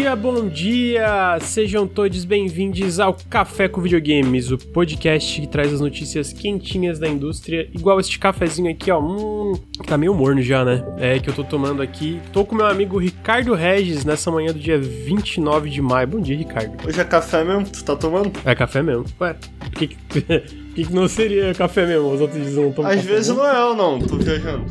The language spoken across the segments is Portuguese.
dia, bom dia! Sejam todos bem-vindos ao Café com Videogames, o podcast que traz as notícias quentinhas da indústria, igual este cafezinho aqui, ó. Hum, tá meio morno já, né? É que eu tô tomando aqui. Tô com meu amigo Ricardo Regis nessa manhã do dia 29 de maio. Bom dia, Ricardo. Hoje é café mesmo? Tu tá tomando? É café mesmo. Ué, por que, que, que não seria café mesmo? Os outros dizem não tomam Às vezes não é ou não, tô viajando.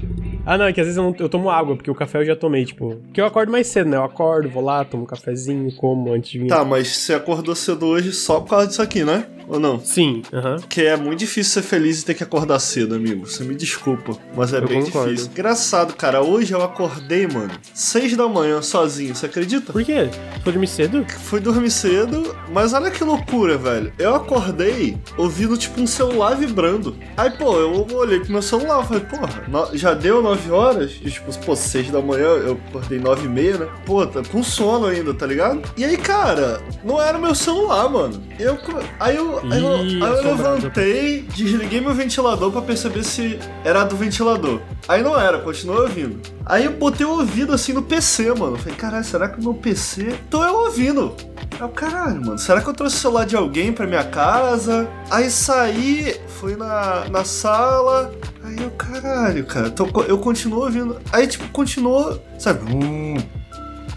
Ah, não, é que às vezes eu, não, eu, tomo água, porque o café eu já tomei, tipo. Porque eu acordo mais cedo, né? Eu acordo, vou lá, tomo um cafezinho, como antes de vir. Tá, mas você acordou cedo hoje só por causa disso aqui, né? Ou não? Sim, aham. Que é muito difícil ser feliz e ter que acordar cedo, amigo. Você me desculpa, mas é Eu bem concordo. difícil. Engraçado, cara. Hoje eu acordei, mano, seis da manhã sozinho, você acredita? Por quê? Foi dormir cedo? Fui dormir cedo, mas olha que loucura, velho. Eu acordei ouvindo, tipo, um celular vibrando. Aí, pô, eu olhei pro meu celular, falei, porra, já deu nove horas? E, tipo, pô, seis da manhã, eu acordei nove e meia, né? Pô, tá com sono ainda, tá ligado? E aí, cara, não era o meu celular, mano. Eu, aí eu, eu, Ih, eu levantei, desliguei meu ventilador pra perceber se era do ventilador. Aí não era, continuou ouvindo. Aí eu botei o ouvido assim no PC, mano. Falei, caralho, será que o meu PC. Tô eu ouvindo. Aí eu, caralho, mano, será que eu trouxe o celular de alguém pra minha casa? Aí saí, fui na, na sala. Aí eu, caralho, cara, tô, eu continuo ouvindo. Aí, tipo, continuou, sabe? Hum,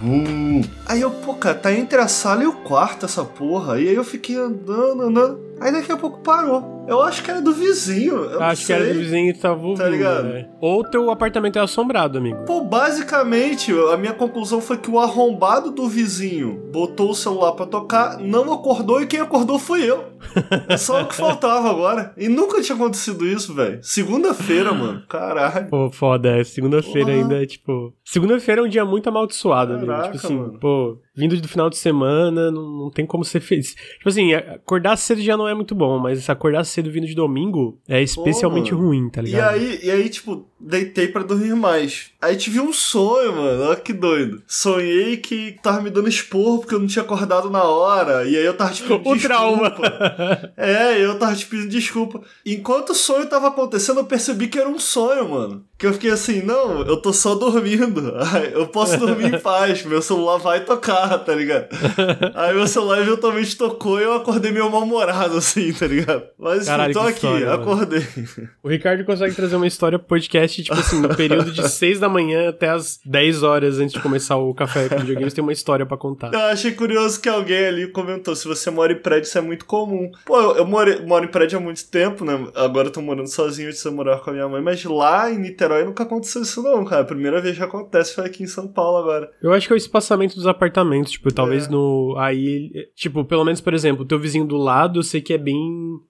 hum. Aí eu, pô, cara, tá entre a sala e o quarto essa porra. E aí eu fiquei andando, andando. Aí daqui a pouco parou. Eu acho que era do vizinho. Acho que era do vizinho que tava ouvindo. ligado? né? Ou teu apartamento é assombrado, amigo. Pô, basicamente, a minha conclusão foi que o arrombado do vizinho botou o celular pra tocar, não acordou e quem acordou foi eu. Só o que faltava agora. E nunca tinha acontecido isso, velho. Segunda-feira, mano. Caralho. Pô, foda, é. Segunda-feira ainda é tipo. Segunda-feira é um dia muito amaldiçoado, amigo. Caraca, Tipo assim, mano. pô, vindo do final de semana, não, não tem como ser feliz. Tipo assim, acordar cedo já não é muito bom, mas acordar cedo vindo de domingo é especialmente mano. ruim, tá E ligado? aí, e aí, tipo, deitei pra dormir mais. Aí tive um sonho, mano. Olha que doido. Sonhei que tava me dando esporro porque eu não tinha acordado na hora. E aí eu tava, tipo, O trauma. É, eu tava te pedindo desculpa. Enquanto o sonho tava acontecendo, eu percebi que era um sonho, mano. Que eu fiquei assim, não, eu tô só dormindo. Eu posso dormir em paz, meu celular vai tocar, tá ligado? Aí meu celular eventualmente tocou e eu acordei meio mal-humorado, assim, tá ligado? Mas enfim, Caralho, tô aqui, história, mano. acordei. O Ricardo consegue trazer uma história pro podcast, tipo assim, no período de 6 da manhã até as 10 horas antes de começar o café com videogames, tem uma história pra contar. Eu achei curioso que alguém ali comentou: se você mora em prédio, isso é muito comum. Pô, eu, eu moro, moro em prédio há muito tempo, né? Agora eu tô morando sozinho antes de eu morar com a minha mãe, mas lá em Niterói nunca aconteceu isso, não, cara. A primeira vez que acontece foi aqui em São Paulo agora. Eu acho que é o espaçamento dos apartamentos, tipo, talvez É. no. Aí. Tipo, pelo menos, por exemplo, o teu vizinho do lado, eu sei que é bem.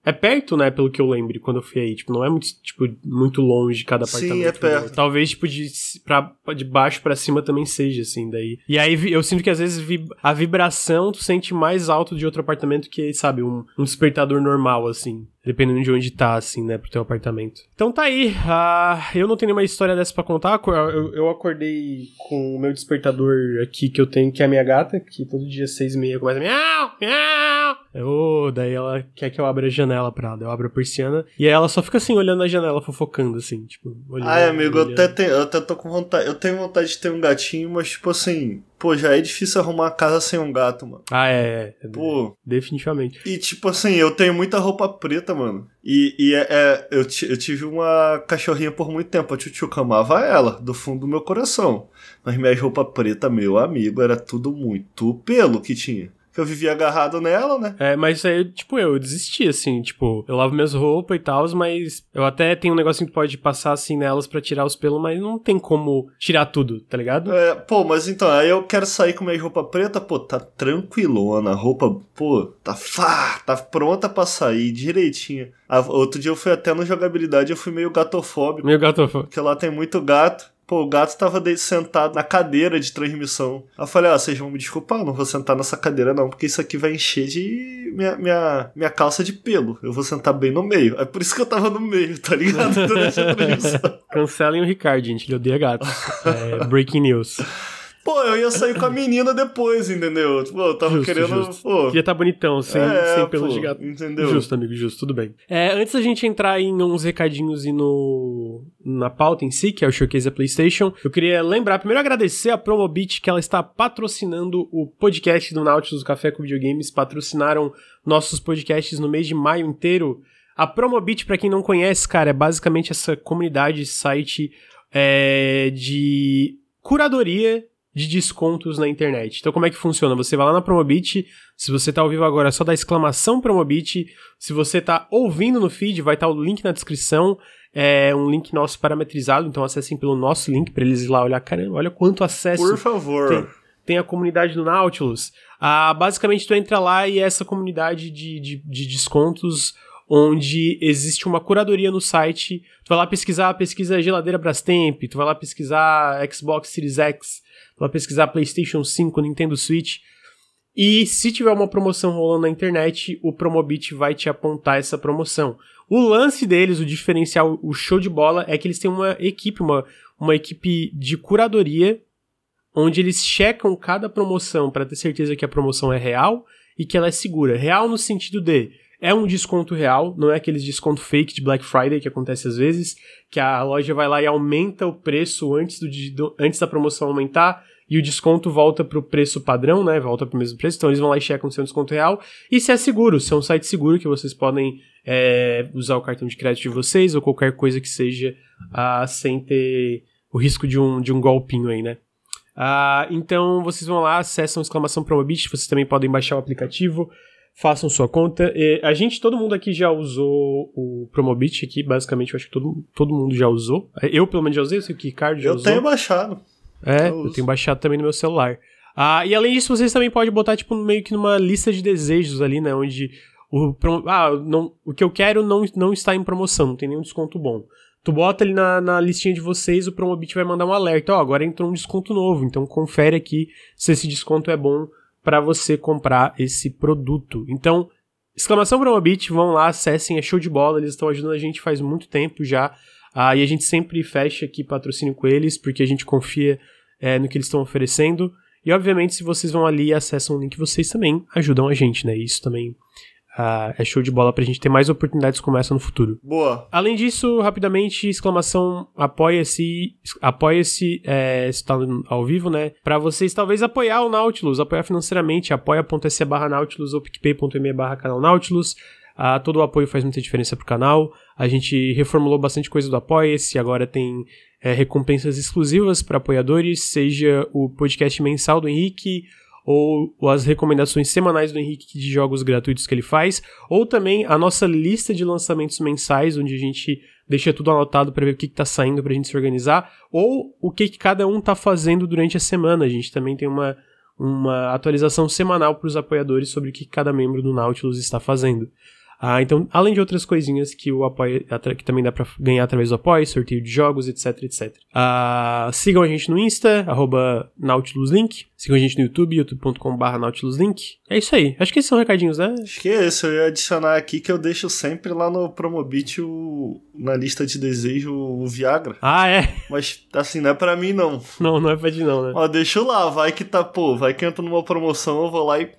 É perto, né? Pelo que eu lembro, quando eu fui aí. Tipo, não é muito, tipo, muito longe de cada Sim, apartamento. é perto. Talvez, tipo, de, pra, de baixo pra cima também seja, assim, daí. E aí eu sinto que às vezes a vibração tu sente mais alto de outro apartamento que, sabe, um, um despertador normal, assim. Dependendo de onde tá, assim, né, pro teu apartamento. Então tá aí. ah, eu não tenho nenhuma história dessa pra contar. Eu, eu acordei com o meu despertador aqui que eu tenho, que é a minha gata, que todo dia às seis e meia começa a miau, miau. Eu, daí ela quer que eu abra a janela pra ela. Eu abro a persiana. E aí ela só fica assim, olhando na janela, fofocando, assim, tipo, olhando. Ai, amigo, eu olhando. até, tenho, eu até tô com vontade. Eu tenho vontade de ter um gatinho, mas, tipo assim, pô, já é difícil arrumar a casa sem um gato, mano. Ah, é, é. Pô, Definitivamente. E tipo assim, eu tenho muita roupa preta, mano. E, e é, é- eu, eu tive uma cachorrinha por muito tempo. A Tchutchuca amava ela, do fundo do meu coração. Mas minhas roupas preta, meu amigo, era tudo muito pelo que tinha. Que eu vivia agarrado nela, né? É, mas aí, tipo, eu desisti, assim, tipo, eu lavo minhas roupas e tal, mas eu até tenho um negocinho que pode passar, assim, nelas pra tirar os pelos, mas não tem como tirar tudo, tá ligado? É, pô, mas então, aí eu quero sair com minha roupa preta, pô, tá tranquilona, a roupa, pô, tá fá, tá pronta pra sair direitinho. Ah, outro dia eu fui até no jogabilidade, eu fui meio gatofóbico. Meu gato. Porque lá tem muito gato. Pô, o gato tava sentado na cadeira de transmissão. Eu falei, ah, vocês vão me desculpar, não vou sentar nessa cadeira não, porque isso aqui vai encher de minha, minha, minha calça de pelo. Eu vou sentar bem no meio. É por isso que eu tava no meio, tá ligado? Cancelem o Ricardo, gente, ele odeia gatos. É, breaking news. Pô, eu ia sair com a menina depois, entendeu? Pô, eu tava Justo, querendo. justo. Pô, Queria tá bonitão, sem, é, sem pelos pô, de gato. Entendeu? Justo, amigo, justo, tudo bem. É, antes da gente entrar em uns recadinhos e no na pauta em si, que é o Showcase da PlayStation, eu queria lembrar, primeiro agradecer a Promobit, que ela está patrocinando o podcast do Nautilus do Café com Videogames, patrocinaram nossos podcasts no mês de maio inteiro. A Promobit, pra quem não conhece, cara, é basicamente essa comunidade, site é, de curadoria de descontos na internet. Então, como é que funciona? Você vai lá na Promobit, se você tá ao vivo agora, é só dá exclamação Promobit. Se você tá ouvindo no feed, vai estar tá o link na descrição. É um link nosso parametrizado, então acessem pelo nosso link para eles ir lá olhar. Caramba, olha quanto acesso. Por favor. Tem, tem a comunidade do Nautilus. Ah, basicamente, tu entra lá e é essa comunidade de, de, de descontos onde existe uma curadoria no site. Tu vai lá pesquisar, pesquisa geladeira Brastemp, tu vai lá pesquisar Xbox Series X, vai pesquisar PlayStation 5, Nintendo Switch. E se tiver uma promoção rolando na internet, o Promobit vai te apontar essa promoção. O lance deles, o diferencial, o show de bola, é que eles têm uma equipe, uma, uma equipe de curadoria, onde eles checam cada promoção para ter certeza que a promoção é real e que ela é segura. Real no sentido de é um desconto real, não é aqueles desconto fake de Black Friday que acontece às vezes, que a loja vai lá e aumenta o preço antes, do, do antes da promoção aumentar e o desconto volta para o preço padrão, né? Volta para o mesmo preço. Então eles vão lá e checam se é um desconto real. E se é seguro, se é um site seguro que vocês podem é, usar o cartão de crédito de vocês ou qualquer coisa que seja uh, sem ter o risco de um, de um golpinho aí, né? Uh, então vocês vão lá, acessam exclamação Promobit, vocês também podem baixar o aplicativo, façam sua conta. E a gente, todo mundo aqui já usou o Promobit aqui, basicamente, eu acho que todo, todo mundo já usou. Eu, pelo menos, já usei, eu sei que o Ricardo já eu usou. tenho baixado. É, eu, eu tenho baixado também no meu celular. Ah, e além disso, vocês também podem botar, tipo, meio que numa lista de desejos ali, né? Onde o, ah, não, o que eu quero não, não está em promoção, não tem nenhum desconto bom. Tu bota ali na, na listinha de vocês, o Promobit vai mandar um alerta. Ó, oh, agora entrou um desconto novo, então confere aqui se esse desconto é bom para você comprar esse produto. Então, exclamação Promobit, vão lá, acessem, é show de bola, eles estão ajudando a gente faz muito tempo já. Ah, e a gente sempre fecha aqui patrocínio com eles, porque a gente confia é, no que eles estão oferecendo. E obviamente, se vocês vão ali e acessam o link, vocês também ajudam a gente, né? Isso também Uh, é show de bola pra gente ter mais oportunidades como essa no futuro. Boa. Além disso, rapidamente, exclamação apoia-se, apoia-se, é, está ao vivo, né? Pra vocês talvez apoiar o Nautilus, apoiar financeiramente, apoia.se barra Nautilus ou picpay.me barra canal Nautilus. Uh, todo o apoio faz muita diferença pro canal. A gente reformulou bastante coisa do Apoia-se, agora tem é, recompensas exclusivas para apoiadores, seja o podcast mensal do Henrique, ou, as recomendações semanais do Henrique de jogos gratuitos que ele faz, ou também a nossa lista de lançamentos mensais, onde a gente deixa tudo anotado para ver o que, está saindo para a gente se organizar, ou o que, que cada um está fazendo durante a semana. A gente também tem uma, uma atualização semanal para os apoiadores sobre o que cada membro do Nautilus está fazendo. Ah, então, além de outras coisinhas que o apoio, que também dá para ganhar através do apoio, sorteio de jogos, etc, etc. Ah, sigam a gente no Insta, arroba NautilusLink. Sigam a gente no YouTube, youtube.com.br NautilusLink. É isso aí. Acho que esses são recadinhos, né? Acho que é isso. Eu ia adicionar aqui que eu deixo sempre lá no Promobit o, na lista de desejo o Viagra. Ah, é? Mas, assim, não é pra mim, não. Não, não é pra ti, não, né? Ó, deixa lá. Vai que tá, pô, vai que entra numa promoção, eu vou lá e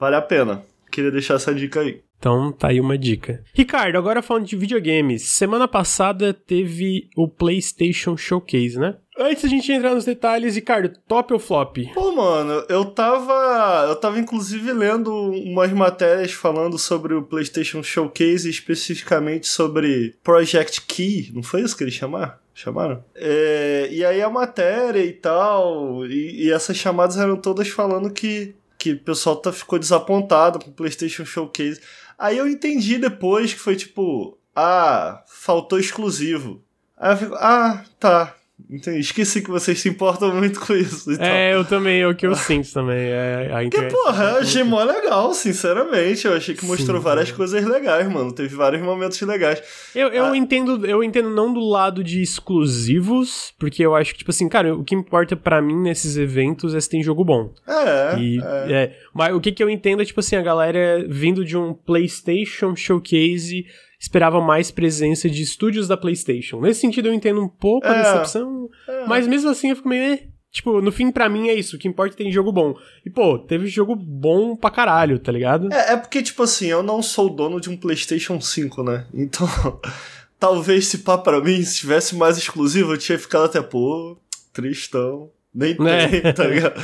vale a pena. Queria deixar essa dica aí. Então tá aí uma dica. Ricardo, agora falando de videogames. Semana passada teve o PlayStation Showcase, né? Antes da gente entrar nos detalhes, Ricardo, top ou flop? Pô, mano, eu tava. Eu tava inclusive lendo umas matérias falando sobre o PlayStation Showcase, especificamente sobre Project Key. Não foi isso que eles chamaram? Chamaram? É, e aí a matéria e tal, e, e essas chamadas eram todas falando que que o pessoal tá, ficou desapontado com o PlayStation Showcase. Aí eu entendi depois que foi tipo, ah, faltou exclusivo. Aí eu fico, ah, tá. Entendi. Esqueci que vocês se importam muito com isso. é, eu também, é o que eu sinto também. É, a que, porra, eu achei mó legal, sinceramente. Eu achei que mostrou Sim, várias coisas legais, mano. Teve vários momentos legais. Eu, eu, ah. entendo, eu entendo não do lado de exclusivos, porque eu acho que, tipo assim, cara, o que importa para mim nesses eventos é se tem jogo bom. É, e, é. é. Mas o que, que eu entendo é, tipo assim, a galera vindo de um PlayStation Showcase esperava mais presença de estúdios da PlayStation. Nesse sentido, eu entendo um pouco é, a decepção, é. mas mesmo assim eu fico meio. Tipo, no fim, pra mim é isso. O que importa é que tem jogo bom. E, pô, teve jogo bom pra caralho, tá ligado? É, é porque, tipo assim, eu não sou dono de um PlayStation 5, né? Então, talvez se pá pra mim, se tivesse mais exclusivo, eu tinha ficado até, pô, tristão. Nem tem, é. tá ligado?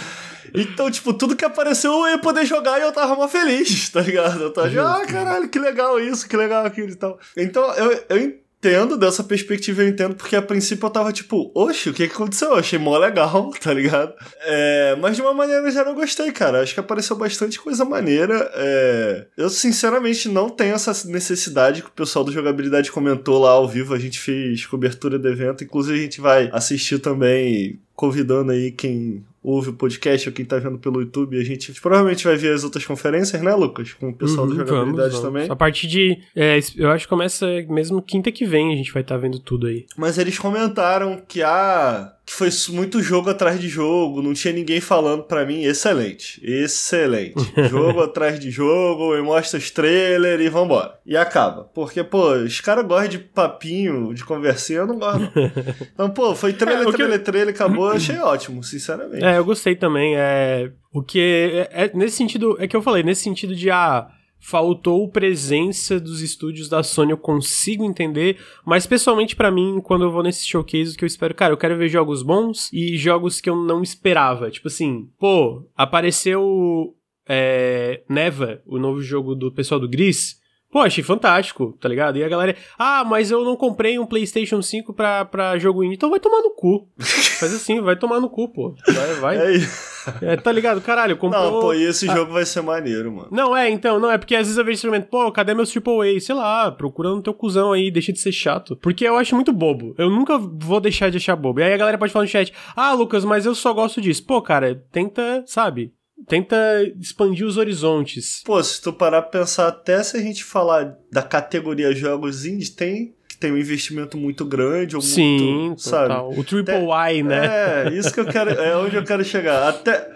Então, tipo, tudo que apareceu eu ia poder jogar e eu tava feliz, tá ligado? Eu tava, ah, caralho, que legal isso, que legal aquilo e tal. Então, eu, eu entendo, dessa perspectiva eu entendo, porque a princípio eu tava tipo, oxe, o que aconteceu? Eu achei mó legal, tá ligado? É, mas de uma maneira já não gostei, cara. Acho que apareceu bastante coisa maneira. É, eu sinceramente não tenho essa necessidade que o pessoal do jogabilidade comentou lá ao vivo. A gente fez cobertura do evento, inclusive a gente vai assistir também convidando aí quem ouve o podcast ou quem tá vendo pelo YouTube, a gente provavelmente vai ver as outras conferências, né, Lucas? Com o pessoal uhum, da jogabilidade vamos, vamos. também. A partir de. É, eu acho que começa mesmo quinta que vem, a gente vai estar tá vendo tudo aí. Mas eles comentaram que a. Que foi muito jogo atrás de jogo, não tinha ninguém falando para mim, excelente, excelente. jogo atrás de jogo, e mostra os trailers e vambora. E acaba. Porque, pô, os caras gostam de papinho, de conversinha, eu não gosto. Não. Então, pô, foi trailer, é, trailer, que... trailer, acabou, eu achei ótimo, sinceramente. É, eu gostei também. É, o que é, é, nesse sentido, é que eu falei, nesse sentido de ah, faltou presença dos estúdios da Sony, eu consigo entender, mas pessoalmente para mim, quando eu vou nesse showcase, o que eu espero, cara, eu quero ver jogos bons e jogos que eu não esperava. Tipo assim, pô, apareceu é, Neva, o novo jogo do pessoal do Gris, Pô, achei fantástico, tá ligado? E a galera, ah, mas eu não comprei um PlayStation 5 pra, pra jogo indie. Então vai tomar no cu. Faz assim, vai tomar no cu, pô. Vai, vai. É, é, tá ligado? Caralho, comprou... Não, pô, e esse ah. jogo vai ser maneiro, mano. Não, é, então, não, é porque às vezes eu vejo experimento, pô, cadê meus AAA? Sei lá, procurando teu cuzão aí, deixa de ser chato. Porque eu acho muito bobo. Eu nunca vou deixar de achar bobo. E aí a galera pode falar no chat, ah, Lucas, mas eu só gosto disso. Pô, cara, tenta, sabe? Tenta expandir os horizontes. Pô, se tu parar pra pensar, até se a gente falar da categoria jogos indie, tem que tem um investimento muito grande ou Sim, muito, total. sabe? O Triple até, Y, né? É, isso que eu quero, é onde eu quero chegar. Até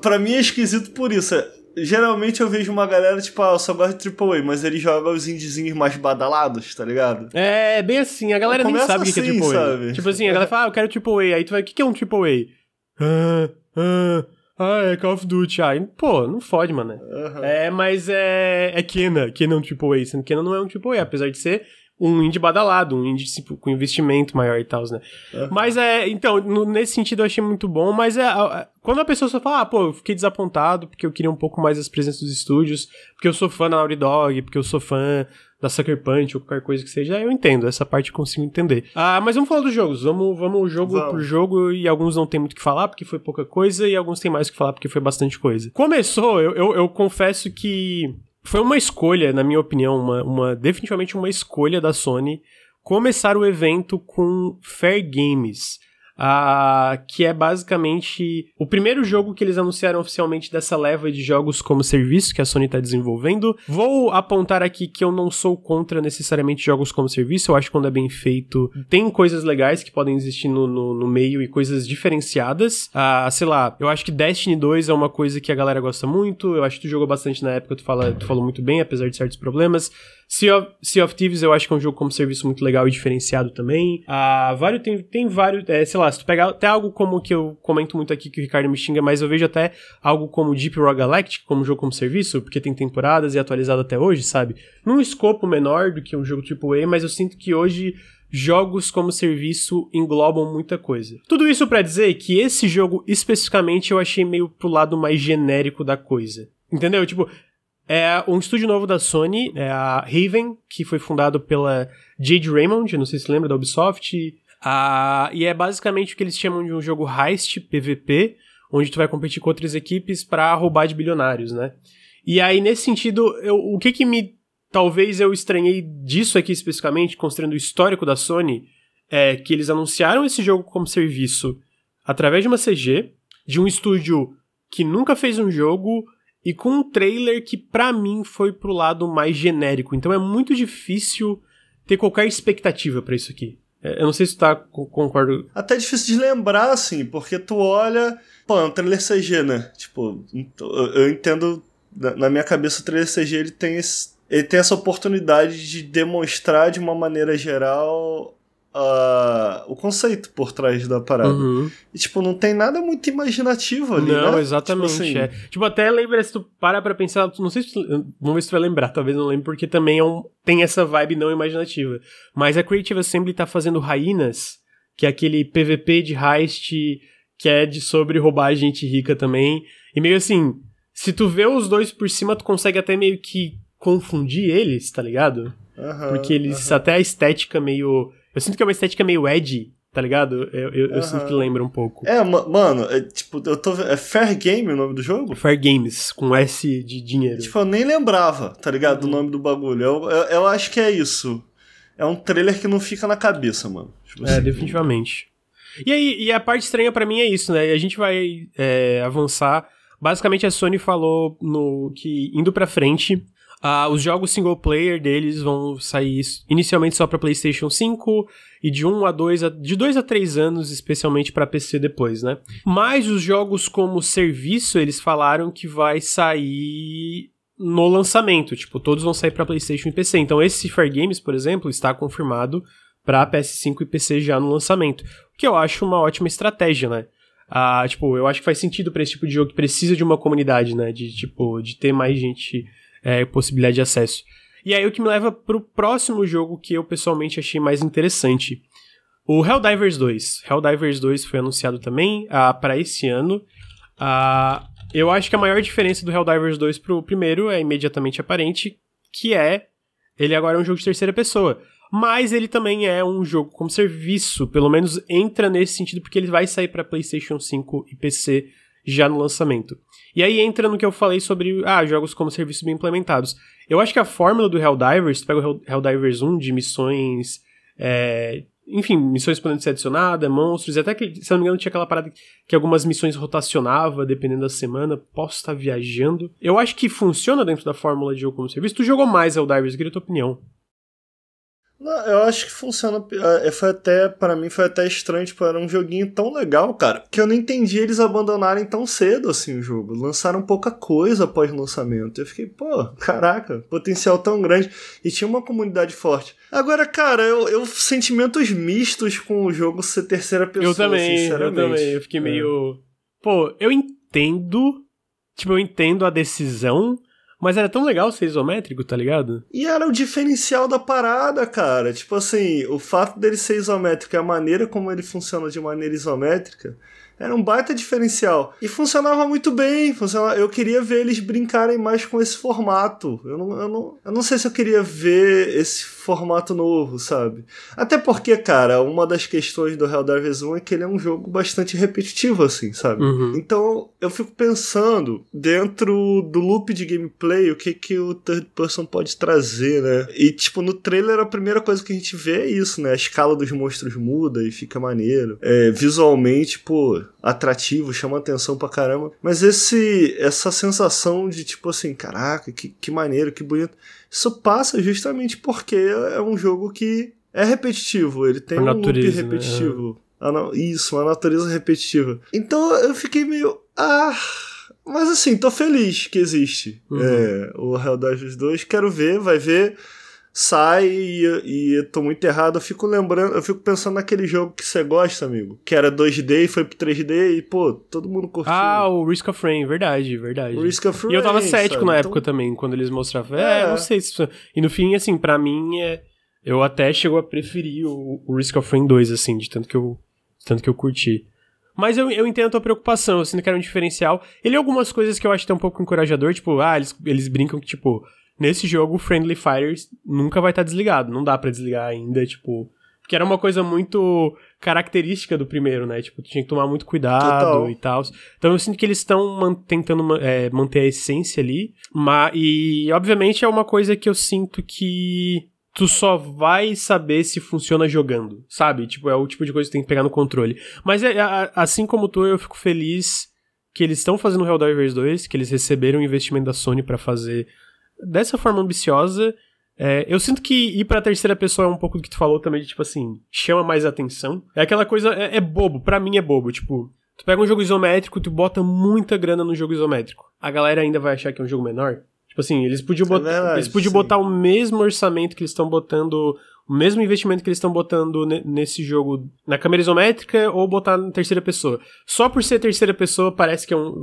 para mim é esquisito por isso. Geralmente eu vejo uma galera, tipo, ah, eu só gosto de AAA, mas ele joga os indiezinhos mais badalados, tá ligado? É, bem assim, a galera nem sabe o assim, que é AAA. Assim, sabe? Tipo assim, a galera fala, ah, eu quero AAA, aí tu vai, o que é um AAA? Ah, ah, ah, é Call of Duty. Ah, pô, não fode, mano. Uhum. É, mas é. É Kena. Kena é um tipo A. Sendo Kena não é um tipo A, apesar de ser um indie badalado, um indie tipo, com investimento maior e tal, né? Uhum. Mas é. Então, no, nesse sentido eu achei muito bom, mas é. A, quando a pessoa só fala, ah, pô, eu fiquei desapontado porque eu queria um pouco mais das presenças dos estúdios, porque eu sou fã da Naughty Dog, porque eu sou fã da Sucker Punch ou qualquer coisa que seja, eu entendo, essa parte eu consigo entender. Ah, mas vamos falar dos jogos, vamos, vamos jogo vamos. por jogo e alguns não tem muito o que falar porque foi pouca coisa e alguns tem mais o que falar porque foi bastante coisa. Começou, eu, eu, eu confesso que foi uma escolha, na minha opinião, uma, uma definitivamente uma escolha da Sony começar o evento com Fair Games uh, que é basicamente o primeiro jogo que eles anunciaram oficialmente dessa leva de jogos como serviço que a Sony está desenvolvendo. Vou apontar aqui que eu não sou contra necessariamente jogos como serviço, eu acho que quando é bem feito tem coisas legais que podem existir no, no, no meio e coisas diferenciadas. Uh, sei lá, eu acho que Destiny 2 é uma coisa que a galera gosta muito, eu acho que tu jogou bastante na época, tu, fala, tu falou muito bem, apesar de certos problemas. Sea of, sea of Thieves eu acho que é um jogo como serviço muito legal e diferenciado também. Ah, vários, tem, tem vários, é, sei lá, se tu pegar até algo como que eu comento muito aqui que o Ricardo me xinga, mas eu vejo até algo como Deep Rock Galactic como jogo como serviço, porque tem temporadas e é atualizado até hoje, sabe? Num escopo menor do que um jogo AAA, mas eu sinto que hoje jogos como serviço englobam muita coisa. Tudo isso para dizer que esse jogo especificamente eu achei meio pro lado mais genérico da coisa. Entendeu? Tipo, é um estúdio novo da Sony, é a Raven, que foi fundado pela Jade Raymond, não sei se lembra da Ubisoft. Uh, e é basicamente o que eles chamam de um jogo heist PVP, onde tu vai competir com outras equipes para roubar de bilionários, né? E aí, nesse sentido, eu, o que que me. Talvez eu estranhei disso aqui especificamente, considerando o histórico da Sony, é que eles anunciaram esse jogo como serviço através de uma CG, de um estúdio que nunca fez um jogo e com um trailer que para mim foi pro lado mais genérico. Então é muito difícil ter qualquer expectativa para isso aqui. É, eu não sei se tu tá concordo. Até difícil de lembrar, assim, porque tu olha. Pô, é um trailer CG, né? Tipo, eu entendo. Na minha cabeça, o trailer CG ele tem, esse, ele tem essa oportunidade de demonstrar de uma maneira geral uh, o conceito por trás da parada. Uhum. E, tipo, não tem nada muito imaginativo ali, Não, né? exatamente. Tipo assim, é. Tipo, até lembra, se tu para pra pensar, não sei se tu, vamos ver se tu vai lembrar, talvez não lembre, porque também é um, tem essa vibe não imaginativa. Mas a Creative Assembly tá fazendo Rainas, que é aquele PVP de heist que é de sobre roubar gente rica também. E meio assim, se tu vê os dois por cima, tu consegue até meio que confundir eles, tá ligado? aham, Porque eles, aham. até a estética meio. Eu sinto que é uma estética meio edgy, tá ligado? Eu, eu, eu Aham. sinto que lembra um pouco. É, ma- mano, é, tipo, eu tô. É Fair Game o nome do jogo? Fair Games, com S de dinheiro. Tipo, eu nem lembrava, tá ligado? Uhum. Do nome do bagulho. Eu, eu, eu acho que é isso. É um trailer que não fica na cabeça, mano. Tipo É, assim, definitivamente. E aí, e a parte estranha pra mim é isso, né? A gente vai é, avançar. Basicamente, a Sony falou no que indo pra frente, ah, os jogos single player deles vão sair inicialmente só pra PlayStation 5 e de 1 a 2 a, de 2 a 3 anos, especialmente pra PC depois, né? Mas os jogos como serviço, eles falaram que vai sair no lançamento, tipo, todos vão sair pra PlayStation e PC. Então esse Fair Games, por exemplo, está confirmado pra PS5 e PC já no lançamento. O que eu acho uma ótima estratégia, né? Ah, tipo, eu acho que faz sentido pra esse tipo de jogo que precisa de uma comunidade, né? De, tipo, de ter mais gente, é, possibilidade de acesso. E aí o que me leva pro próximo jogo que eu pessoalmente achei mais interessante. O Helldivers 2. Helldivers 2 foi anunciado também ah, para esse ano. Ah, eu acho que a maior diferença do Helldivers 2 pro primeiro é imediatamente aparente, que é ele agora é um jogo de terceira pessoa. Mas ele também é um jogo como serviço, pelo menos entra nesse sentido, porque ele vai sair para PlayStation 5 e PC já no lançamento. E aí entra no que eu falei sobre ah, jogos como serviço bem implementados. Eu acho que a fórmula do Helldivers, tu pega o Hell- Helldivers 1 de missões. é, enfim, missões podendo ser adicionadas, monstros, e até que, se não me engano, tinha aquela parada que algumas missões rotacionava dependendo da semana. Posso estar viajando. Eu acho que funciona dentro da fórmula de jogo como serviço. Tu jogou mais Helldivers, queria tua opinião. Não, eu acho que funciona. é, Foi até, para mim, foi até estranho, tipo, era um joguinho tão legal, cara, que eu não entendi eles abandonarem tão cedo assim o jogo. Lançaram pouca coisa após o lançamento. Eu fiquei, pô, caraca, potencial tão grande. E tinha uma comunidade forte. Agora, cara, eu, eu sentimentos mistos com o jogo ser terceira pessoa, eu também, eu sinceramente. também. Eu fiquei É. meio. Pô, eu entendo. Tipo, eu entendo a decisão. Mas era tão legal ser isométrico, tá ligado? E era o diferencial da parada, cara. Tipo assim, o fato dele ser isométrico e a maneira como ele funciona de maneira isométrica era um baita diferencial. E funcionava muito bem. Funcionava... Eu queria ver eles brincarem mais com esse formato. Eu não, eu, não, eu não sei se eu queria ver esse formato novo, sabe? Até porque, cara, uma das questões do Helldivers 1 é que ele é um jogo bastante repetitivo, assim, sabe? Uhum. Então eu fico pensando, dentro do loop de gameplay, o que, que o third person pode trazer, né? E, tipo, no trailer a primeira coisa que a gente vê é isso, né? A escala dos monstros muda e fica maneiro. É, visualmente, pô, atrativo, chama atenção pra caramba. Mas esse essa sensação de, tipo assim, caraca, que, que maneiro, que bonito. Isso passa justamente porque é um jogo que é repetitivo, ele tem Por um loop natureza, né? repetitivo. Na- Isso, uma natureza repetitiva. Então eu fiquei meio. Ah. Mas assim, tô feliz que existe Uhum. é, o Helldivers 2. Quero ver, vai ver. Sai e, e eu tô muito errado. Eu fico lembrando, eu fico pensando naquele jogo que você gosta, amigo. Que era 2D e foi pro 3D e, pô, todo mundo curtiu. Ah, o Risk of Rain, verdade, verdade. o Risk of E eu tava Rain, cético sabe? na Então- época também, quando eles mostravam. É, É. não sei se. E no fim, assim, pra mim, é... eu até chego a preferir o, o Risk of Rain 2, assim, de tanto que eu, tanto que eu curti. Mas eu, eu entendo a tua preocupação, eu sinto que era um diferencial. Ele é algumas coisas que eu acho que é um pouco encorajador, tipo, ah, eles, eles brincam que, tipo, nesse jogo o Friendly Fires nunca vai estar desligado, não dá pra desligar ainda, tipo. Porque era uma coisa muito característica do primeiro, né? Tipo, tu tinha que tomar muito cuidado Total. e tal. Então eu sinto que eles estão man- tentando é, manter a essência ali. Mas, e, obviamente, é uma coisa que eu sinto que tu só vai saber se funciona jogando, sabe? Tipo, é o tipo de coisa que tu tem que pegar no controle. Mas é, assim como tu, eu fico feliz que eles estão fazendo o Helldivers 2, que eles receberam o investimento da Sony pra fazer dessa forma ambiciosa. É, eu sinto que ir pra terceira pessoa é um pouco do que tu falou também, de, tipo assim, chama mais atenção. É aquela coisa, é, é bobo, pra mim é bobo, tipo, tu pega um jogo isométrico, tu bota muita grana no jogo isométrico. A galera ainda vai achar que é um jogo menor? Tipo assim, eles podiam, botar, é verdade, eles podiam botar o mesmo orçamento que eles estão botando o mesmo investimento que eles estão botando nesse jogo na câmera isométrica ou botar na terceira pessoa. Só por ser terceira pessoa parece que é um.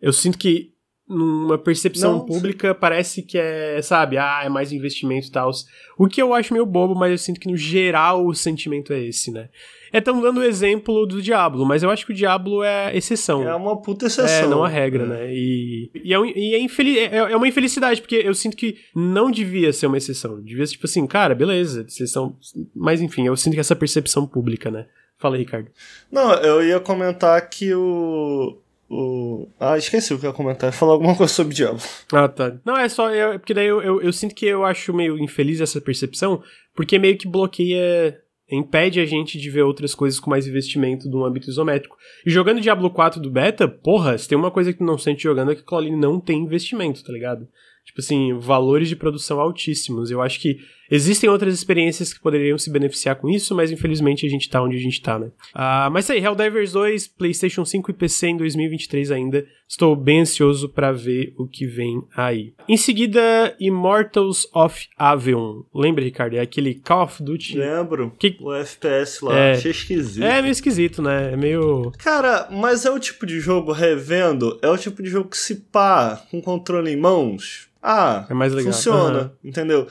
eu sinto que numa percepção Não, pública sim. parece que é, sabe, ah, é mais investimento e tal. O que eu acho meio bobo, mas eu sinto que no geral o sentimento é esse, né? É, tão dando o exemplo do Diablo, mas eu acho que o Diablo é exceção. É uma puta exceção. É, não a regra, é. né? E, e, é, e é, infeliz, é, é, uma infelicidade, porque eu sinto que não devia ser uma exceção. Devia ser tipo assim, cara, beleza, exceção. Mas enfim, eu sinto que essa percepção pública, né? Fala aí, Ricardo. Não, eu ia comentar que o. O... Ah, esqueci o que eu ia comentar. Falar alguma coisa sobre Diablo. Ah, tá. Não, é só. Eu, porque daí eu, eu, eu, sinto que eu acho meio infeliz essa percepção, porque meio que bloqueia impede a gente de ver outras coisas com mais investimento no âmbito isométrico. E jogando Diablo 4 do beta, porra, se tem uma coisa que tu não sente jogando é que ali não tem investimento, tá ligado? Tipo assim, valores de produção altíssimos. Eu acho que existem outras experiências que poderiam se beneficiar com isso, mas infelizmente a gente tá onde a gente tá, né? Uh, mas aí, Helldivers 2, PlayStation 5 e PC em 2023 ainda. Estou bem ansioso para ver o que vem aí. Em seguida, Immortals of Avion. Lembra, Ricardo? É aquele Call of Duty? Lembro. Que... O FPS lá. É... Achei esquisito. É meio esquisito, né? É meio. Cara, mas é o tipo de jogo revendo, é o tipo de jogo que se pá com controle em mãos ah, é mais legal. funciona, uhum. entendeu?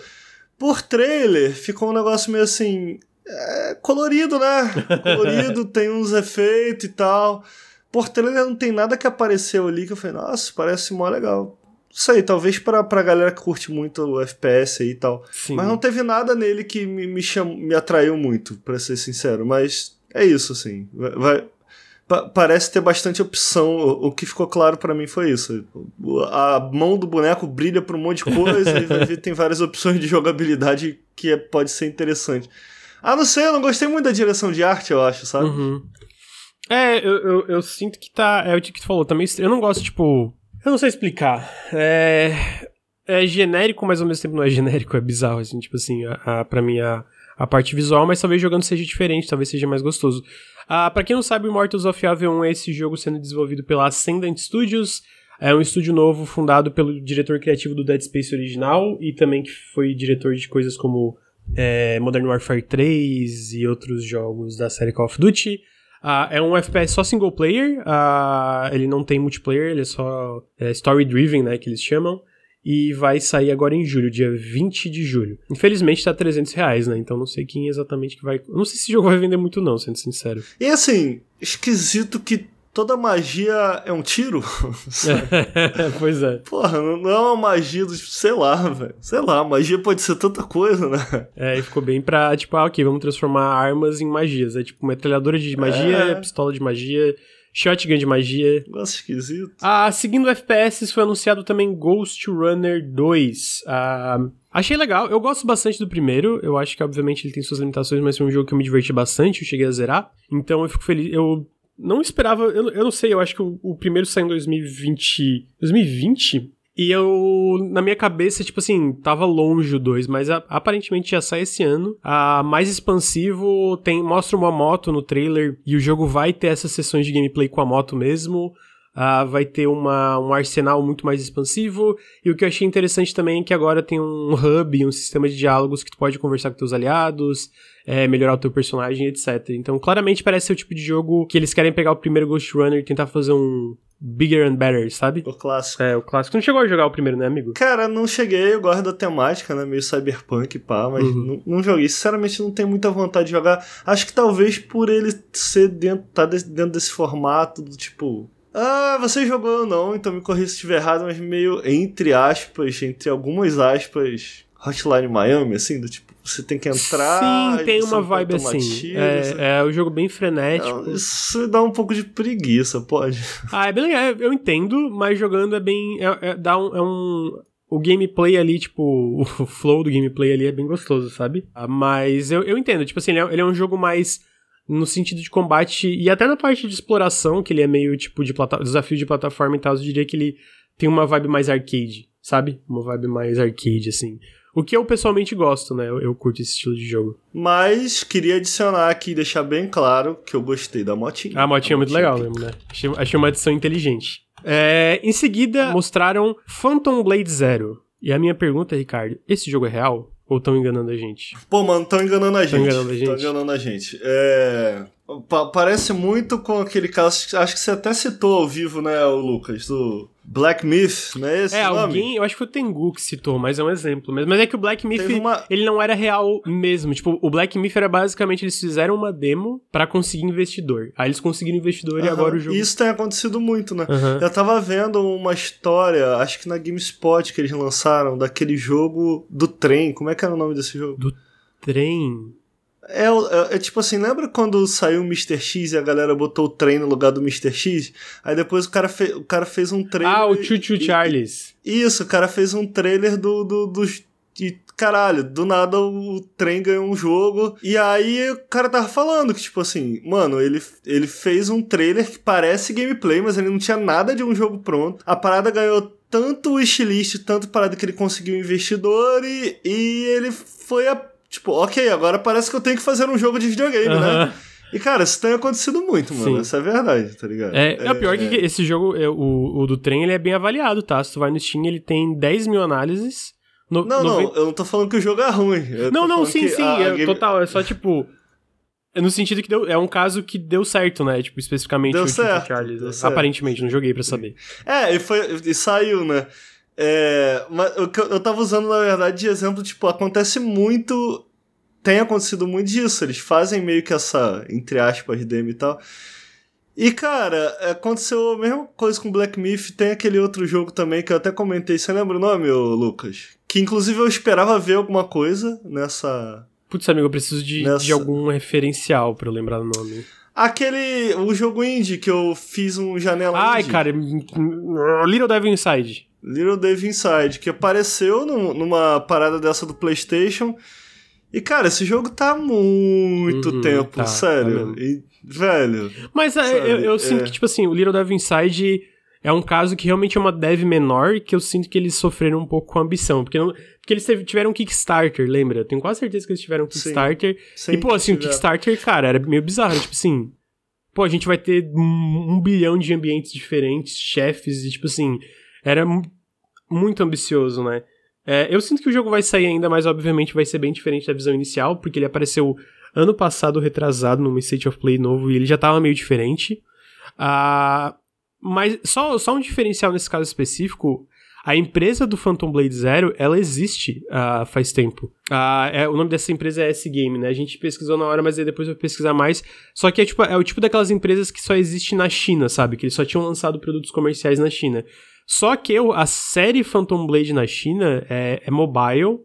Por trailer, ficou um negócio meio assim. É, colorido, né? Colorido, tem uns efeitos e tal. Por trailer não tem nada que apareceu ali que eu falei, nossa, parece mó legal. Isso aí, talvez pra, pra galera que curte muito o FPS aí e tal. Sim. Mas não teve nada nele que me, me, cham... me atraiu muito, para ser sincero. Mas é isso, assim. Vai, parece ter bastante opção. O, o que ficou claro para mim foi isso. A mão do boneco brilha para um monte de coisa e tem várias opções de jogabilidade que é, pode ser interessante. Ah, não sei, eu não gostei muito da direção de arte, eu acho, sabe? Uhum. É, eu, eu, eu, sinto que tá. É o que tu falou, também. Eu não gosto, tipo. Eu não sei explicar. É. É genérico, mas ao mesmo tempo não é genérico, é bizarro, assim, tipo assim, a, a, pra mim a, a parte visual, mas talvez jogando seja diferente, talvez seja mais gostoso. Ah, para quem não sabe, Immortals of Avion é esse jogo sendo desenvolvido pela Ascendant Studios. É um estúdio novo fundado pelo diretor criativo do Dead Space original e também que foi diretor de coisas como é, Modern Warfare 3 e outros jogos da série Call of Duty. Uh, é um FPS só single player, uh, ele não tem multiplayer, ele é só é story driven, né, que eles chamam e vai sair agora em julho, dia 20 de julho. Infelizmente tá 300 reais, né? Então não sei quem exatamente que vai. Não sei se esse jogo vai vender muito, não, sendo sincero. E assim, esquisito que toda magia é um tiro. pois é. Porra, não é uma magia do. Sei lá, velho. Sei lá, magia pode ser tanta coisa, né? É, e ficou bem pra, tipo, ah, ok, vamos transformar armas em magias. É tipo metralhadora de magia, é. pistola de magia Shotgun de magia. Nossa, esquisito. Ah, seguindo FPS, foi anunciado também Ghost Runner 2. Ah, achei legal. Eu gosto bastante do primeiro. Eu acho que, obviamente, ele tem suas limitações, mas foi um jogo que eu me diverti bastante. Eu cheguei a zerar. Então eu fico feliz. Eu não esperava. Eu, eu não sei, eu acho que o, o primeiro saiu em 2020. 2020? E eu, na minha cabeça, tipo assim, tava longe o 2, mas a, aparentemente já sai esse ano. A mais expansivo tem mostra uma moto no trailer e o jogo vai ter essas sessões de gameplay com a moto mesmo. Uh, vai ter uma, um arsenal muito mais expansivo. E o que eu achei interessante também é que agora tem um hub, um sistema de diálogos que tu pode conversar com teus aliados, é, melhorar o teu personagem, etc. Então, claramente parece ser o tipo de jogo que eles querem pegar o primeiro Ghost Runner e tentar fazer um, Bigger and Better, sabe? O clássico. É, o clássico. Tu não chegou a jogar o primeiro, né, amigo? Cara, não cheguei. Eu gosto da temática, né? Meio cyberpunk, pá. Mas uhum. não, não, joguei. Sinceramente, não tenho muita vontade de jogar. Acho que talvez por ele ser dentro, tá dentro desse formato do tipo... Ah, você jogou ou não, então me corrija se estiver errado, mas meio entre aspas, entre algumas aspas, Hotline Miami, assim, do tipo, você tem que entrar. Sim, tem uma vibe assim. É, é o jogo bem frenético. Não, isso dá um pouco de preguiça, pode. Ah, é bem legal, eu entendo, mas jogando é bem. É, é, dá um, é um. O gameplay ali, tipo, o flow do gameplay ali é bem gostoso, sabe? Ah, mas eu, eu entendo, tipo assim, ele é, ele é um jogo mais no sentido de combate e até na parte de exploração, que ele é meio tipo de plata desafio de plataforma e tal, eu diria que ele tem uma vibe mais arcade, sabe? Uma vibe mais arcade, assim. O que eu pessoalmente gosto, né? Eu, eu curto esse estilo de jogo. Mas queria adicionar aqui e deixar bem claro que eu gostei da motinha. A motinha é muito legal mesmo, né? Achei, achei uma adição inteligente. É, em seguida, mostraram Phantom Blade Zero. E a minha pergunta, Ricardo, esse jogo é real? Ou estão enganando a gente? Pô, mano, estão enganando a gente. enganando a gente. Estão enganando a gente. É... pa- parece muito com aquele caso, acho que você até citou ao vivo, né, o Lucas, do Black Myth, não é esse É, nome? alguém, eu acho que foi o Tengu que citou, mas é um exemplo mesmo. Mas é que o Black Myth, uma- ele não era real mesmo. Tipo, o Black Myth era basicamente, eles fizeram uma demo pra conseguir investidor. Aí eles conseguiram investidor e agora o jogo... Isso tem acontecido muito, né? Eu tava vendo uma história, acho que na GameSpot que eles lançaram, daquele jogo do trem. Como é que era o nome desse jogo? Trem... É, o- é, é tipo assim, lembra quando saiu o Mr. X e a galera botou o trem no lugar do Mr. X? Aí depois o cara, fe, o cara fez um trailer. Ah, o e- Charles. Isso, o cara fez um trailer do. do, dos- e, caralho, do nada o trem ganhou um jogo. E aí o cara tava falando que, tipo assim, mano, ele, ele fez um trailer que parece gameplay, mas ele não tinha nada de um jogo pronto. A parada ganhou tanto wishlist, tanto parada que ele conseguiu investidor e, e ele foi a. Tipo, ok, agora parece que eu tenho que fazer um jogo de videogame, né? E, cara, isso tem acontecido muito, mano. Sim. Isso é verdade, tá ligado? É, é, o pior que esse jogo, é, o, o do trem, ele é bem avaliado, tá? Se tu vai no Steam, ele tem 10 mil análises. No, Não, não, 90 eu não tô falando que o jogo é ruim. Não, não, sim, sim, a- a é, game- total, é só tipo. É no sentido que deu, é um caso que deu certo, né? Tipo, especificamente Deu o certo, Charles. deu né? certo. Aparentemente, não joguei pra saber. É, e, foi, e saiu, né? É, mas eu, eu tava usando, na verdade, de exemplo, tipo, acontece muito. Tem acontecido muito disso. Eles fazem meio que essa, entre aspas, demo e tal. E, cara, aconteceu a mesma coisa com Black Myth. Tem aquele outro jogo também que eu até comentei. Você lembra o nome, Lucas? Que inclusive eu esperava ver alguma coisa nessa. Putz, amigo, eu preciso de, Nessa- de algum referencial pra eu lembrar o nome. Aquele. O jogo indie que eu fiz um janela. Ai, indie. cara, Little Devil Inside. Little Dave Inside, que apareceu num- numa parada dessa do PlayStation. E, cara, esse jogo tá há muito Uhum, tempo, tá, tá sério. mesmo. e, velho. Mas é, Sabe, eu, eu sinto é. que, tipo assim, o Little Devil Inside é um caso que realmente é uma dev menor que eu sinto que eles sofreram um pouco com a ambição. Porque, não- porque eles tiveram um Kickstarter, lembra? Eu tenho quase certeza que eles tiveram um. Kickstarter. Sim, e, pô, assim, o. Kickstarter, cara, era meio bizarro. Tipo assim, pô, a gente vai ter um, um bilhão de ambientes diferentes, chefes, e, tipo assim, era mu- muito ambicioso, né? É, eu sinto que o jogo vai sair ainda, mas obviamente vai ser bem diferente da visão inicial, porque ele apareceu ano passado, retrasado, num State of Play novo, e ele já tava meio diferente. Ah, mas só, só um diferencial nesse caso específico, a empresa do Phantom Blade Zero, ela existe ah, faz tempo. Ah, é, o nome dessa empresa é S-Game, né? A gente pesquisou na hora, mas aí depois eu vou pesquisar mais. Só que é, tipo, é o tipo daquelas empresas que só existe na China, sabe? Que eles só tinham lançado produtos comerciais na China. Só que o- a série Phantom Blade na China é, é mobile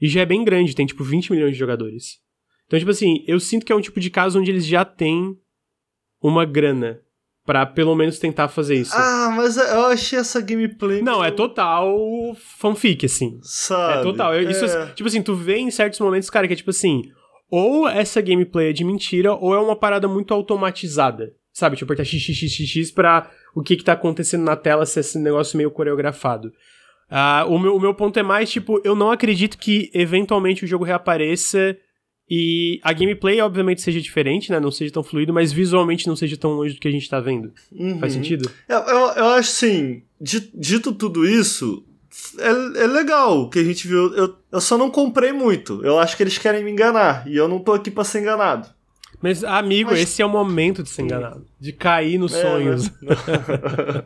e já é bem grande, tem tipo 20 milhões de jogadores. Então, tipo assim, eu sinto que é um tipo de caso onde eles já têm uma grana pra pelo menos tentar fazer isso. Ah, mas eu achei essa gameplay. Não, é total fanfic, assim. Sabe? É total. Eu- Isso, é. tipo assim, tu vê em certos momentos, cara, que é tipo assim, ou essa gameplay é de mentira, ou é uma parada muito automatizada. Sabe? Tipo, apertar xxxx pra o que que tá acontecendo na tela ser esse negócio meio coreografado. Ah, o, meu, o meu ponto é mais, tipo, eu não acredito que eventualmente o jogo reapareça e a gameplay, obviamente, seja diferente, né? Não seja tão fluido, mas visualmente não seja tão longe do que a gente tá vendo. Uhum. Faz sentido? Eu, eu, eu acho assim, di- dito tudo isso, é, é legal o que a gente viu. Eu, eu só não comprei muito. Eu acho que eles querem me enganar. E eu não tô aqui pra ser enganado. Mas, amigo, Mas- esse é o momento de ser enganado. De cair nos É, sonhos. né?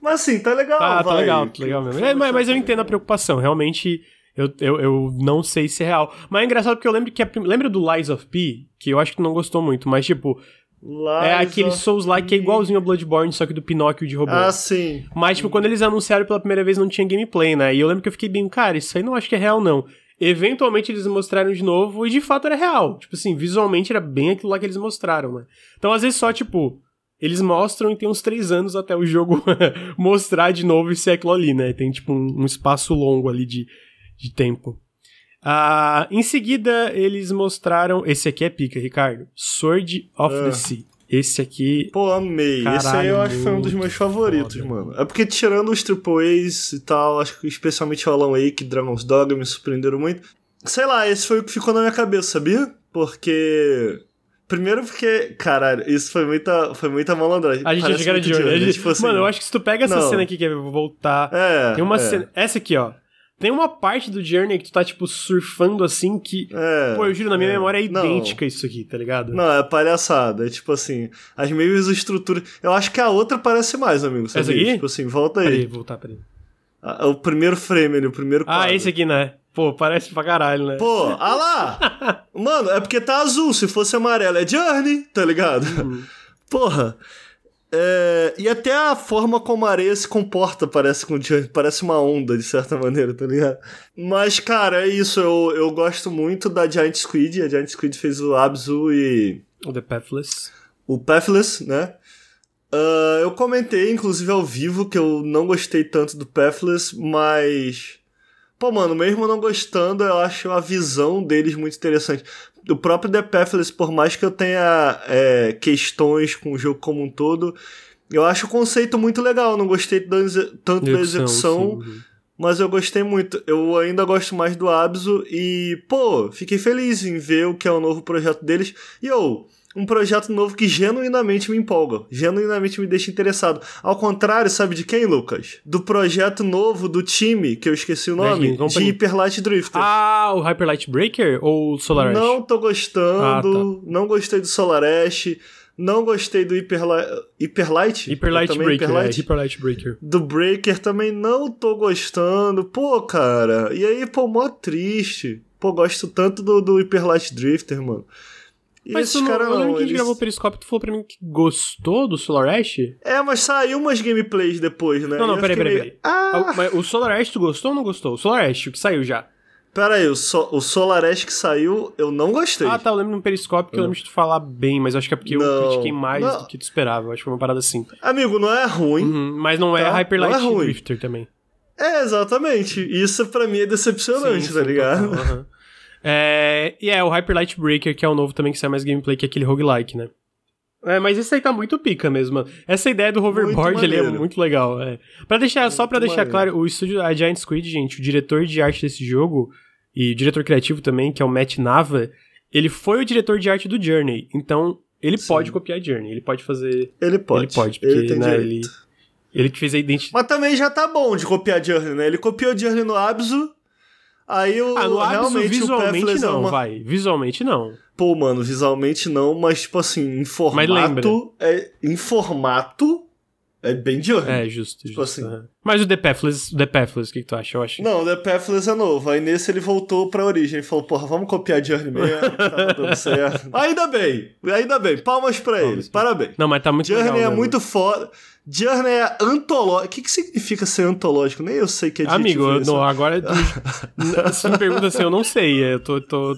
Mas assim, tá legal. Tá, tá vai. legal, tá legal mesmo. É, mas, mas eu entendo a preocupação. Realmente, eu, eu, eu não sei se é real. Mas é engraçado porque eu lembro que. A, lembra do Lies of P? Que eu acho que não gostou muito, mas tipo, é Lies aquele of Souls-like que é igualzinho a Bloodborne, só que do Pinóquio de robô. Ah, sim. Mas, tipo, quando eles anunciaram pela primeira vez não tinha gameplay, né? E eu lembro que eu fiquei bem, cara, isso aí não acho que é real, não. Eventualmente eles mostraram de novo e de fato era real. Tipo assim, visualmente era bem aquilo lá que eles mostraram, né? Então, às vezes, só, tipo, eles mostram e tem uns três anos até o jogo mostrar de novo e ser aquilo ali, né? Tem, tipo, um, um espaço longo ali de, de tempo. Ah, em seguida, eles mostraram. Esse aqui é pica, Ricardo. Sword of Ah. the Sea. Esse aqui. Pô, amei. Esse aí Caralho, eu acho que foi um dos meus favoritos, foda. mano. É porque tirando os Triple A's e tal, acho que especialmente o Alan Wake Dragon's Dogma me surpreenderam muito. Sei lá, esse foi o que ficou na minha cabeça, sabia? Porque Primeiro porque, caralho, isso foi muita, foi muita malandragem. A gente Parece era. A Journey, gente- tipo assim, Mano, eu acho que se tu pega essa Não. cena aqui, que eu vou voltar. É, Tem uma é, cena. Essa aqui, ó. Tem uma parte do Journey que tu tá, tipo, surfando assim que. É, Pô, eu juro, na minha é. memória é Não. idêntica isso aqui, tá ligado? Não, é palhaçada. É tipo assim, as mesmas estruturas. Eu acho que a outra parece mais, amigo. Sabia? Essa aqui? Tipo assim, volta aí. Peraí, voltar, peraí. Ah, O primeiro frame ali, o primeiro Ah, quadro. esse aqui, né? Pô, parece pra caralho, né? Pô, ah lá! Mano, é porque tá azul. Se fosse amarelo, é Journey, tá ligado? Uhum. Porra. É, e até a forma como a areia se comporta parece com. Parece uma onda, de certa maneira, tá ligado? Mas, cara, é isso. Eu, eu gosto muito da Giant Squid. A Giant Squid fez o Abzu e O The Pathless. o Pathless, né? Ah, eu comentei, inclusive, ao vivo, que eu não gostei tanto do Pathless, mas. Pô, mano, mesmo não gostando, eu acho a visão deles muito interessante. O próprio The Pathless, por mais que eu tenha é, questões com o jogo como um todo, eu acho o conceito muito legal. Eu Não gostei tanto da execução, sim. mas eu gostei muito. Eu ainda gosto mais do Abzu e, pô, fiquei feliz em ver o que é o novo projeto deles. E, ô, um projeto novo que genuinamente me empolga, genuinamente me deixa interessado. Ao contrário, sabe de quem, Lucas? Do projeto novo do time, que eu esqueci o nome, Game Company. de Hyper Light Drifter. Ah, o Hyper Light Breaker ou Solar Ash? Não tô gostando, Ah, não gostei do Solar Ash, não gostei do Hyper, Li- Hyper Light. Hyper Light Também Breaker, Hyper é, Light? Hyper Light Breaker. Do Breaker também não tô gostando. Pô, cara. E aí, pô, mó triste. Pô, gosto tanto do, do Hyper Light Drifter, mano. E Mas esses tu não, caras eu lembro que a gente eles- gravou o Periscope tu falou pra mim que gostou do Solar Ash? É, mas saiu umas gameplays depois, né? Não, não, eu peraí, peraí, meio- Ah, Ah, Mas o Solar Ash tu gostou ou não gostou? O Solar Ash, o que saiu já. pera aí, o, so o Solar Ash que saiu, eu não gostei. Ah, tá, eu lembro no Periscope que eu lembro de tu falar bem, mas eu acho que é porque eu Não, critiquei mais não. do que tu esperava. Eu acho que foi uma parada assim. Amigo, não é ruim. Uhum, mas não é Tá, Hyper não é Light ruim. Drifter também. É, exatamente. Isso pra mim é decepcionante, Sim, tá sim, ligado? total, aham. É, e é o Hyper Light Breaker, que é o novo também que sai mais gameplay, que é aquele roguelike, né? É, mas esse aí tá muito pica mesmo. Essa ideia do hoverboard ali é muito legal. É. Pra deixar, só pra deixar claro, o estúdio, a Giant Squid, gente, o diretor de arte desse jogo, e o diretor criativo também, que é o Matt Nava, ele foi o diretor de arte do Journey. Então, ele Sim. pode copiar Journey, ele pode fazer. Ele pode. Ele pode, porque ele tem né, direito. ele, ele que fez a identidade. Mas também já tá bom de copiar Journey, né? Ele copiou Journey no Abzu. Aí o Ah, no Abzu, realmente o visualmente Pathless é não, uma... vai. Visualmente não. Pô, mano, visualmente não, mas tipo assim, em formato. É, em formato é bem Journey. É, justo. Tipo justo assim. Mas o The Pathless, o The Pathless, o que, que tu acha? Eu acho. Não, o The Pathless é novo. Aí nesse ele voltou pra origem. Ele falou, porra, vamos copiar Journey mesmo. tá dando certo. Ainda bem, ainda bem. Palmas pra ele. Palmas. Parabéns. Não, mas tá muito Journey legal. é muito foda. Journey é antológico. O que, que significa ser antológico? Nem eu sei que é Amigo, eu não, agora. tu- se me pergunta assim, eu não sei. Eu tô. tô...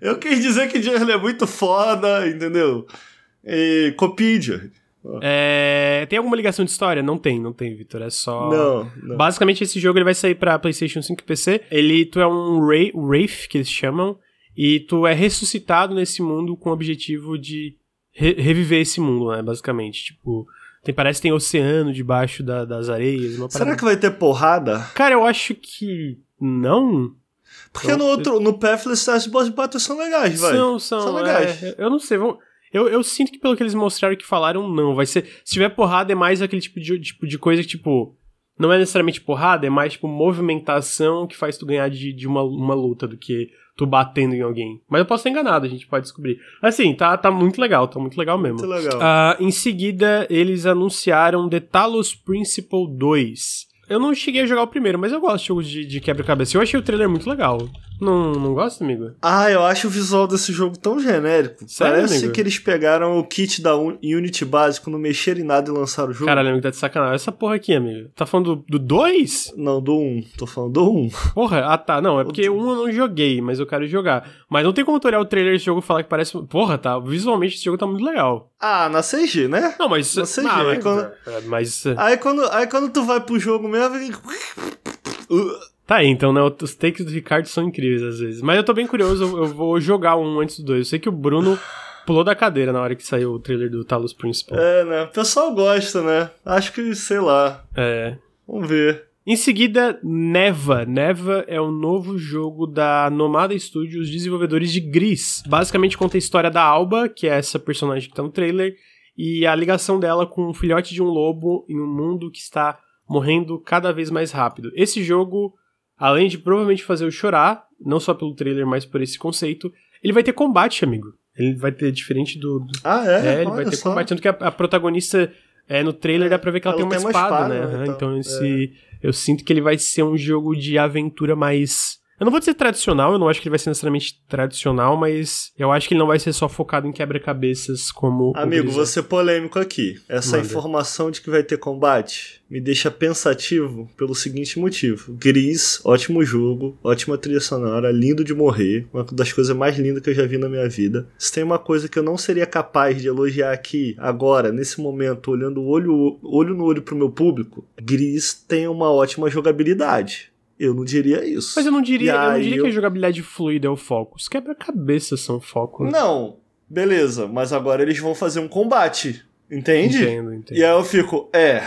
Eu quis dizer que Journey é muito foda, entendeu? E copie Journey. É, tem alguma ligação de história? Não tem, não tem, Vitor. É só. Não, não. Basicamente, esse jogo ele vai sair pra PlayStation 5 e PC. Ele, tu é um Wraith, Wraith, que eles chamam, e tu é ressuscitado nesse mundo com o objetivo de re- reviver esse mundo, né? Basicamente. Tipo, tem, parece que tem oceano debaixo da- das areias. Será que vai ter porrada? Cara, eu acho que não. Porque Então, no outro, no Pathless as boss battles são legais, vai. São, são. São legais. é, eu não sei, vão. Eu, eu sinto que pelo que eles mostraram que falaram, não. Vai ser. Se tiver porrada, é mais aquele tipo de, tipo de coisa que, tipo. Não é necessariamente porrada, é mais, tipo, movimentação que faz tu ganhar de, de uma, uma luta do que tu batendo em alguém. Mas eu posso estar enganado, a gente pode descobrir. Assim, tá, tá muito legal, tá muito legal mesmo. Muito legal. Ah, em seguida, eles anunciaram The Talos Principle 2. Eu não cheguei a jogar o primeiro, mas eu gosto de jogos de, de quebra-cabeça. Eu achei o trailer muito legal. Não, não gosta, amigo? Ah, eu acho o visual desse jogo tão genérico. Sério, Parece amigo? que eles pegaram o kit da Un- Unity básico, não mexeram em nada e lançaram o jogo. Caralho, amigo, tá de sacanagem. Essa porra aqui, amigo. Tá falando do 2? Não, do 1. Tô falando do 1. Porra, ah tá. Não, é porque um eu não joguei, mas eu quero jogar. Mas não tem como tu olhar o trailer desse jogo e falar que parece. Porra, tá. Visualmente esse jogo tá muito legal. Ah, na CG, né? Não, mas. Não sei, ah, é mas, quando- é, mas. Aí quando, aí quando tu vai pro jogo mesmo. Tá aí, então, né? Os takes do Ricardo são incríveis às vezes. Mas eu tô bem curioso, eu, eu vou jogar um antes do dois. Eu sei que o Bruno pulou da cadeira na hora que saiu o trailer do Talos Principal. É, né? O pessoal gosta, né? Acho que, sei lá. É. Vamos ver. Em seguida, Neva. Neva é um novo jogo da Nomada Studios, desenvolvedores de Gris. Basicamente conta a história da Alba, que é essa personagem que tá no trailer, e a ligação dela com um filhote de um lobo em um mundo que está morrendo cada vez mais rápido. Esse jogo, além de provavelmente fazer eu chorar, não só pelo trailer, mas por esse conceito, ele vai ter combate, amigo. Ele vai ter diferente do. do... Ah, é? É, ele vai ter só. combate. Tanto que a, a, protagonista, é, no trailer, dá pra ver que ela, ela tem, uma, tem espada, uma espada, né? Então, então esse. É eu sinto que ele vai ser um jogo de aventura mais. Eu não vou dizer tradicional, eu não acho que ele vai ser necessariamente tradicional, mas eu acho que ele não vai ser só focado em quebra-cabeças como. Amigo, vou ser polêmico aqui. Essa Manda. informação de que vai ter combate me deixa pensativo pelo seguinte motivo: Gris, ótimo jogo, ótima trilha sonora, lindo de morrer, uma das coisas mais lindas que eu já vi na minha vida. Se tem uma coisa que eu não seria capaz de elogiar aqui, agora, nesse momento, olhando olho, olho no olho pro meu público, Gris tem uma ótima jogabilidade. Eu não diria isso. Mas eu não diria, eu não diria eu... que a jogabilidade fluida é o foco. Os quebra-cabeças são o foco. Né? Não, beleza, mas agora eles vão fazer um combate. Entende? Entendo, entendo. E aí eu fico, é.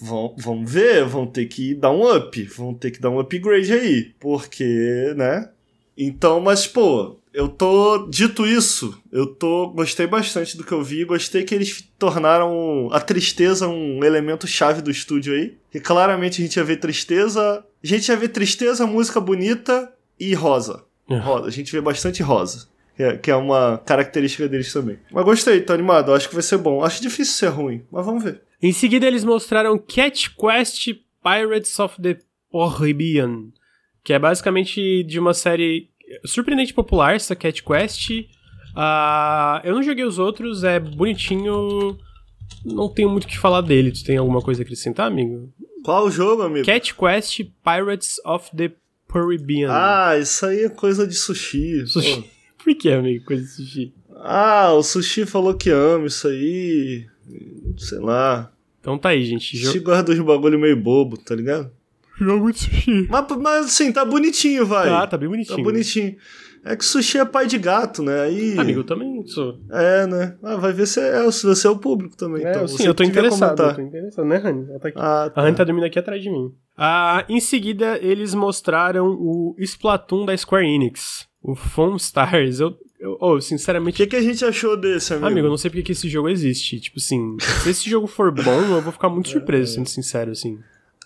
Vão, vamos ver, vão ter que dar um up, vão ter que dar um upgrade aí. Porque, né? Então, mas, pô, eu tô. Dito isso, eu tô. Gostei bastante do que eu vi. Gostei que eles tornaram a tristeza um elemento chave do estúdio aí. Que claramente a gente ia ver tristeza. A gente ia ver tristeza, música bonita e rosa. É. rosa. A gente vê bastante rosa. Que é, que é uma característica deles também. Mas gostei, tô animado. Acho que vai ser bom. Acho difícil ser ruim, mas vamos ver. Em seguida, eles mostraram Cat Quest Pirates of the Caribbean. Que é basicamente de uma série surpreendente popular, essa Cat Quest. Uh, eu não joguei os outros, é bonitinho. Não tenho muito o que falar dele. Tu tem alguma coisa a acrescentar, amigo? Qual o jogo, amigo? Cat Quest Pirates of the Caribbean. Ah, isso aí é coisa de sushi. Sushi. Por que, amigo? Coisa de sushi. Ah, o sushi falou que ama isso aí. Sei lá. Então tá aí, gente. Sushi guarda uns bagulho meio bobo, tá ligado? Jogo de sushi. Mas, mas assim, tá bonitinho, vai. Tá, tá bem bonitinho. Tá bonitinho. É que sushi é pai de gato, né? Aí... Amigo, eu também sou. É, né? Ah, vai ver se é, você é o público também. É, então. sim, eu tô interessado. Eu tô interessado, né, Rani? Tá ah, tá. A Rani tá dormindo aqui atrás de mim. Ah, em seguida, eles mostraram o Splatoon da Square Enix. O Foam Stars. Eu, eu oh, sinceramente. O que, que a gente achou desse, amigo? Amigo, eu não sei porque que esse jogo existe. Tipo assim, se esse jogo for bom, eu vou ficar muito surpreso, sendo sincero, assim.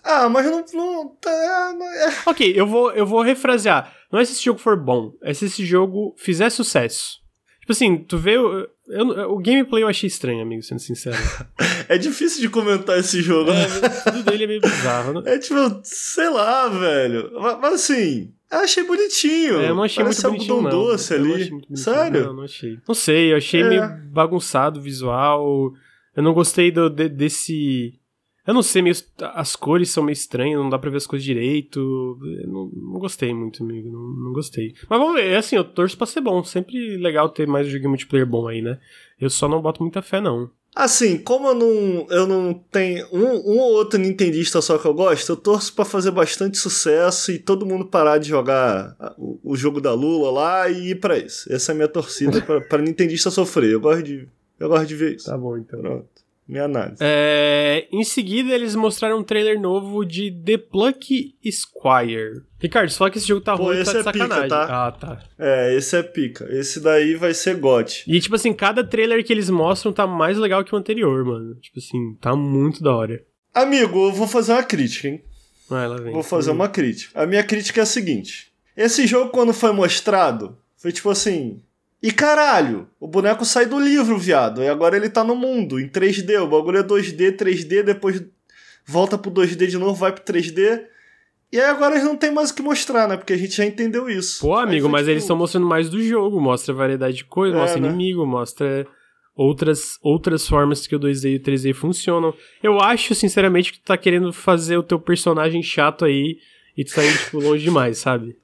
Ah, mas não. não, tá, não é. Ok, eu vou, eu vou refrasear. Não é se esse jogo for bom, é se esse jogo fizer sucesso. Tipo assim, tu vê. Eu, eu, o gameplay eu achei estranho, amigo, sendo sincero. é difícil de comentar esse jogo? É, tudo dele é meio bizarro, né? É tipo, sei lá, velho. Mas, mas assim, eu achei bonitinho. É, eu não achei Parece muito bonitinho, não. doce ali. Não achei muito Sério? Não, não achei. Não sei, eu achei é. meio bagunçado o visual. Eu não gostei do, de, desse eu não sei, meio, as cores são meio estranhas, não dá pra ver as coisas direito. Não, não, gostei muito, amigo. Não, não, gostei. Mas vamos ver, é assim, eu torço pra ser bom. Sempre legal ter mais um jogo multiplayer bom aí, né? Eu só não boto muita fé, não. Assim, como eu não, eu não tenho um, um ou outro Nintendista só que eu gosto, eu torço para fazer bastante sucesso e todo mundo parar de jogar o, o jogo da Lula lá e ir pra isso. Essa é a minha torcida pra, pra Nintendista sofrer. Eu gosto de, eu gosto de ver isso. Tá bom, então. Pronto. Minha análise. É, em seguida, eles mostraram um trailer novo de The Pluck Squire. Ricardo, fala que esse jogo tá Pô, ruim, esse tá é sacanagem. Pica, tá? Ah, tá. É, esse é pica. Esse daí vai ser gote. E, tipo assim, cada trailer que eles mostram tá mais legal que o anterior, mano. Tipo assim, tá muito da hora. Amigo, eu vou fazer uma crítica, hein? Vai, lá vem. Vou fazer uma crítica. A minha crítica é a seguinte. Esse jogo, quando foi mostrado, foi tipo assim... E caralho, o boneco sai do livro, viado. E agora ele tá no mundo, em 3D. O bagulho é 2D, 3D, depois volta pro 2D de novo, vai pro 3D. E aí agora eles não tem mais o que mostrar, né? Porque a gente já entendeu isso. Pô, amigo, mas tipo... eles estão mostrando mais do jogo. Mostra variedade de coisas, é, mostra né? inimigo, mostra outras, outras formas que o 2D e o 3D funcionam. Eu acho, sinceramente, que tu tá querendo fazer o teu personagem chato aí e tu saindo, tipo, longe demais, sabe?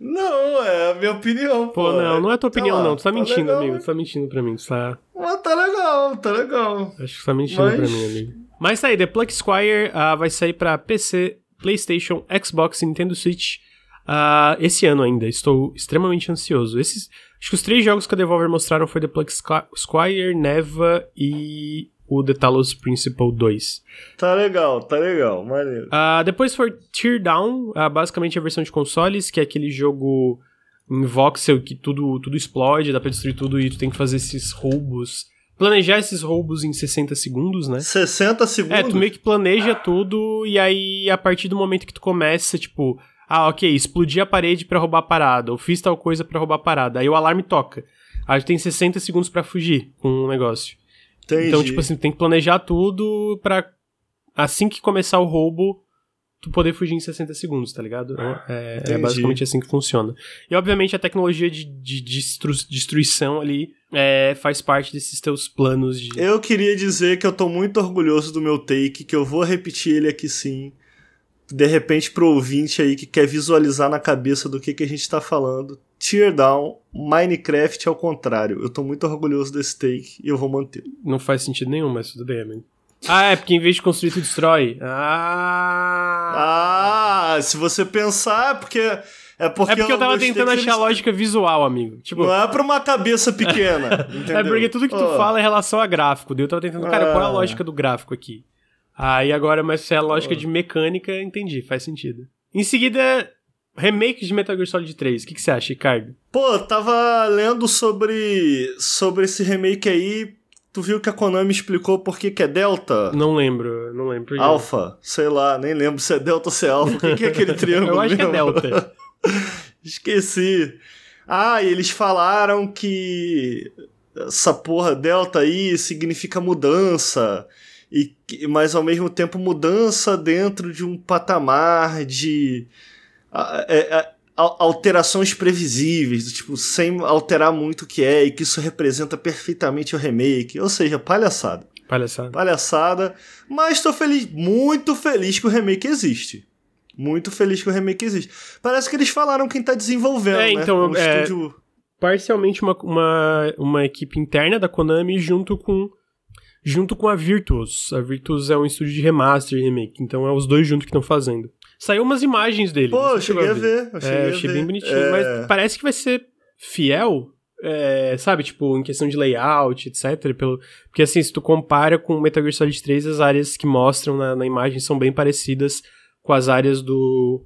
Não, é a minha opinião. Pô, pô não, não é tua opinião, tá não. Tu tá, tá mentindo, legal, amigo. Tu tá mentindo pra mim. Tu tá... Mas tá legal, tá legal. Acho que tu tá mentindo Mas... pra mim, amigo. Mas tá aí, The Plug Squire uh, vai sair pra PC, PlayStation, Xbox Nintendo Switch uh, esse ano ainda. Estou extremamente ansioso. Esses, acho que os três jogos que a Devolver mostraram foi The Plug Squire, Neva e o The Talos Principle 2. Tá legal, tá legal, maneiro. Uh, depois foi Teardown, uh, basicamente a versão de consoles, que é aquele jogo em voxel que tudo, tudo explode, dá pra destruir tudo e tu tem que fazer esses roubos. Planejar esses roubos em 60 segundos, né? 60 segundos? É, tu meio que planeja tudo e aí a partir do momento que tu começa, tipo, ah, ok, explodi a parede para roubar a parada, ou fiz tal coisa para roubar a parada, aí o alarme toca. Aí tu tem 60 segundos para fugir com o um negócio. Entendi. Então, tipo assim, tu tem que planejar tudo pra assim que começar o roubo, tu poder fugir em 60 segundos, tá ligado? É, é basicamente assim que funciona. E obviamente a tecnologia de, de, destru destruição ali é, faz parte desses teus planos de. Eu queria dizer que eu tô muito orgulhoso do meu take, que eu vou repetir ele aqui sim. De repente, pro ouvinte aí que quer visualizar na cabeça do que, que a gente tá falando, Teardown, Minecraft ao contrário. Eu tô muito orgulhoso desse take e eu vou manter. Não faz sentido nenhum, mas tudo bem, amigo. Ah, é porque em vez de construir, tu destrói. Ah! Ah, se você pensar, é porque. É porque, é porque eu, tava tentando achar eles... lógica visual, amigo. Tipo, não é pra uma cabeça pequena. é porque tudo que tu oh. fala é em relação a gráfico. Eu tava tentando, cara, ah. qual é a ah. lógica do gráfico aqui? Aí agora, mas se é a lógica oh. de mecânica, entendi, faz sentido. Em seguida, remake de Metal Gear Solid 3. O que, que você acha, Ricardo? Pô, tava lendo sobre, sobre esse remake aí Tu viu que a Konami explicou por que, que é Delta? Não lembro, não lembro. Alpha, sei lá, nem lembro se é Delta ou se é Alpha. O que, que é aquele triângulo? Eu acho mesmo? que é Delta. Esqueci. Ah, e eles falaram que essa porra Delta aí significa mudança. E, mas ao mesmo tempo mudança dentro de um patamar de. É, é, alterações previsíveis, tipo, sem alterar muito o que é, e que isso representa perfeitamente o remake. Ou seja, palhaçada. Palhaçada. Palhaçada. Mas tô feliz, muito feliz que o remake existe. Muito feliz que o remake existe. Parece que eles falaram quem tá desenvolvendo, é, né? Então, um é, estúdio... Parcialmente uma, uma, uma equipe interna da Konami junto com junto com a Virtuos. A Virtuos é um estúdio de remaster e remake, então é os dois juntos que estão fazendo. Saiu umas imagens dele. Pô, eu cheguei a ver. Eu cheguei, é, eu achei bem bonitinho. É... Mas parece que vai ser fiel, é, sabe? Tipo, em questão de layout, etc. Pelo... Porque assim, se tu compara com Metal Gear Solid 3, as áreas que mostram na, na imagem são bem parecidas com as áreas do,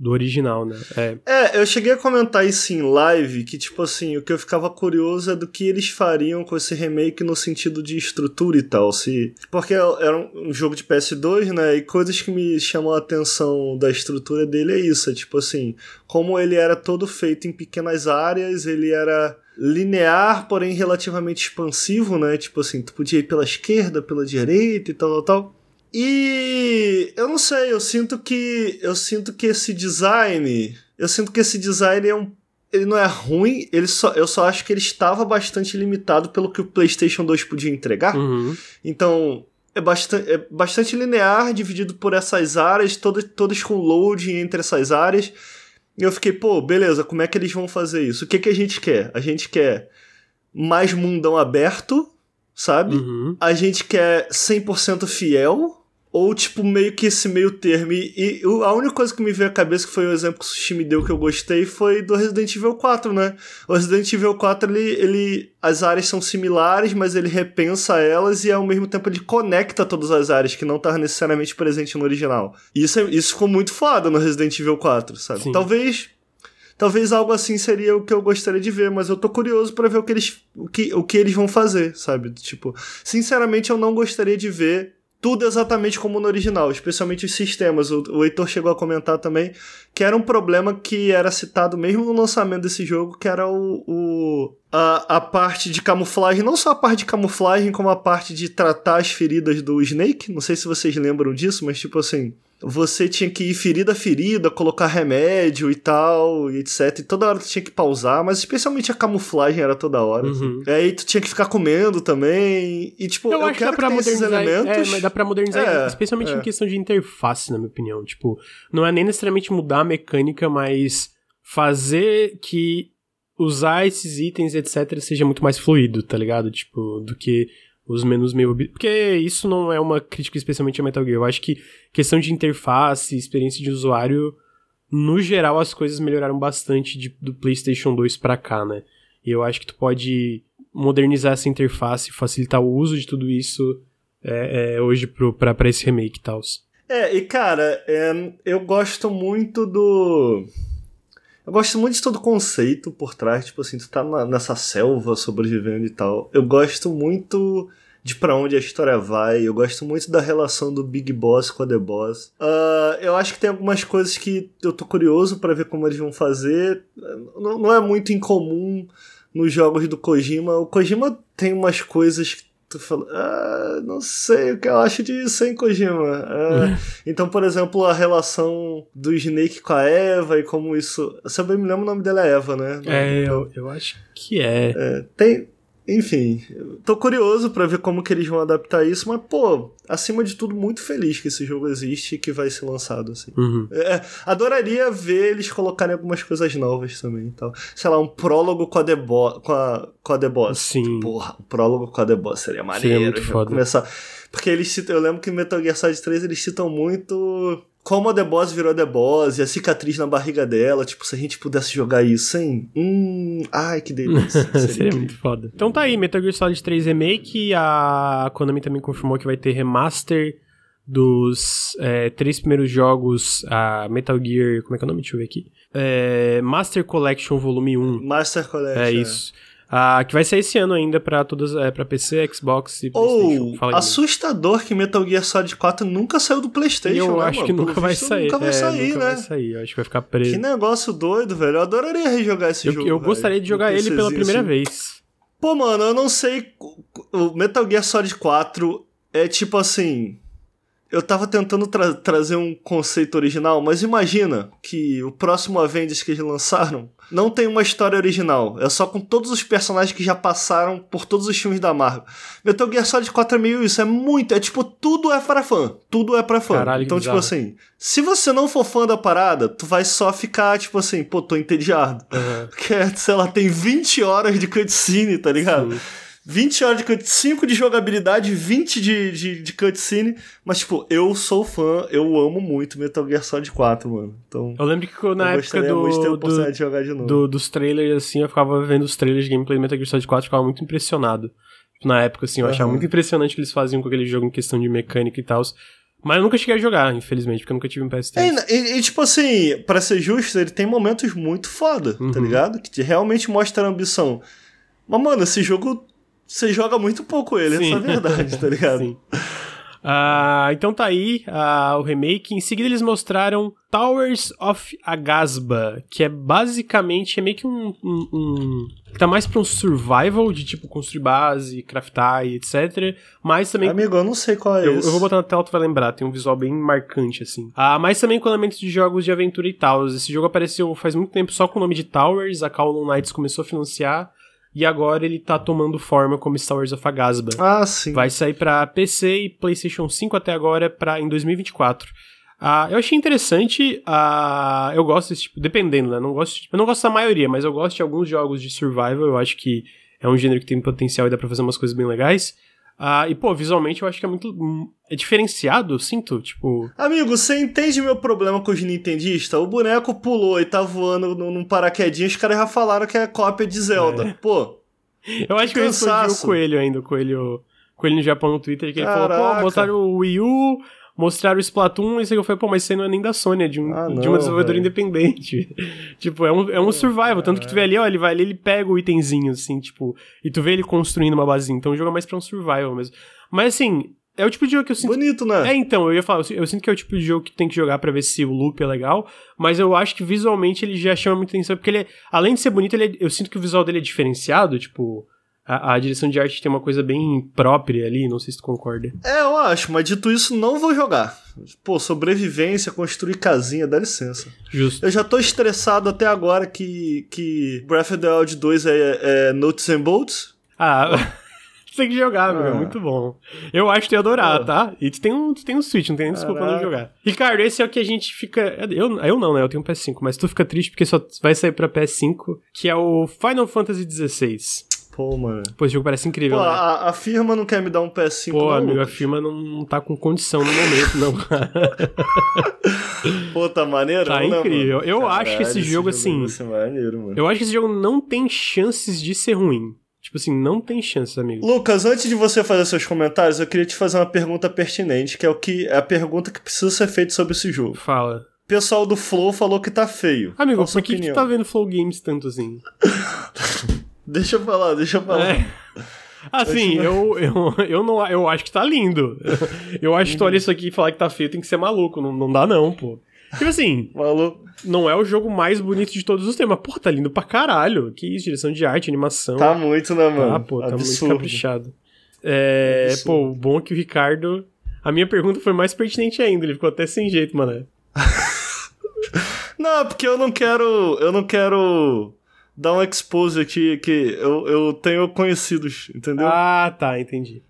do original, né? É. é, eu cheguei a comentar isso em live, que tipo assim, o que eu ficava curioso é do que eles fariam com esse remake no sentido de estrutura e tal, se... Porque era um jogo de PS2, né, e coisas que me chamam a atenção da estrutura dele é isso, é tipo assim, como ele era todo feito em pequenas áreas, ele era linear, porém relativamente expansivo, né, tipo assim, tu podia ir pela esquerda, pela direita e tal, tal, tal. E eu não sei, eu sinto que eu sinto que esse design, eu sinto que esse design é um ele não é ruim, ele só, eu só acho que ele estava bastante limitado pelo que o PlayStation 2 podia entregar. Uhum. Então, é bastante, é bastante linear, dividido por essas áreas, todas, todas com loading entre essas áreas. E eu fiquei, pô, beleza, como é que eles vão fazer isso? O que, que a gente quer? A gente quer mais mundão aberto, sabe? Uhum. A gente quer 100% fiel ou, tipo, meio que esse meio termo. E, e, a única coisa que me veio à cabeça, que foi o exemplo que o Sushi me deu que eu gostei, foi do Resident Evil 4, né? O Resident Evil 4, ele, ele. As áreas são similares, mas ele repensa elas e ao mesmo tempo ele conecta todas as áreas que não estavam necessariamente presente no original. E isso, é, isso ficou muito foda no Resident Evil 4, sabe? Sim. Talvez. Talvez algo assim seria o que eu gostaria de ver, mas eu tô curioso para ver o que eles o que, o que eles vão fazer, sabe? Tipo, sinceramente eu não gostaria de ver tudo exatamente como no original, especialmente os sistemas. O, o Heitor chegou a comentar também que era um problema que era citado mesmo no lançamento desse jogo, que era o, o a, a parte de camuflagem, não só a parte de camuflagem, como a parte de tratar as feridas do Snake. Não sei se vocês lembram disso, mas tipo assim, você tinha que ir ferida a ferida, colocar remédio e tal, e etc. E toda hora tu tinha que pausar, mas especialmente a camuflagem era toda hora. Uhum. Assim. Aí tu tinha que ficar comendo também. E tipo, eu, eu acho quero que dá pra modernizar, elementos. É, mas dá pra modernizar, é, especialmente é. em questão de interface, na minha opinião. Tipo, não é nem necessariamente mudar a mecânica, mas fazer que usar esses itens, etc., seja muito mais fluido, tá ligado? Tipo, do que os menus meio. Porque isso não é uma crítica especialmente a Metal Gear. Eu acho que questão de interface, experiência de usuário, no geral as coisas melhoraram bastante de, do PlayStation 2 pra cá, né? E eu acho que tu pode modernizar essa interface, facilitar o uso de tudo isso é, é, hoje pro, pra, pra esse remake e tal. É, e cara, é, eu gosto muito do. Eu gosto muito de todo o conceito por trás, tipo assim, tu tá na, nessa selva sobrevivendo e tal. Eu gosto muito de para onde a história vai. Eu gosto muito da relação do Big Boss com a The Boss. Uh, eu acho que tem algumas coisas que eu tô curioso para ver como eles vão fazer. Não, não, é muito incomum nos jogos do Kojima. O Kojima tem umas coisas que tu fala, ah, não sei o que eu acho disso, hein, Kojima. Ah, então, por exemplo, a relação do Snake com a Eva e como isso. Se eu bem me lembro, o nome dela é Eva, né? É, eu, eu acho que é. é tem, enfim, tô curioso para ver como que eles vão adaptar isso, mas, pô, acima de tudo, muito feliz que esse jogo existe e que vai ser lançado, assim. Uhum. É, adoraria ver eles colocarem algumas coisas novas também e tal. Sei lá, um prólogo com a The, Bo com a, com a The Boss. Sim. Porra, um prólogo com a The Boss seria maneiro. Seria muito foda. Começar... Porque eles citam, eu lembro que em Metal Gear Solid 3 eles citam muito como a The Boss virou The Boss e a cicatriz na barriga dela, tipo, se a gente pudesse jogar isso, hein? Hum, ai, que delícia. Seria, Seria muito foda. Então tá aí, Metal Gear Solid 3 Remake, a Konami também confirmou que vai ter remaster dos é, três primeiros jogos, a Metal Gear, como é que é o nome? Deixa eu ver aqui. É, Master Collection Volume 1. Master Collection. É isso. É. Ah, que vai sair esse ano ainda pra todas, é, pra PC, Xbox e PlayStation. Ou, assustador que Metal Gear Solid 4 nunca saiu do PlayStation, Eu né, acho mano? que nunca vai sair. Nunca vai é, sair, nunca né? vai sair. Eu acho que vai ficar preso. Que negócio doido, velho. Eu adoraria rejogar esse eu, jogo. Eu velho. gostaria de jogar ele pela primeira assim. vez. Pô, mano, eu não sei. O Metal Gear Solid 4 é tipo assim. Eu tava tentando tra trazer um conceito original, mas imagina que o próximo Avengers que eles lançaram não tem uma história original. É só com todos os personagens que já passaram por todos os filmes da Marvel. Metal Gear Solid 4 é meio isso, é muito. É tipo, tudo é para fã. Tudo é para fã. Caralho, então, tipo assim, se você não for fã da parada, tu vai só ficar, tipo assim, pô, tô entediado. Uhum. Porque, sei lá, tem 20 horas de cutscene, tá ligado? Sim. 20 horas de cutscene, 5 de jogabilidade, 20 de, de, de cutscene. Mas, tipo, eu sou fã, eu amo muito Metal Gear Solid 4, mano. Então. Eu lembro que na época do, de do, de de do, dos trailers, assim, eu ficava vendo os trailers de gameplay do Metal Gear Solid 4 e ficava muito impressionado. Na época, assim, eu Uhum. achava muito impressionante o que eles faziam com aquele jogo em questão de mecânica e tal. Mas eu nunca cheguei a jogar, infelizmente, porque eu nunca tive um PS3. É, e, e, tipo assim, pra ser justo, ele tem momentos muito foda, tá Uhum. ligado? Que te- realmente mostra a ambição. Mas, mano, esse jogo. Você joga muito pouco ele, Sim. essa é a verdade, tá ligado? Sim. Ah, então tá aí ah, o remake. Em seguida eles mostraram Towers of Agasba, que é basicamente é meio que um, um, um- tá mais pra um survival de tipo construir base, craftar e etc. Mas também Amigo, eu não sei qual é eu, esse. eu vou botar na tela, tu vai lembrar, tem um visual bem marcante, assim. Ah, mas também com elementos de jogos de aventura e tal. Esse jogo apareceu faz muito tempo só com o nome de Towers, a Call Knights começou a financiar, e agora ele tá tomando forma como Towers of Agasba. Ah, sim. Vai sair pra PC e PlayStation 5 até agora pra, em 2024. Ah, eu achei interessante. ah, eu gosto desse tipo, dependendo, né? Não gosto, eu não gosto da maioria, mas eu gosto de alguns jogos de survival. Eu acho que é um gênero que tem potencial e dá pra fazer umas coisas bem legais. Ah, e, pô, visualmente eu acho que é muito. hum, É diferenciado, eu sinto. Tipo. Amigo, você entende meu problema com os nintendistas? O boneco pulou e tá voando num paraquedinho, os caras já falaram que é cópia de Zelda. Pô, Eu acho que eu respondi o. Coelho ainda, o Coelho, Coelho no Japão no Twitter, que ele falou, pô, mostraram o Wii U, mostraram o Splatoon, e eu falei, pô, mas isso aí não é nem da Sony, é de, um, Ah, de uma desenvolvedora independente. tipo, é um, é um survival, tanto que tu vê ali, ó, ele vai ali, ele pega o itemzinho, assim, tipo, e tu vê ele construindo uma basinha, então o jogo é mais pra um survival mesmo. Mas assim, é o tipo de jogo que eu sinto bonito, né? é, então, eu ia falar, eu, sinto que é o tipo de jogo que tem que jogar pra ver se o loop é legal, mas eu acho que visualmente ele já chama muita atenção, porque ele, é- além de ser bonito, ele é- eu sinto que o visual dele é diferenciado, tipo, a, a direção de arte tem uma coisa bem própria ali, não sei se tu concorda. É, eu acho, mas dito isso, não vou jogar. Pô, sobrevivência, construir casinha, dá licença. Justo. Eu já tô estressado até agora que, que Breath of the Wild 2 é, é Notes and Bolts. Ah, tem que jogar, meu, é Ah. muito bom. Eu acho que tu ia adorar, Pô. tá? E tu tem um, tu tem um Switch, não tem nem desculpa não jogar. Ricardo, esse é o que a gente fica... Eu, eu não, né? Eu tenho um PS5, mas tu fica triste porque só vai sair pra PS5, que é o Final Fantasy XVI. Pô, mano. Pô, esse jogo parece incrível, Pô, né? a, a firma não quer me dar um PS5, Pô, não? amigo, a Lucas? firma não tá com condição no momento, não. Pô, tá maneiro? Tá né, incrível. mano? Eu acho que esse jogo, vai assim, maneiro, mano. Eu acho que esse jogo não tem chances de ser ruim. Tipo assim, não tem chance, amigo. Lucas, antes de você fazer seus comentários, eu queria te fazer uma pergunta pertinente, que é o que é a pergunta que precisa ser feita sobre esse jogo. Fala. O pessoal do Flow falou que tá feio. Amigo, a por que, que tu tá vendo Flow Games tanto assim? Deixa eu falar, deixa eu falar. É. Assim, eu, eu, eu, não, eu acho que tá lindo. Eu acho que tu olha isso aqui e falar que tá feio tem que ser maluco. Não, não dá, não, pô. Tipo assim, Maluco. não é o jogo mais bonito de todos os tempos. Mas, pô, tá lindo pra caralho. Que isso, direção de arte, animação. Tá muito, né, mano? Ah, pô, tá muito Absurdo. caprichado. É, Absurdo. pô, o bom é que o Ricardo. A minha pergunta foi mais pertinente ainda, ele ficou até sem jeito, mano. Não, porque eu não quero. Eu não quero dar um expose aqui que eu, eu tenho conhecidos, entendeu? Ah, tá, entendi.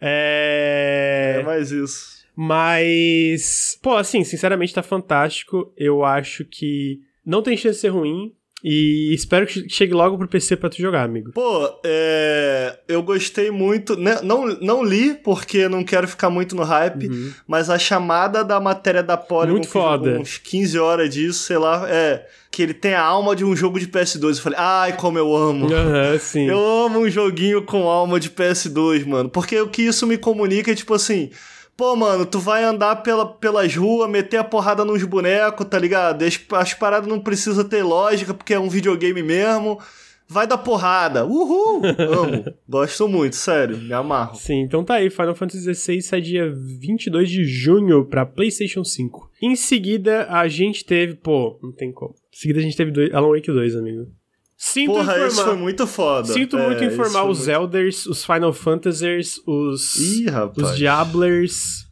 É. é mais isso. Mas, pô, assim, sinceramente tá fantástico. Eu acho que não tem chance de ser ruim. E espero que chegue logo pro PC pra tu jogar, amigo. Pô, é, eu gostei muito. né, Não, não li, porque não quero ficar muito no hype, Uhum. mas a chamada da matéria da Polygon, Muito foda. uns 15 horas disso, sei lá, é. Que ele tem a alma de um jogo de PS2. Eu falei, ai, como eu amo. Aham, sim. Eu amo um joguinho com alma de PS2, mano. Porque o que isso me comunica é tipo assim. Pô, mano, tu vai andar pela, pelas ruas, meter a porrada nos bonecos, tá ligado? As, as paradas não precisam ter lógica, porque é um videogame mesmo. Vai dar porrada. Uhul! Amo. Gosto muito, sério. Me amarro. Sim, então tá aí, Final Fantasy XVI sai dia 22 de junho pra PlayStation 5. Em seguida, a gente teve, pô, não tem como. Em seguida, a gente teve dois, Alan Wake 2, amigo. Sinto Porra, informar, esse foi muito foda. Sinto É, muito informar os muito- Elders, os Final Fantasers, os, Ih, rapaz. os Diablers,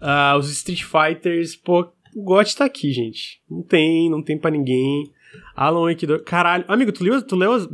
ah, os Street Fighters. Pô, o GOT tá aqui, gente. Não tem, não tem pra ninguém. Alan Wake 2. Caralho, amigo, tu leu, tu leu as.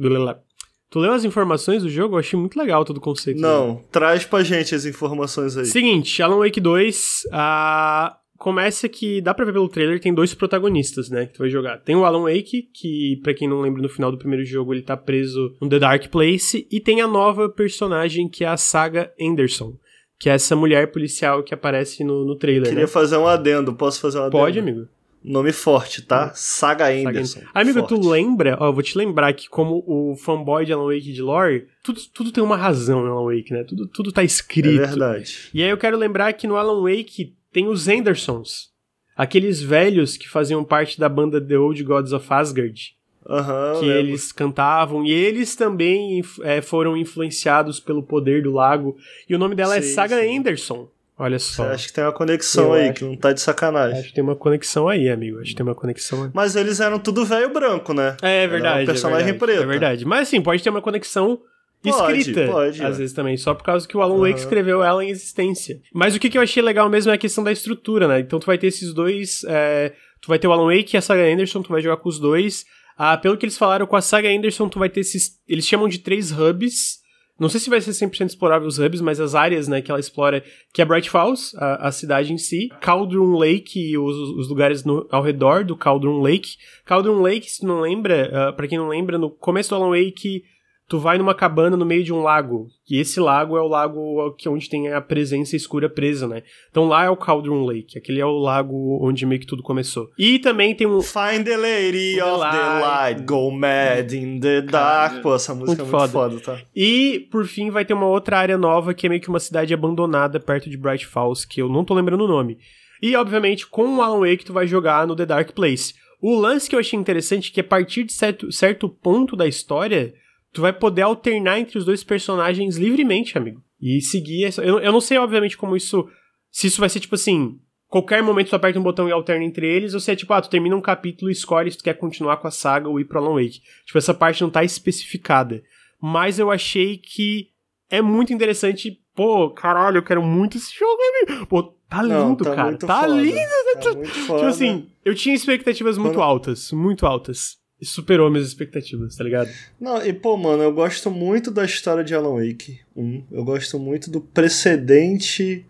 Tu leu as informações do jogo? Eu achei muito legal todo o conceito. dele. Não, traz pra gente as informações aí. Seguinte, Alan Wake 2, ah, começa que, dá pra ver pelo trailer, tem dois protagonistas, né, que tu vai jogar. Tem o Alan Wake, que, pra quem não lembra, no final do primeiro jogo ele tá preso no The Dark Place, e tem a nova personagem, que é a Saga Anderson, que é essa mulher policial que aparece no, no trailer, Queria né? fazer um adendo. Posso fazer um adendo? Pode, amigo. Nome forte, tá? Saga Saga Anderson. Amigo, Forte. tu lembra, ó, eu vou te lembrar que como o fanboy de Alan Wake de lore, tudo, tudo tem uma razão no Alan Wake, né? Tudo, tudo tá É escrito. verdade. E aí eu quero lembrar que no Alan Wake tem os Andersons. Aqueles velhos que faziam parte da banda The Old Gods of Asgard. Aham. que lembro. eles cantavam. E eles também é, foram influenciados pelo poder do lago. E o nome dela é Sim, Saga sim. Anderson. Olha só. Acho que tem uma conexão Eu aí, acho. que não tá de sacanagem. Acho que tem uma conexão aí, amigo. Acho que tem uma conexão aí. Mas eles eram tudo velho branco, né? É verdade. Era um personagem é verdade, preto. É verdade. Mas assim, pode ter uma conexão Pode, escrita. pode, às é. vezes também, só por causa que o Alan Wake Aham. escreveu ela em existência. Mas o que, que eu achei legal mesmo é a questão da estrutura, né? Então tu vai ter esses dois. é, Tu vai ter o Alan Wake e a Saga Anderson, tu vai jogar com os dois. Ah, pelo que eles falaram com a Saga Anderson, tu vai ter esses. Eles chamam de três hubs. Não sei se vai ser 100% explorável os hubs, mas as áreas, né, que ela explora, que é Bright Falls, a, a cidade em si, Cauldron Lake e os, os lugares no- ao redor do Cauldron Lake. Cauldron Lake, se não lembra, ah, pra quem não lembra, no começo do Alan Wake, tu vai numa cabana no meio de um lago, e esse lago é o lago que onde tem a presença escura presa, né? Então lá é o Cauldron Lake, aquele é o lago onde meio que tudo começou. E também tem um Find the lady The of the light. light, go mad in the dark. Pô, essa música Muito é muito foda. foda, tá? E, por fim, vai ter uma outra área nova que é meio que uma cidade abandonada perto de Bright Falls, que eu não tô lembrando o nome. E, obviamente, com o Alan Wake tu vai jogar no The Dark Place. O lance que eu achei interessante é que a partir de certo, certo ponto da história, tu vai poder alternar entre os dois personagens livremente, amigo. E seguir essa... Eu, eu não sei, obviamente, como isso... Se isso vai ser, tipo assim... Qualquer momento tu aperta um botão e alterna entre eles, ou se é tipo, ah, tu termina um capítulo e escolhe se tu quer continuar com a saga ou ir pro Alan Wake. Tipo, essa parte não tá especificada mas eu achei que é muito interessante. Pô, caralho, eu quero muito esse jogo, amigo. Pô, tá Não, lindo, tá cara. muito Tá foda. lindo. Tá muito foda. Tipo assim, eu tinha expectativas muito Quando- altas, muito altas. E superou minhas expectativas, tá ligado? Não, e pô, mano, eu gosto muito da história de Alan Wake 1. Eu gosto muito do precedente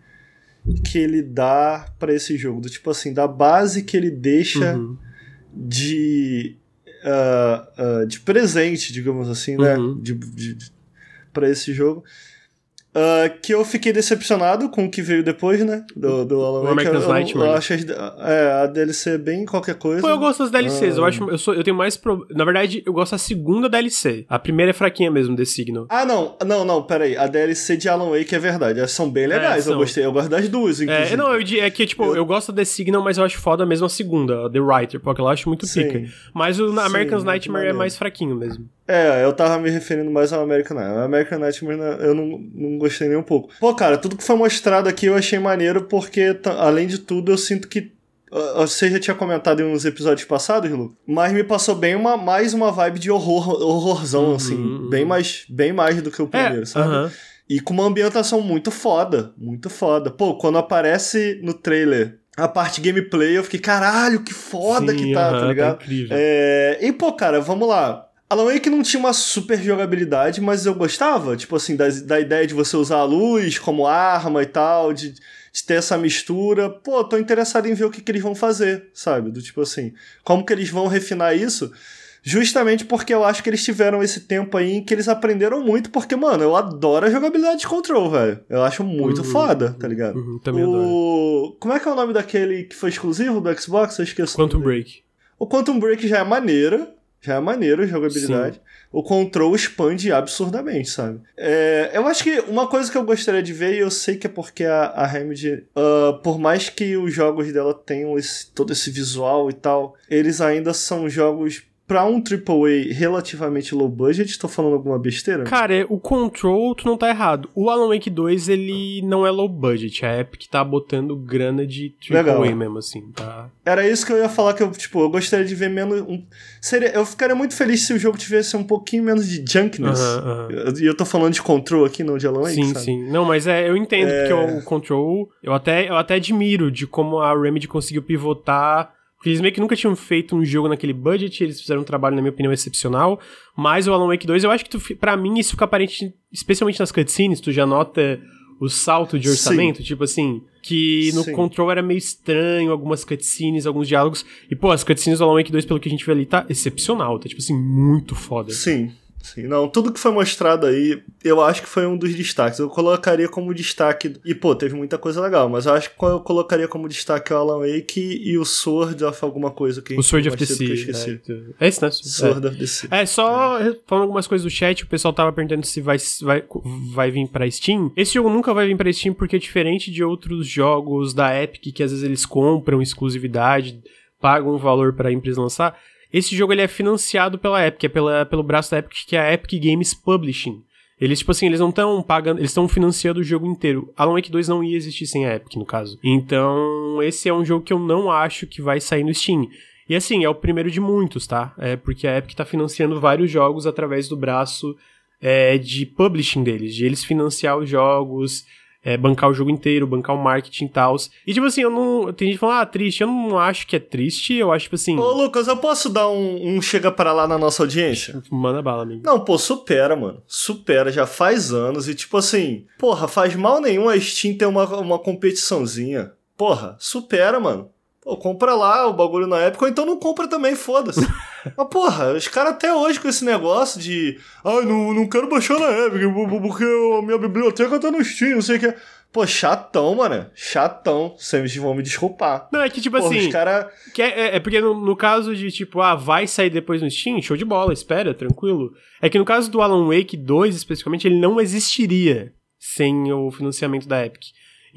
que ele dá pra esse jogo. Do tipo assim, da base que ele deixa Uhum. de. ah, ah, de presente, digamos assim, né? Uhum. De, de, de- pra esse jogo. Uh, que eu fiquei decepcionado com o que veio depois, né? Do, do Alan Wake. Eu, Nightmare. Eu, acho as- é, a DLC bem qualquer coisa. Pô, eu gosto das DLCs. Eu Ah. acho, eu sou, eu tenho mais pro... Na verdade, eu gosto da segunda DLC. A primeira é fraquinha mesmo, The Signal. Ah, não, não, não, peraí. A DLC de Alan Wake é verdade. Elas são bem legais, são. eu gostei. Eu gosto das duas, inclusive. É, não, eu, é que, tipo, eu... gosto da The Signal, mas eu acho foda mesmo a segunda, The Writer, porque eu acho muito Sim. pica. Mas o Sim, American's muito Nightmare é mais fraquinho mesmo. É, eu tava me referindo mais ao American Nightmare. O American Nightmare eu não, não gostei nem um pouco. Pô, cara, tudo que foi mostrado aqui eu achei maneiro porque, t- além de tudo, eu sinto que. Você já tinha comentado em uns episódios passados, Lu, mas me passou bem uma, mais uma vibe de horror, horrorzão, Uhum, assim. uhum. Bem, mais, bem mais do que o primeiro, é, sabe? aham. E com uma ambientação muito foda, muito foda. Pô, quando aparece no trailer a parte gameplay, eu fiquei, caralho, que foda Sim, que tá, aham, tá ligado? incrível. É, E, pô, cara, vamos lá. Alan Wake não tinha uma super jogabilidade, mas eu gostava, tipo assim, da, da ideia de você usar a luz como arma e tal, de, de ter essa mistura. Pô, tô interessado em ver o que, que eles vão fazer, sabe? Do tipo assim, como que eles vão refinar isso? Justamente porque eu acho que eles tiveram esse tempo aí em que eles aprenderam muito, porque, mano, eu adoro a jogabilidade de control, velho. Eu acho muito Uhum, foda, tá ligado? Uhum, também adoro. o... Como é que é o nome daquele que foi exclusivo do Xbox? Eu esqueço. Quantum. Break. O Quantum Break já é maneiro, já é maneiro a jogabilidade. O Control expande absurdamente, sabe? É, eu acho que uma coisa que eu gostaria de ver, e eu sei que é porque a, a Remedy, ah, por mais que os jogos dela tenham esse- todo esse visual e tal, eles ainda são jogos pra um AAA relativamente low budget. Tô falando alguma besteira? Cara, é, o Control, tu não tá errado. O Alan Wake 2, ele não é low budget. A Epic tá botando grana de Legal. AAA mesmo, assim, tá? Era isso que eu ia falar, que eu, tipo, eu gostaria de ver menos. Um, seria, eu ficaria muito feliz se o jogo tivesse um pouquinho menos de junkness. Aham, aham. E eu tô falando de control aqui, não de Alan Wake, Sim, sabe? sim. Não, mas é, eu entendo, É. porque o, o Control, eu até, eu até admiro de como a Remedy conseguiu pivotar. Porque eles meio que nunca tinham feito um jogo naquele budget, eles fizeram um trabalho, na minha opinião, excepcional. Mas o Alan Wake 2, eu acho que tu, fi- pra mim isso fica aparente, especialmente nas cutscenes, tu já nota o salto de orçamento, tipo assim, que no Sim. Control era meio estranho, algumas cutscenes, alguns diálogos. E, pô, as cutscenes do Alan Wake 2, pelo que a gente vê ali, tá excepcional, tá, tipo assim, muito foda. Sim, sim. Não, tudo que foi mostrado aí, eu acho que foi um dos destaques. Eu colocaria como destaque. E, pô, teve muita coisa legal, mas eu acho que eu colocaria como destaque o Alan Wake e o Sword of alguma coisa que O Sword of the Sea. esqueci. É, é esse, né? É. Sword of the Sea. É, só falando algumas coisas do chat, o pessoal tava perguntando se vai, vai, vai vir pra Steam. Esse jogo nunca vai vir pra Steam porque, diferente de outros jogos da Epic, que às vezes eles compram exclusividade, pagam um valor pra empresa lançar, esse jogo ele é financiado pela Epic, é pela, pelo braço da Epic, que é a Epic Games Publishing. Eles, tipo assim, eles não estão pagando, eles estão financiando o jogo inteiro. Alan Wake 2 não ia existir sem a Epic, no caso. Então, esse é um jogo que eu não acho que vai sair no Steam. E assim, é o primeiro de muitos, tá? É porque a Epic tá financiando vários jogos através do braço é, de publishing deles, de eles financiar os jogos, é, bancar o jogo inteiro, bancar o marketing e tal. E tipo assim, eu não. Tem gente falando, ah, triste. Eu não acho que é triste, eu acho, tipo assim. Ô, Lucas, eu posso dar um, um chega para lá na nossa audiência? Manda bala, amigo. Não, pô, supera, mano. Supera, já faz anos. E tipo assim, porra, faz mal nenhum a Steam ter uma, uma competiçãozinha. Porra, supera, mano. Pô, compra lá o bagulho na época, ou então não compra também, foda-se. Mas, porra, os caras até hoje com esse negócio de. Ai, não, não quero baixar na Epic, porque a minha biblioteca tá no Steam, não sei o que. Pô, chatão, mano. Chatão. Vocês vão me desculpar. Não, é que tipo Porra, assim. os caras. Que é, é- é porque no, no caso de, tipo, ah, vai sair depois no Steam, show de bola, espera, tranquilo. É que no caso do Alan Wake 2, especificamente, ele não existiria sem o financiamento da Epic.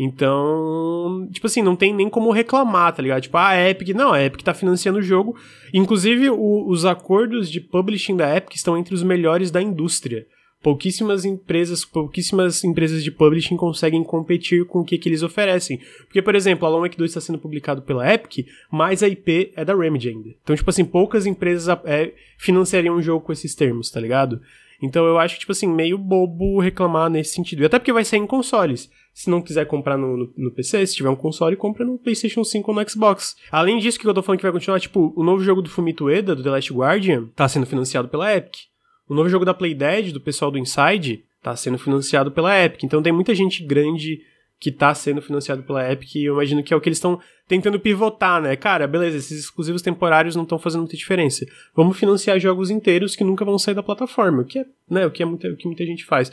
Então, tipo assim, não tem nem como reclamar, tá ligado? Tipo, ah, a Epic, não, a Epic tá financiando o jogo. Inclusive, o- os acordos de publishing da Epic estão entre os melhores da indústria. Pouquíssimas empresas, pouquíssimas empresas de publishing conseguem competir com o que, que eles oferecem. Porque, por exemplo, Alan Wake 2 está sendo publicado pela Epic, mas a IP é da Remedy ainda. Então, tipo assim, poucas empresas é, financiariam um jogo com esses termos, tá ligado? Então eu acho, tipo assim, meio bobo reclamar nesse sentido. E até porque vai sair em consoles. Se não quiser comprar no, no, no PC, se tiver um console, compra no PlayStation 5 ou no Xbox. Além disso, que eu tô falando que vai continuar, tipo, o novo jogo do Fumito Ueda, do The Last Guardian, tá sendo financiado pela Epic. O novo jogo da Playdead, do pessoal do Inside, tá sendo financiado pela Epic. Então tem muita gente grande que tá sendo financiado pela Epic e eu imagino que é o que eles estão tentando pivotar, né? Cara, beleza, esses exclusivos temporários não estão fazendo muita diferença. Vamos financiar jogos inteiros que nunca vão sair da plataforma, o que é, né, o que é muita, o que muita gente faz.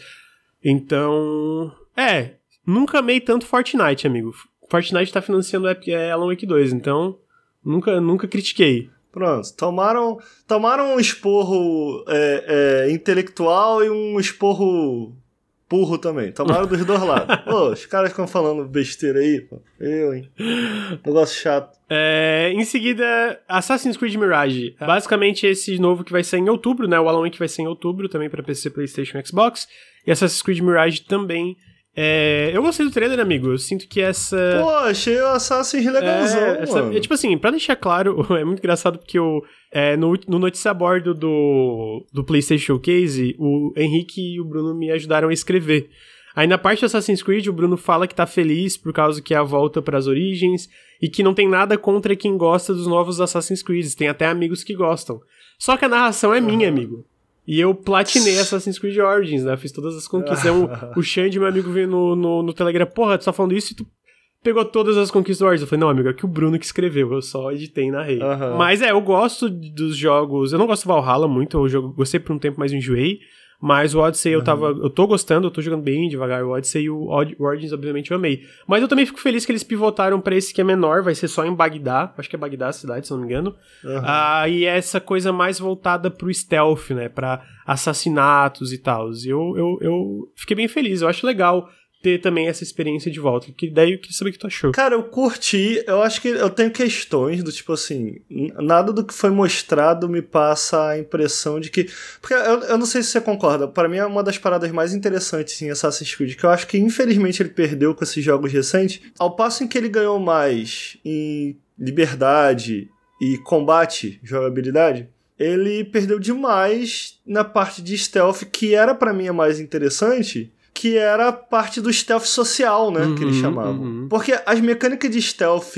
Então, é, nunca amei tanto Fortnite, amigo. Fortnite tá financiando é, Alan Wake 2, então nunca, nunca critiquei. Pronto, tomaram, tomaram um esporro é, é, intelectual e um esporro burro também. Tomaram dos dois lados. Pô, os caras ficam falando besteira aí, pô. Eu, hein? Negócio chato. É, em seguida, Assassin's Creed Mirage. Basicamente esse novo que vai ser em outubro, né? O Alan Wake vai ser em outubro também para PC, PlayStation, Xbox. E Assassin's Creed Mirage também é, eu gostei do trailer, amigo. Eu sinto que essa. Pô, achei o Assassin's legalzão, é, essa, é, tipo assim, pra deixar claro, é muito engraçado porque o, é, no, no notícia a bordo do, do PlayStation Showcase, o Henrique e o Bruno me ajudaram a escrever. Aí na parte do Assassin's Creed, o Bruno fala que tá feliz por causa que é a volta para as origens e que não tem nada contra quem gosta dos novos Assassin's Creed. Tem até amigos que gostam. Só que a narração é minha, amigo. E eu platinei Assassin's Creed Origins, né? Fiz todas as conquistas. um, o Xande, meu amigo, veio no, no, no Telegram, porra, tu tá falando isso e tu pegou todas as conquistas do Origins. Eu falei, não, amigo, é que o Bruno que escreveu, eu só editei e narrei. Uhum. Mas é, eu gosto dos jogos. Eu não gosto do Valhalla muito, eu jogo, gostei por um tempo, mas enjoei. Mas o Odyssey uhum. eu tava. Eu tô gostando, eu tô jogando bem devagar. O Odyssey e o Origins, obviamente, eu amei. Mas eu também fico feliz que eles pivotaram para esse que é menor, vai ser só em Bagdá. Acho que é Bagdá a cidade, se não me engano. Uhum. Ah, e é essa coisa mais voltada pro stealth, né? Pra assassinatos e tal. E eu, eu, eu fiquei bem feliz, eu acho legal ter também essa experiência de volta. Que daí eu queria saber o que tu achou. Cara, eu curti. Eu acho que eu tenho questões do tipo assim. Nada do que foi mostrado me passa a impressão de que. Porque eu, eu não sei se você concorda. para mim é uma das paradas mais interessantes em Assassin's Creed. Que eu acho que infelizmente ele perdeu com esses jogos recentes. Ao passo em que ele ganhou mais em liberdade e combate, jogabilidade ele perdeu demais na parte de stealth, que era para mim a mais interessante, que era parte do stealth social, né? Uhum, que eles uhum, chamavam. Uhum. Porque as mecânicas de stealth,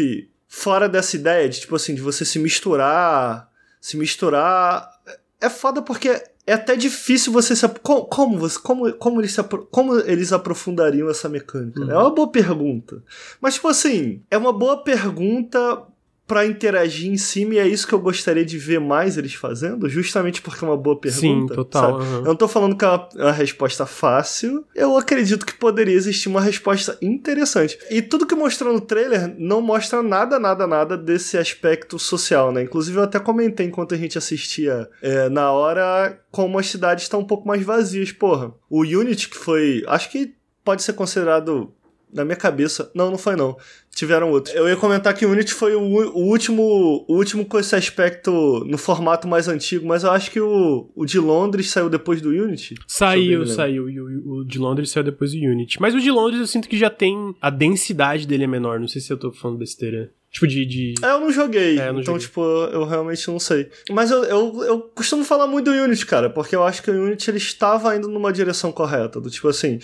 fora dessa ideia de, tipo assim, de você se misturar, se misturar. É foda porque é até difícil você se. Como, como, você, como, como, eles, se, como eles aprofundariam essa mecânica? Uhum. É uma boa pergunta. Mas, tipo assim, é uma boa pergunta para interagir em cima, e é isso que eu gostaria de ver mais eles fazendo, justamente porque é uma boa pergunta. Sim, total. Uhum. Eu não tô falando que é uma, é uma, resposta fácil, eu acredito que poderia existir uma resposta interessante. E tudo que mostrou no trailer não mostra nada, nada, nada desse aspecto social, né? Inclusive eu até comentei enquanto a gente assistia é, na hora como as cidades estão um pouco mais vazias, porra. O Unity, que foi. Acho que pode ser considerado na minha cabeça. Não, não foi não. Tiveram outros. Eu ia comentar que o Unity foi o, o, último o último com esse aspecto no formato mais antigo, mas eu acho que o, o de Londres saiu depois do Unity. Saiu, saiu. O, o de Londres saiu depois do Unity. Mas o de Londres eu sinto que já tem. A densidade dele é menor. Não sei se eu tô falando besteira. Tipo, de. de... É, eu não joguei. É, eu não então, joguei. tipo, eu realmente não sei. Mas eu, eu, eu costumo falar muito do Unity, cara, porque eu acho que o Unity ele estava indo numa direção correta. Do tipo assim,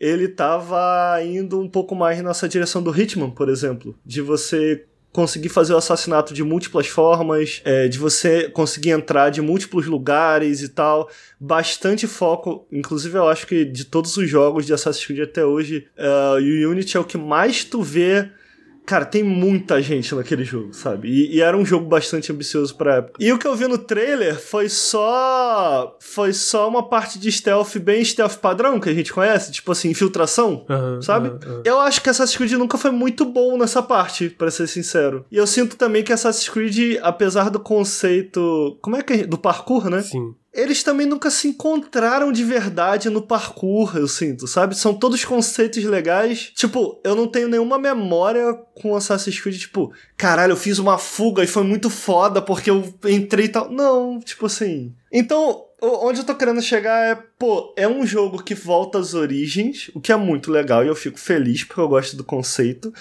ele estava indo um pouco mais nessa direção do Hitman, por exemplo. De você conseguir fazer o assassinato de múltiplas formas, é, de você conseguir entrar de múltiplos lugares e tal. Bastante foco, inclusive eu acho que de todos os jogos de Assassin's Creed até hoje, uh, o Unity é o que mais tu vê Cara, tem muita gente naquele jogo, sabe? E, e, era um jogo bastante ambicioso pra época. E o que eu vi no trailer foi só. Foi só uma parte de stealth bem stealth padrão que a gente conhece, tipo assim, infiltração, uhum, sabe? Uhum. Eu acho que Assassin's Creed nunca foi muito bom nessa parte, para ser sincero. E eu sinto também que Assassin's Creed, apesar do conceito. Como é que é? Do parkour, né? Sim eles também nunca se encontraram de verdade no parkour, eu sinto, sabe? São todos conceitos legais. Tipo, eu não tenho nenhuma memória com Assassin's Creed, tipo, caralho, eu fiz uma fuga e foi muito foda porque eu entrei e tal. Não, tipo assim. Então, onde eu tô querendo chegar é, pô, é um jogo que volta às origens, o que é muito legal e eu fico feliz porque eu gosto do conceito.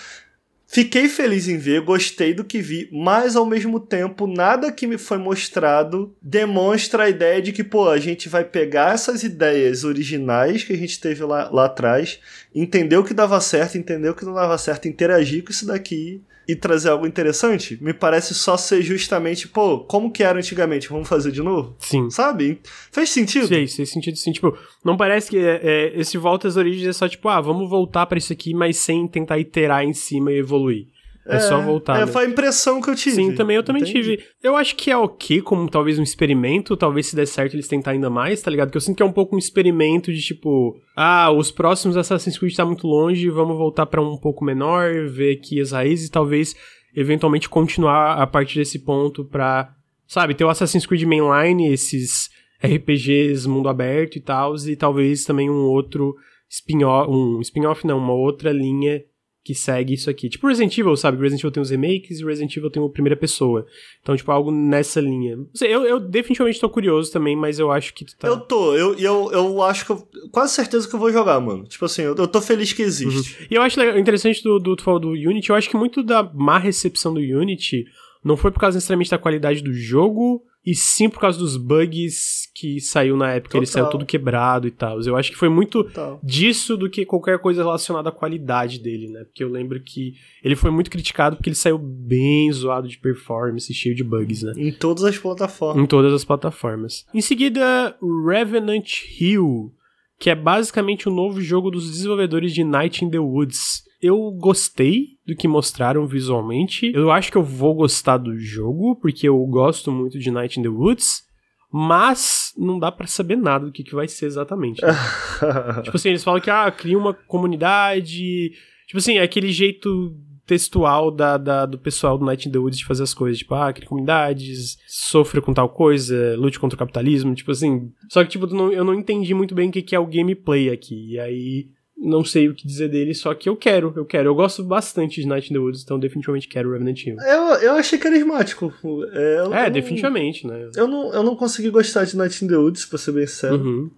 Fiquei feliz em ver, gostei do que vi, mas ao mesmo tempo, nada que me foi mostrado demonstra a ideia de que, pô, a gente vai pegar essas ideias originais que a gente teve lá, lá atrás, entender o que dava certo, entender o que não dava certo, interagir com isso daqui e trazer algo interessante, me parece só ser justamente, pô, como que era antigamente, vamos fazer de novo? Sim. Sabe? Fez sentido? Fez, fez sentido sim. Tipo, não parece que é, é, esse volta às origens é só tipo, ah, vamos voltar para isso aqui, mas sem tentar iterar em cima e evoluir. É, é só voltar. É, foi a impressão que eu tive. Sim, também eu também Entendi. tive. Eu acho que é ok como talvez um experimento, talvez se der certo eles tentar ainda mais, tá ligado? Porque eu sinto que é um pouco um experimento de tipo, ah, os próximos Assassin's Creed tá muito longe, vamos voltar para um pouco menor, ver aqui as raízes e talvez eventualmente continuar a partir desse ponto pra, sabe, ter o Assassin's Creed Mainline, esses RPGs mundo aberto e tal, e talvez também um outro spin-off, um spin-off não, uma outra linha que segue isso aqui. Tipo Resident Evil, sabe? Resident Evil tem os remakes e Resident Evil tem uma primeira pessoa. Então, tipo, algo nessa linha. Eu, eu definitivamente tô curioso também, mas eu acho que tu tá... Eu tô, eu, eu, eu acho que eu, quase certeza que eu vou jogar, mano. Tipo assim, eu, eu tô feliz que existe. Uhum. E eu acho interessante do, do, do, do Unity, eu acho que muito da má recepção do Unity não foi por causa necessariamente da qualidade do jogo, e sim por causa dos bugs que saiu na época, Total. ele saiu tudo quebrado e tal. Eu acho que foi muito Total. disso do que qualquer coisa relacionada à qualidade dele, né? Porque eu lembro que ele foi muito criticado porque ele saiu bem zoado de performance, cheio de bugs, né? Em todas as plataformas. Em todas as plataformas. Em seguida, Revenant Hill, que é basicamente o um novo jogo dos desenvolvedores de Night in the Woods. Eu gostei do que mostraram visualmente. Eu acho que eu vou gostar do jogo, porque eu gosto muito de Night in the Woods. Mas não dá para saber nada do que, que vai ser exatamente. Né? tipo assim, eles falam que ah, cria uma comunidade. Tipo assim, é aquele jeito textual da, da, do pessoal do Night in the Woods de fazer as coisas. Tipo, ah, cria comunidades, sofra com tal coisa, lute contra o capitalismo. Tipo assim. Só que, tipo, eu não entendi muito bem o que, que é o gameplay aqui. E aí não sei o que dizer dele, só que eu quero, eu quero. Eu gosto bastante de Night in the Woods, então definitivamente quero Revenant Evil. Eu, eu achei carismático. É, eu, é eu definitivamente, não, né? Eu não, eu não consegui gostar de Night in the Woods, pra ser bem sério. Uhum.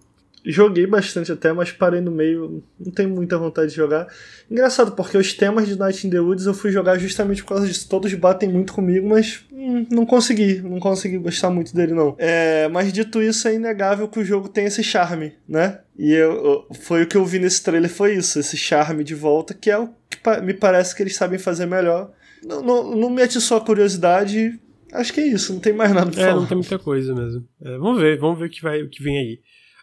Joguei bastante até, mas parei no meio, não tenho muita vontade de jogar. Engraçado, porque os temas de Night in the Woods eu fui jogar justamente por causa disso. Todos batem muito comigo, mas hum, não consegui, não consegui gostar muito dele não. É, mas dito isso, é inegável que o jogo tem esse charme, né? E eu, foi o que eu vi nesse trailer, foi isso, esse charme de volta, que é o que me parece que eles sabem fazer melhor. Não, não, não me atiçou a curiosidade, acho que é isso, não tem mais nada pra é, falar. É, não tem muita coisa mesmo. É, vamos ver, vamos ver o que, vai, o que vem aí.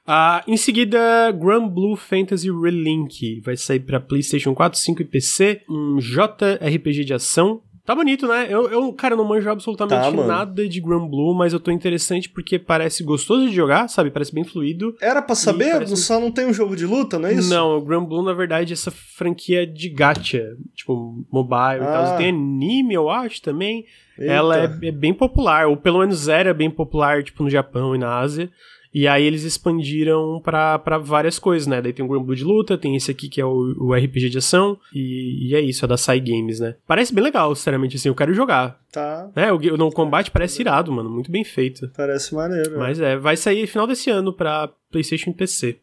Uh, em seguida, Grand Blue Fantasy Relink vai sair para PlayStation 4, 5 e PC. Um JRPG de ação. Tá bonito, né? Eu, eu cara, não manjo absolutamente tá, nada de Grand Blue, mas eu tô interessante porque parece gostoso de jogar, sabe? Parece bem fluido. Era pra saber? Parece... Só não tem um jogo de luta, não é isso? Não, o Grand Blue, na verdade, é essa franquia de gacha, tipo, mobile ah. e tal. Ah. Tem anime, eu acho, também. Eita. Ela é, é bem popular, ou pelo menos era bem popular, tipo, no Japão e na Ásia. E aí eles expandiram para várias coisas, né? Daí tem o Grand Blue de luta, tem esse aqui que é o, o RPG de ação, e, e, é isso, é da Sai Games, né? Parece bem legal, sinceramente, assim, eu quero jogar. Tá. É, o, no combate parece irado, mano, muito bem feito. Parece maneiro. É. Mas é, vai sair final desse ano pra PlayStation e PC.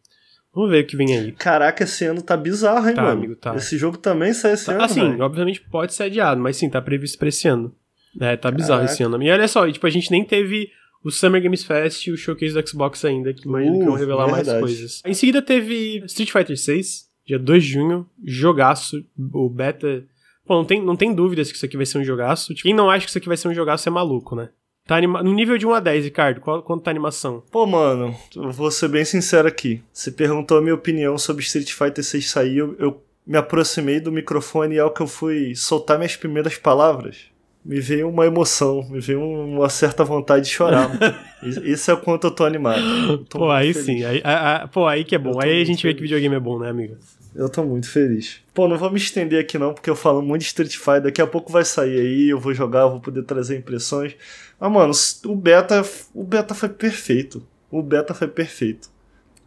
Vamos ver o que vem aí. Caraca, esse ano tá bizarro, hein, tá, mano? Amigo, tá. Esse jogo também sai esse tá, ano. Assim, véio. obviamente pode ser adiado, mas sim, tá previsto pra esse ano. É, tá bizarro Caraca. esse ano. E olha só, tipo, a gente nem teve o Summer Games Fest e o showcase do Xbox ainda, que imagino uh, que vão revelar mais coisas. Em seguida teve Street Fighter 6, dia 2 de junho, jogaço, o beta... Pô, não tem, não tem dúvidas que isso aqui vai ser um jogaço. Tipo, quem não acha que isso aqui vai ser um jogaço é maluco, né? Tá anima... No nível de 1 a 10, Ricardo, qual, quanto tá a animação? Pô, mano, eu vou ser bem sincero aqui. Você perguntou a minha opinião sobre Street Fighter 6 sair, eu, eu me aproximei do microfone e ao que eu fui soltar minhas primeiras palavras, me veio uma emoção, me veio uma certa vontade de chorar. Isso é o quanto eu tô animado. Eu tô pô, aí feliz. sim. Aí, a, a, pô, aí que é bom. Aí a gente feliz. vê que videogame é bom, né, amigo? Eu tô muito feliz. Pô, não vou me estender aqui não, porque eu falo muito de Street Fighter. Daqui a pouco vai sair aí, eu vou jogar, eu vou poder trazer impressões. Mas, mano, o beta, o beta foi perfeito. O beta foi perfeito.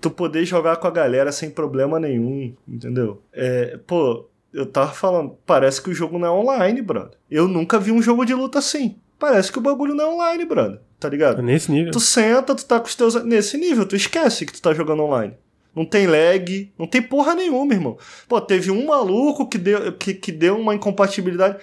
Tu poder jogar com a galera sem problema nenhum, entendeu? É, pô, eu tava falando, parece que o jogo não é online, brother. Eu nunca vi um jogo de luta assim. Parece que o bagulho não é online, brother. Tá ligado? É nesse nível. Tu senta, tu tá com os teus. Nesse nível, tu esquece que tu tá jogando online. Não tem lag, não tem porra nenhuma, irmão. Pô, teve um maluco que deu, que, que deu uma incompatibilidade.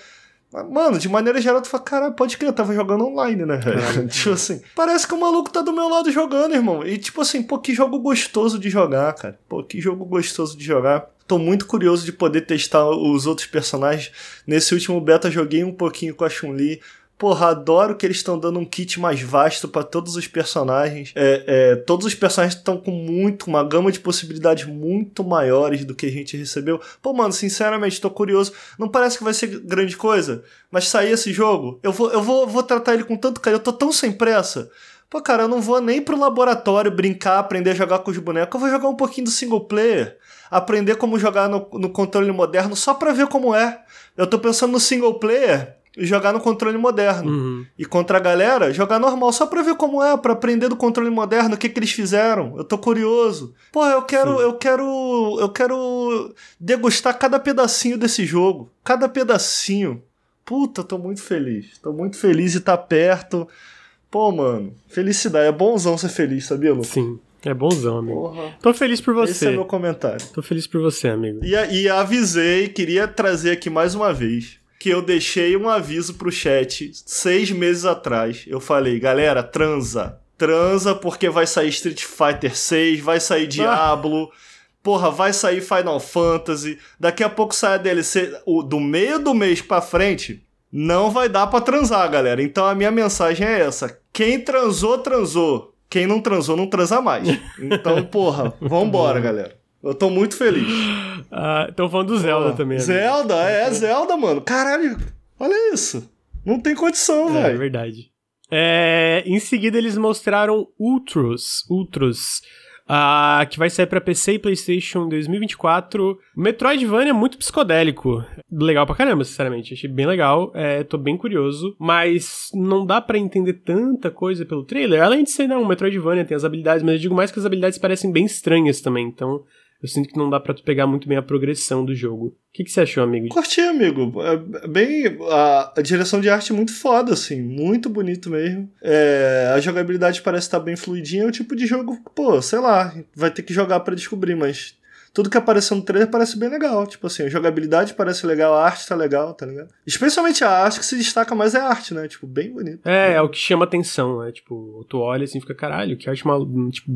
Mano, de maneira geral, tu fala, cara, pode crer, eu tava jogando online, né, velho? tipo assim, parece que o maluco tá do meu lado jogando, irmão. E tipo assim, pô, que jogo gostoso de jogar, cara. Pô, que jogo gostoso de jogar. Tô muito curioso de poder testar os outros personagens. Nesse último beta joguei um pouquinho com a Chun-Li. Porra, adoro que eles estão dando um kit mais vasto para todos os personagens. É, é, todos os personagens estão com muito, uma gama de possibilidades muito maiores do que a gente recebeu. Pô, mano, sinceramente, tô curioso. Não parece que vai ser grande coisa, mas sair esse jogo, eu vou, eu vou, vou tratar ele com tanto carinho. Eu tô tão sem pressa. Pô, cara, eu não vou nem pro laboratório brincar, aprender a jogar com os bonecos. Eu vou jogar um pouquinho do single player. Aprender como jogar no, no controle moderno só pra ver como é. Eu tô pensando no single player e jogar no controle moderno. Uhum. E contra a galera, jogar normal, só pra ver como é, pra aprender do controle moderno, o que que eles fizeram. Eu tô curioso. Pô, eu quero, Sim. eu quero, eu quero degustar cada pedacinho desse jogo. Cada pedacinho. Puta, tô muito feliz. Tô muito feliz de estar perto. Pô, mano, felicidade. É bonzão ser feliz, sabia, Lu? Sim. É bonzão, amigo. Porra. Tô feliz por Esse você. é meu comentário. Tô feliz por você, amigo. E, e avisei, queria trazer aqui mais uma vez, que eu deixei um aviso pro chat seis meses atrás. Eu falei, galera, transa. Transa porque vai sair Street Fighter 6, vai sair Diablo. Porra, vai sair Final Fantasy. Daqui a pouco sai a DLC. O, do meio do mês pra frente, não vai dar pra transar, galera. Então a minha mensagem é essa. Quem transou, transou. Quem não transou, não transa mais. Então, porra, vambora, galera. Eu tô muito feliz. Ah, tô falando do Zelda Pô, também. amigo. Zelda, é Zelda, mano. Caralho, olha isso. Não tem condição, É, velho. verdade. É, em seguida, eles mostraram Ultros. Ultros. ah, que vai sair pra PC e PlayStation em 2024. Metroidvania muito psicodélico. Legal pra caramba, sinceramente. Achei bem legal. É, tô bem curioso. Mas não dá pra entender tanta coisa pelo trailer. Além de ser, não, um Metroidvania tem as habilidades, mas eu digo mais que as habilidades parecem bem estranhas também. Então, eu sinto que não dá pra tu pegar muito bem a progressão do jogo. O que, que você achou, amigo? Curti, amigo. É bem. A, a direção de arte é muito foda, assim. Muito bonito mesmo. É, a jogabilidade parece estar bem fluidinha. É o tipo de jogo, pô, sei lá, vai ter que jogar pra descobrir, mas. Tudo que apareceu no trailer parece bem legal. Tipo assim, a jogabilidade parece legal, a arte tá legal, tá ligado? Especialmente a arte que se destaca mais é a arte, né? Tipo, bem bonito. É, é o que chama atenção, né? Tipo, tu olha assim fica, caralho, que arte malu... tipo,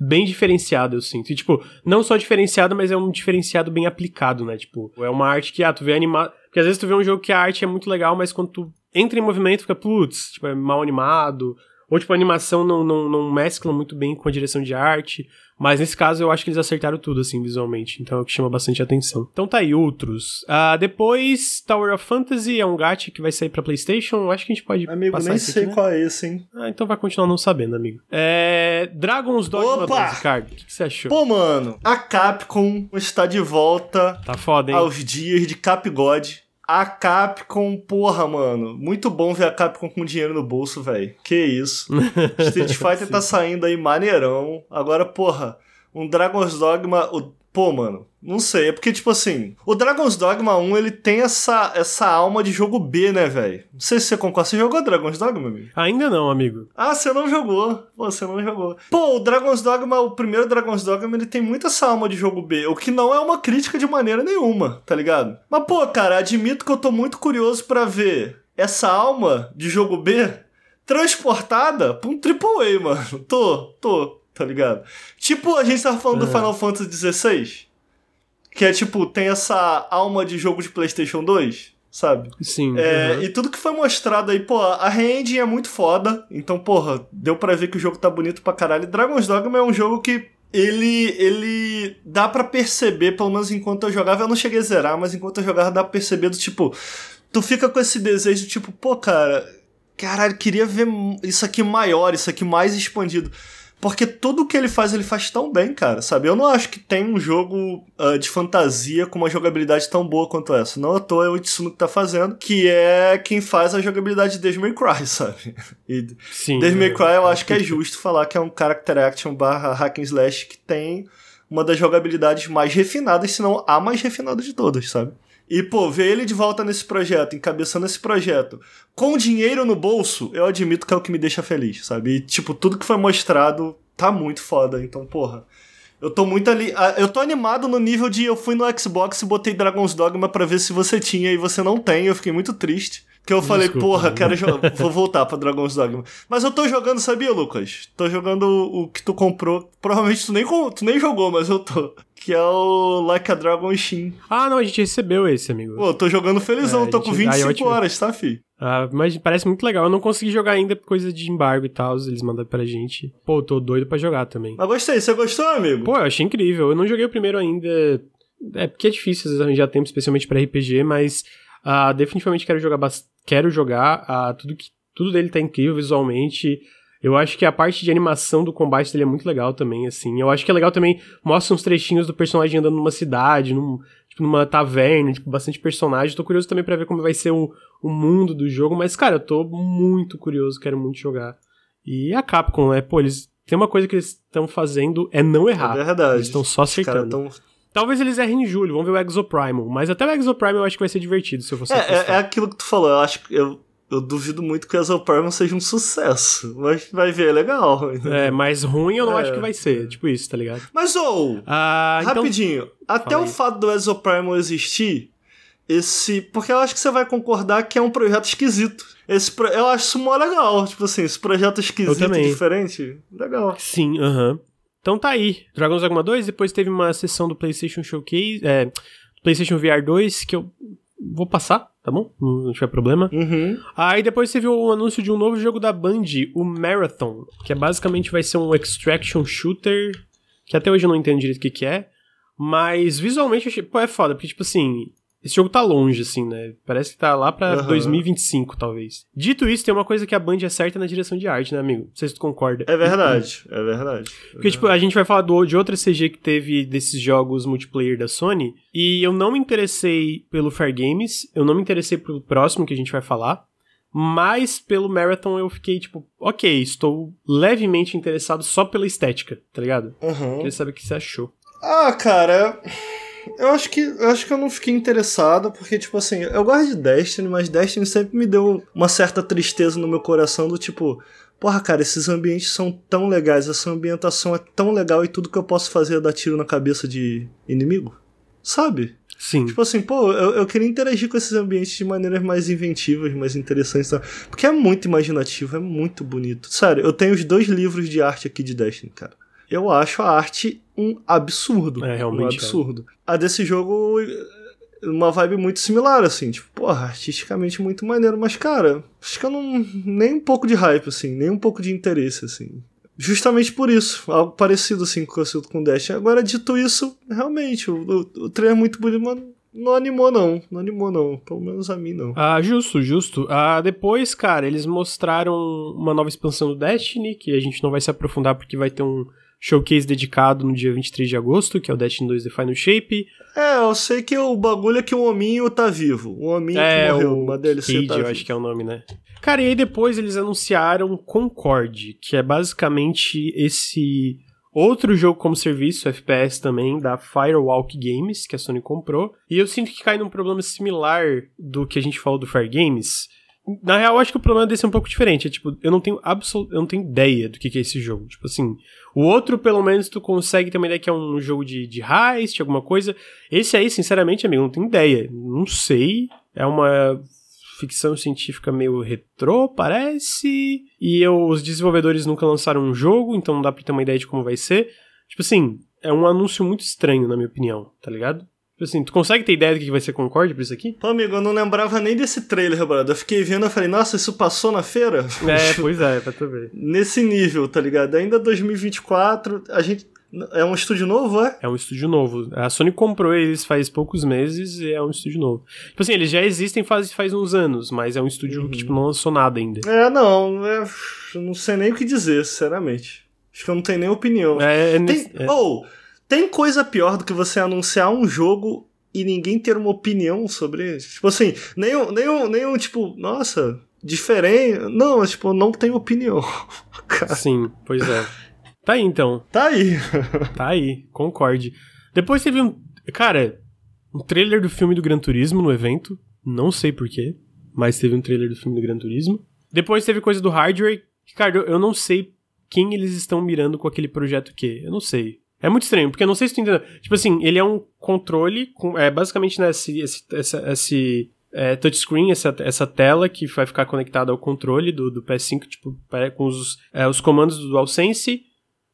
bem diferenciada, eu sinto. E, tipo, não só diferenciada, mas é um diferenciado bem aplicado, né? Tipo, é uma arte que, ah, tu vê animado. Porque às vezes tu vê um jogo que a arte é muito legal, mas quando tu entra em movimento, fica, putz, tipo, é mal animado. Ou, tipo, a animação não, não, não mescla muito bem com a direção de arte. Mas nesse caso eu acho que eles acertaram tudo, assim, visualmente. Então é o que chama bastante atenção. Então tá aí, outros. Ah, depois, Tower of Fantasy é um gacha que vai sair pra PlayStation. Acho que a gente pode Amigo, passar nem isso sei aqui, né? qual é esse, hein? Ah, então vai continuar não sabendo, amigo. É. Dragon's Dogma Opa! 2, Ricardo. O que, que você achou? Pô, mano, a Capcom está de volta Tá foda, hein? aos dias de Capgod. A Capcom, porra, mano. Muito bom ver a Capcom com dinheiro no bolso, velho. Que isso. Street Fighter tá saindo aí maneirão. Agora, porra, um Dragon's Dogma. O... Pô, mano, não sei. É porque, tipo assim, o Dragon's Dogma 1 ele tem essa, essa alma de jogo B, né, velho? Não sei se você concorda. Você jogou Dragon's Dogma, amigo? Ainda não, amigo. Ah, você não jogou. Pô, você não jogou. Pô, o Dragon's Dogma, o primeiro Dragon's Dogma, ele tem muita essa alma de jogo B, o que não é uma crítica de maneira nenhuma, tá ligado? Mas, pô, cara, admito que eu tô muito curioso pra ver essa alma de jogo B transportada pra um AAA, mano. Tô, tô, tá ligado? Tipo, a gente tava falando do É. Final Fantasy XVI, que é tipo, tem essa alma de jogo de PlayStation 2, sabe? Sim. É, uhum. E tudo que foi mostrado aí, pô, a re-engine é muito foda. Então, porra, deu pra ver que o jogo tá bonito pra caralho. Dragon's Dogma é um jogo que ele, ele dá pra perceber, pelo menos enquanto eu jogava, eu não cheguei a zerar, mas enquanto eu jogava dá pra perceber do tipo, tu fica com esse desejo, tipo, pô, cara, caralho, queria ver isso aqui maior, isso aqui mais expandido. Porque tudo que ele faz, ele faz tão bem, cara, sabe? Eu não acho que tem um jogo ah, de fantasia com uma jogabilidade tão boa quanto essa. Não à toa é o Itsuno que tá fazendo, que é quem faz a jogabilidade de Devil May Cry, sabe? E Sim. Devil May é. Cry eu acho que é justo falar que é um character action barra hack and slash que tem uma das jogabilidades mais refinadas, se não a mais refinada de todas, sabe? E, pô, ver ele de volta nesse projeto, encabeçando esse projeto, com dinheiro no bolso, eu admito que é o que me deixa feliz, sabe? E, tipo, tudo que foi mostrado tá muito foda. Então, porra, eu tô muito ali. ah, Eu tô animado no nível de eu fui no Xbox e botei Dragon's Dogma pra ver se você tinha e você não tem. Eu fiquei muito triste. Porque eu falei, Desculpa, porra, né? quero jogar. Vou voltar pra Dragon's Dogma. Mas eu tô jogando, sabia, Lucas? Tô jogando o que tu comprou. Provavelmente tu nem, tu nem jogou, mas eu tô. Que é o Like a Dragon Shin. Ah, não, a gente recebeu esse, amigo. Pô, tô jogando felizão, É, tô gente- com aí 25 ótimo. horas, tá, fi? Ah, mas parece muito legal. Eu não consegui jogar ainda por coisa de embargo e tal. Eles mandaram pra gente. Pô, eu tô doido pra jogar também. Mas gostei, você gostou, amigo? Pô, eu achei incrível. Eu não joguei o primeiro ainda. É porque é difícil às vezes arranjar tempo, especialmente pra RPG, mas ah, definitivamente quero jogar quero jogar. Ah, tudo, que, tudo dele tá incrível visualmente. Eu acho que a parte de animação do combate dele é muito legal também, assim. Eu acho que é legal também, mostra uns trechinhos do personagem andando numa cidade, num, tipo, numa taverna, tipo, bastante personagem. Tô curioso também para ver como vai ser o, o mundo do jogo, mas, cara, eu tô muito curioso, quero muito jogar. E a Capcom, né? Pô, eles. Tem uma coisa que eles estão fazendo é não errar. É verdade. Eles estão só acertando. Tão... Talvez eles errem em julho, vamos ver o Exoprimal. Mas até o Exoprimal eu acho que vai ser divertido se eu fosse é, é, é, aquilo que tu falou, eu acho que. Eu eu duvido muito que o Exoprimal seja um sucesso. Mas vai ver, é legal. É, mas ruim eu não é. acho que vai ser. Tipo isso, tá ligado? Mas, ou, oh, ah, então rapidinho. Então... Até o fato do Exoprimal existir, esse. Porque eu acho que você vai concordar que é um projeto esquisito. Esse pro... Eu acho isso mó legal. Tipo assim, esse projeto esquisito, diferente. Legal. Sim, aham. Uh -huh. Então tá aí. Dragon's Dogma 2, depois teve uma sessão do PlayStation Showcase. É, PlayStation VR 2, que eu vou passar, tá bom? Não tiver problema. Uhum. Aí depois teve o anúncio de um novo jogo da Band, o Marathon, que é basicamente vai ser um extraction shooter, que até hoje eu não entendo direito o que, que é, mas visualmente eu achei, pô, é foda, porque tipo assim, esse jogo tá longe, assim, né? Parece que tá lá pra uhum. 2025, talvez. Dito isso, tem uma coisa que a Band acerta na direção de arte, né, amigo? Não sei se tu concorda. É verdade, é verdade. É Porque, tipo, a gente vai falar do, de outra CG que teve desses jogos multiplayer da Sony, e eu não me interessei pelo Fair Games, eu não me interessei pelo próximo que a gente vai falar, mas pelo Marathon eu fiquei, tipo, ok, estou levemente interessado só pela estética, tá ligado? Uhum. Queria saber o que você achou. Ah, cara... Eu acho que eu acho que eu não fiquei interessado, porque, tipo assim, eu gosto de Destiny, mas Destiny sempre me deu uma certa tristeza no meu coração do tipo. Porra, cara, esses ambientes são tão legais, essa ambientação é tão legal e tudo que eu posso fazer é dar tiro na cabeça de inimigo. Sabe? Sim. Tipo assim, pô, eu, eu queria interagir com esses ambientes de maneiras mais inventivas, mais interessantes. Porque é muito imaginativo, é muito bonito. Sério, eu tenho os dois livros de arte aqui de Destiny, cara eu acho a arte um absurdo. É, realmente. Um absurdo. É. A desse jogo, uma vibe muito similar, assim, tipo, porra, artisticamente muito maneiro, mas, cara, acho que eu não. nem um pouco de hype, assim, nem um pouco de interesse, assim. Justamente por isso, algo parecido, assim, com o que eu sinto com Dash. Agora, dito isso, realmente, o, o, o trailer é muito bonito, mas não animou, não. Não animou, não. Pelo menos a mim, não. Ah, justo, justo. Ah, depois, cara, eles mostraram uma nova expansão do Destiny, que a gente não vai se aprofundar porque vai ter um showcase dedicado no dia 23 de agosto, que é o Destiny 2 The Final Shape. É, eu sei que o bagulho é que o hominho tá vivo. O hominho é, que morreu, uma DLC Cade, tá eu vivo. acho que é o nome, né? Cara, e aí depois eles anunciaram Concord, que é basicamente esse outro jogo como serviço, FPS também, da Firewalk Games, que a Sony comprou. E eu sinto que cai num problema similar do que a gente falou do Fire Games, na real, acho que o problema desse é um pouco diferente. É tipo, eu não tenho absolut, eu não tenho ideia do que, que é esse jogo. Tipo assim, o outro, pelo menos, tu consegue ter uma ideia que é um jogo de, de heist, alguma coisa. Esse aí, sinceramente, amigo, não tenho ideia. Não sei. É uma ficção científica meio retrô, parece. E eu, os desenvolvedores nunca lançaram um jogo, então não dá pra ter uma ideia de como vai ser. Tipo assim, é um anúncio muito estranho, na minha opinião, tá ligado? Tipo assim, tu consegue ter ideia do que vai ser Concorde por isso aqui? Pô, amigo, eu não lembrava nem desse trailer, brother. Eu fiquei vendo e falei, nossa, isso passou na feira? É, pois é, pra tu ver. Nesse nível, tá ligado? Ainda 2024, a gente. É um estúdio novo, é? É um estúdio novo. A Sony comprou eles faz poucos meses e é um estúdio novo. Tipo assim, eles já existem faz, faz uns anos, mas é um estúdio uhum. que tipo, não lançou nada ainda. É, não. É, não sei nem o que dizer, sinceramente. Acho que eu não tenho nem opinião. É, é, Tem, é. Ou, tem coisa pior do que você anunciar um jogo e ninguém ter uma opinião sobre ele. Tipo assim, nenhum, nenhum, nenhum tipo, nossa, diferente. Não, tipo, não tem opinião. Cara. Sim, pois é. Tá aí então. Tá aí. tá aí, concorde. Depois teve um. Cara, um trailer do filme do Gran Turismo no evento. Não sei porquê, mas teve um trailer do filme do Gran Turismo. Depois teve coisa do hardware. Ricardo, eu não sei quem eles estão mirando com aquele projeto que. Eu não sei. É muito estranho, porque eu não sei se tu entendeu. Tipo assim, ele é um controle, com, é basicamente né, esse, esse, esse, esse é, touchscreen, essa, essa tela que vai ficar conectada ao controle do, do PS5, tipo, com os, é, os comandos do DualSense.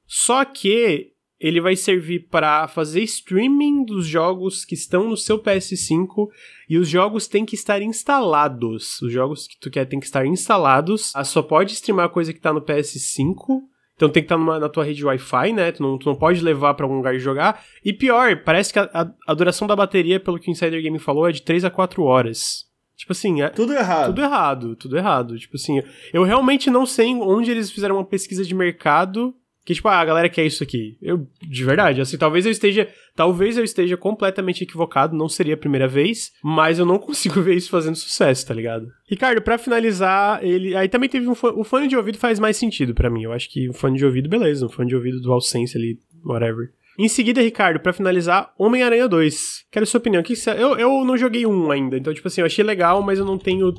Só que ele vai servir para fazer streaming dos jogos que estão no seu PS5 e os jogos têm que estar instalados. Os jogos que tu quer têm que estar instalados. A só pode streamar coisa que tá no PS5. Então tem que estar numa, na tua rede Wi-Fi, né? Tu não, tu não pode levar para algum lugar e jogar. E pior, parece que a, a, a, duração da bateria, pelo que o Insider Game falou, é de 3 a 4 horas. Tipo assim, é, tudo errado. Tudo errado, tudo errado. Tipo assim, eu realmente não sei onde eles fizeram uma pesquisa de mercado que, tipo, ah, a galera quer isso aqui. Eu, de verdade, assim, talvez eu esteja. Talvez eu esteja completamente equivocado, não seria a primeira vez, mas eu não consigo ver isso fazendo sucesso, tá ligado? Ricardo, para finalizar, ele. Aí também teve um fone, o fone de ouvido faz mais sentido para mim. Eu acho que o fone de ouvido, beleza, um fone de ouvido do AllSense ali, whatever. Em seguida, Ricardo, para finalizar, Homem-Aranha 2. Quero sua opinião. Que eu, eu não joguei um ainda, então, tipo assim, eu achei legal, mas eu não tenho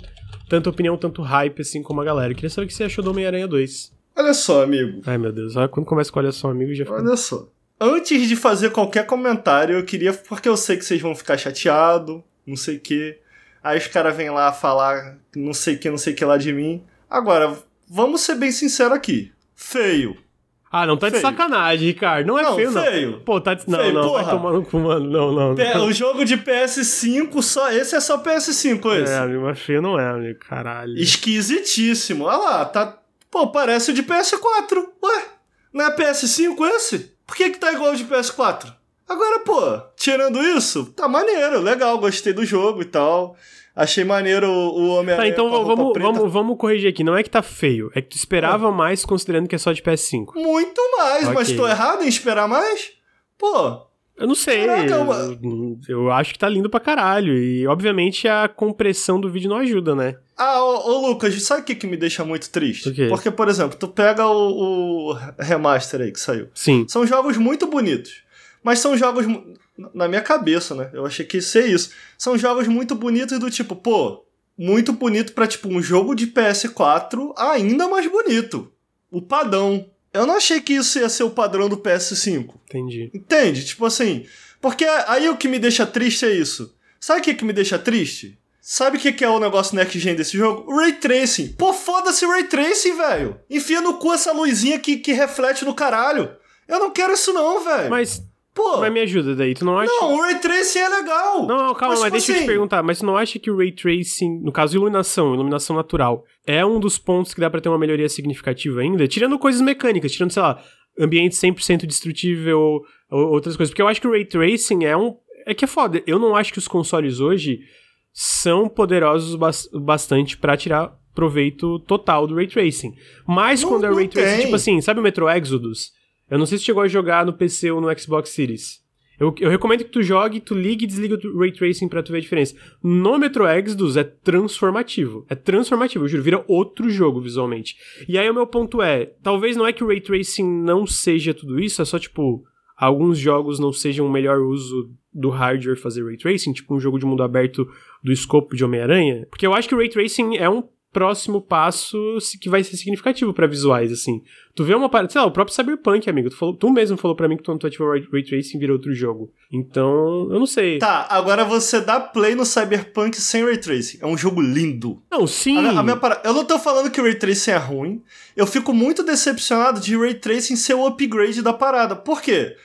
tanta opinião, tanto hype assim como a galera. queria saber o que você achou do Homem-Aranha 2. Olha só, amigo. Ai, meu Deus. Quando começa com olha só, amigo, já fica... Olha só. Antes de fazer qualquer comentário, eu queria. Porque eu sei que vocês vão ficar chateados, não sei o quê. Aí os caras vêm lá falar não sei o que, não sei o que lá de mim. Agora, vamos ser bem sinceros aqui. Feio. Ah, não tá feio. de sacanagem, Ricardo. Não é não, feio, não. Feio. Pô, tá de... Não, feio, não, porra. vai tomando com mano. Não, não. não. O jogo de PS5, só esse é só PS5, esse. É, amigo, mas feio não é, amigo. Caralho. Esquisitíssimo. Olha lá, tá Pô, parece o de PS4. Ué, não é PS5 esse? Por que que tá igual ao de PS4? Agora, pô, tirando isso, tá maneiro, legal, gostei do jogo e tal. Achei maneiro o Homem-Aranha. Tá, então vamos, vamos, vamos corrigir aqui. Não é que tá feio, é que tu esperava mais considerando que é só de PS5. Muito mais, okay. mas tô errado em esperar mais? Pô, eu não sei. Caraca, eu, eu, acho que tá lindo pra caralho. E, obviamente, a compressão do vídeo não ajuda, né? Ah, ô, ô Lucas, sabe o que, que me deixa muito triste? Porque, por exemplo, tu pega o, o, remaster aí que saiu. Sim. São jogos muito bonitos. Mas são jogos. Na minha cabeça, né? Eu achei que ia ser isso. São jogos muito bonitos do tipo, pô, muito bonito pra, tipo, um jogo de PS4 ainda mais bonito. O padrão. Eu não achei que isso ia ser o padrão do PS5. Entendi. Entende? Tipo assim. Porque aí o que me deixa triste é isso. Sabe o que, que me deixa triste? Sabe o que, que é o negócio next gen desse jogo? Ray Tracing. Pô, foda-se Ray Tracing, velho. Enfia no cu essa luzinha que, que reflete no caralho. Eu não quero isso não, velho. Mas Pô. Mas me ajuda daí, tu não acha? Não, o Ray Tracing é legal. Não, calma, mas, mas tipo deixa assim... eu te assim- perguntar, mas tu não acha que o Ray Tracing, no caso iluminação, iluminação natural, é um dos pontos que dá para ter uma melhoria significativa ainda? Tirando coisas mecânicas, tirando, sei lá, ambiente 100% destrutível ou, ou outras coisas. Porque eu acho que o Ray Tracing é um... É que é foda. Eu não acho que os consoles hoje são poderosos bastante para tirar proveito total do Ray Tracing. Mas não, quando é Ray Tracing, tipo assim, sabe o Metro Exodus? Eu não sei se chegou a jogar no PC ou no Xbox Series. Eu, eu recomendo que tu jogue, tu ligue e desliga o Ray Tracing pra tu ver a diferença. No Metro Exodus é transformativo. É transformativo, eu juro, vira outro jogo visualmente. E aí o meu ponto é, talvez não é que o Ray Tracing não seja tudo isso, é só tipo, alguns jogos não sejam o melhor uso do hardware fazer Ray Tracing, tipo um jogo de mundo aberto do escopo de Homem-Aranha. Porque eu acho que o Ray Tracing é um próximo passo que vai ser significativo para visuais, assim. Tu vê uma parada, sei lá, o próprio Cyberpunk, amigo, tu, falou, tu mesmo falou para mim que quando tu ativou o Ray Tracing vira outro jogo. Então, eu não sei. Tá, agora você dá play no Cyberpunk sem Ray Tracing. É um jogo lindo. Não, sim. A, a minha parada, eu não tô falando que o Ray Tracing é ruim. Eu fico muito decepcionado de Ray Tracing ser o upgrade da parada. Por quê?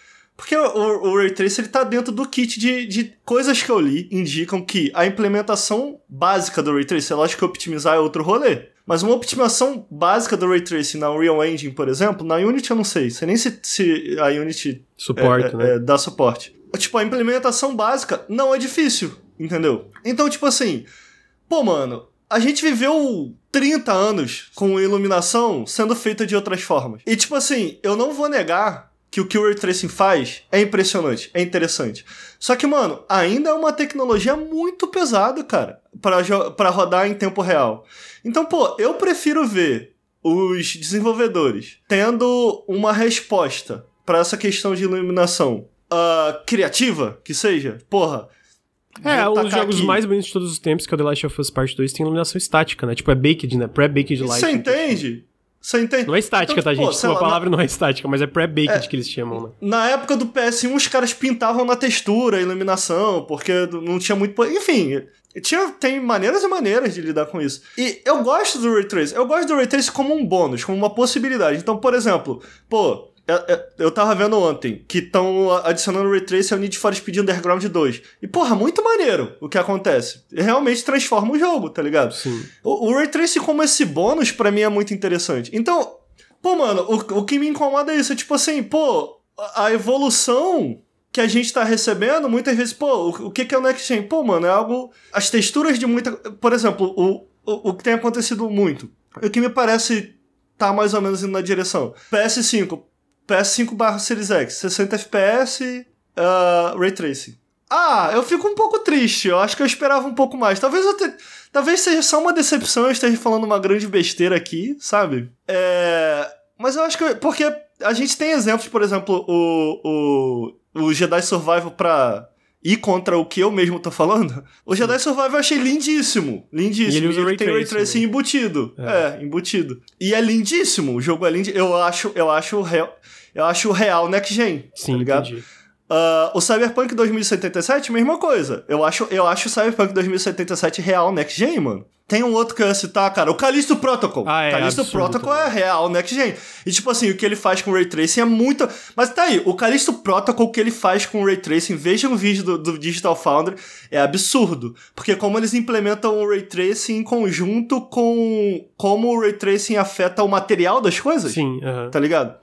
Porque o, o Ray Tracer ele tá dentro do kit de, de coisas que eu li, indicam que a implementação básica do Ray Tracer, lógico que optimizar é outro rolê, mas uma optimização básica do Ray Tracing na Unreal Engine, por exemplo, na Unity eu não sei, sei nem se, se a Unity suporte, é, né? É, dá suporte. Tipo, a implementação básica não é difícil, entendeu? Então, tipo assim, pô, mano, a gente viveu 30 anos com iluminação sendo feita de outras formas. E, tipo assim, eu não vou negar que o Ray Tracing faz é impressionante, é interessante. Só que, mano, ainda é uma tecnologia muito pesada, cara, para rodar em tempo real. Então, pô, eu prefiro ver os desenvolvedores tendo uma resposta para essa questão de iluminação uh, criativa, que seja, porra. É, os jogos aqui. mais bonitos de todos os tempos, que é o The Last of Us Part 2, tem iluminação estática, né? Tipo, é baked, né? Pré-baked light. Você entende? Você entende? Não é estática, então, tá, gente? Pô, a palavra na... não é estática, mas é pré-baked é, que eles chamam, né? Na época do PS1, os caras pintavam na textura, iluminação, porque não tinha muito. Enfim, tinha, tem maneiras e maneiras de lidar com isso. E eu gosto do Ray Tracing. Eu gosto do Ray Tracing como um bônus, como uma possibilidade. Então, por exemplo, pô, Eu, eu, eu tava vendo ontem que estão adicionando Ray Tracing ao Need for Speed Underground 2. E, porra, muito maneiro o que acontece. Realmente transforma o jogo, tá ligado? Sim. O, o Ray Tracing como esse bônus, para mim, é muito interessante. Então, pô, mano, o, o que me incomoda é isso. Tipo assim, pô, a evolução que a gente tá recebendo, muitas vezes, pô, o, o que, que é o Next Gen? Pô, mano, é algo. As texturas de muita. Por exemplo, o, o, o que tem acontecido muito. O que me parece tá mais ou menos indo na direção. PS5, PS5 barra Series X, 60 FPS, uh, Ray Tracing. Ah, eu fico um pouco triste. Eu acho que eu esperava um pouco mais. Talvez eu te... Talvez seja só uma decepção eu esteja falando uma grande besteira aqui, sabe? É... Mas eu acho que. Porque a gente tem exemplos, por exemplo, o, o, o Jedi Survival pra ir contra o que eu mesmo tô falando. O Jedi Survival eu achei lindíssimo. Lindíssimo. E ele, usa e ele Ray tem Ray Tracing, né? embutido. É. É. embutido. E é lindíssimo. O jogo é lindíssimo. Eu acho, eu acho real. Eu acho o real next gen. Sim, tá ligado? entendi. Ah, o Cyberpunk 2077, mesma coisa. Eu acho, eu acho o Cyberpunk 2077 real next gen, mano. Tem um outro que eu ia citar, cara, o Callisto Protocol. Ah, é, Callisto absurdo Protocol também. é real next gen. E tipo assim, o que ele faz com o Ray Tracing é muito... Mas tá aí, o Callisto Protocol que ele faz com o Ray Tracing, veja um vídeo do, do Digital Foundry, é absurdo. Porque como eles implementam o Ray Tracing em conjunto com como o Ray Tracing afeta o material das coisas Sim, aham. tá ligado?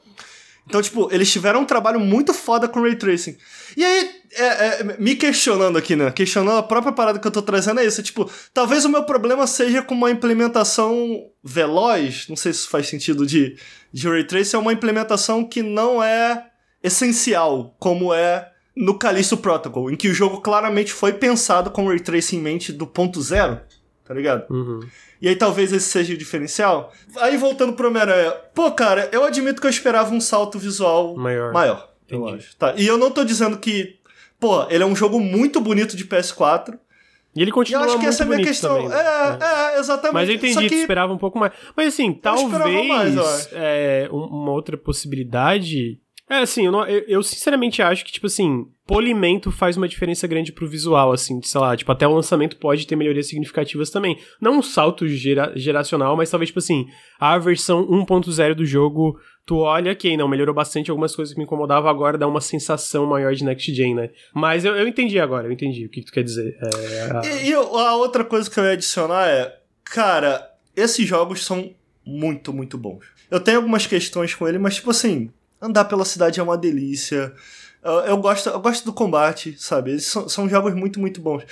Então, tipo, eles tiveram um trabalho muito foda com Ray Tracing. E aí, é, é, me questionando aqui, né? Questionando a própria parada que eu tô trazendo é isso. Tipo, talvez o meu problema seja com uma implementação veloz, não sei se faz sentido de, de Ray Tracing, é uma implementação que não é essencial, como é no Callisto Protocol, em que o jogo claramente foi pensado com Ray Tracing em mente do ponto zero, tá ligado? Uhum. E aí talvez esse seja o diferencial. Aí voltando pro Homem-Aranha. Pô, cara, eu admito que eu esperava um salto visual Maior. maior. Eu Entendi. acho. Tá. E eu não tô dizendo que. Pô, ele é um jogo muito bonito de PS4. E ele E eu continua acho que muito essa é a minha questão. também, né? é, é, exatamente. Mas eu entendi, que esperava um pouco mais. Mas assim, talvez mais, é, um- uma outra possibilidade. É assim, eu, não- eu- eu sinceramente acho que, tipo assim, polimento faz uma diferença grande pro visual, assim, sei lá, tipo, até o lançamento pode ter melhorias significativas também. Não um salto gera- geracional, mas talvez, tipo assim, a versão 1.0 do jogo, tu olha, ok, não, melhorou bastante algumas coisas que me incomodavam, agora dá uma sensação maior de next gen, né? Mas eu, eu entendi agora, eu entendi o que, que tu quer dizer. É, a- E, e a outra coisa que eu ia adicionar é, cara, esses jogos são muito, muito bons. Eu tenho algumas questões com ele, mas tipo assim, andar pela cidade é uma delícia. Eu, eu gosto, eu gosto do combate, sabe? Eles são, são jogos muito, muito bons.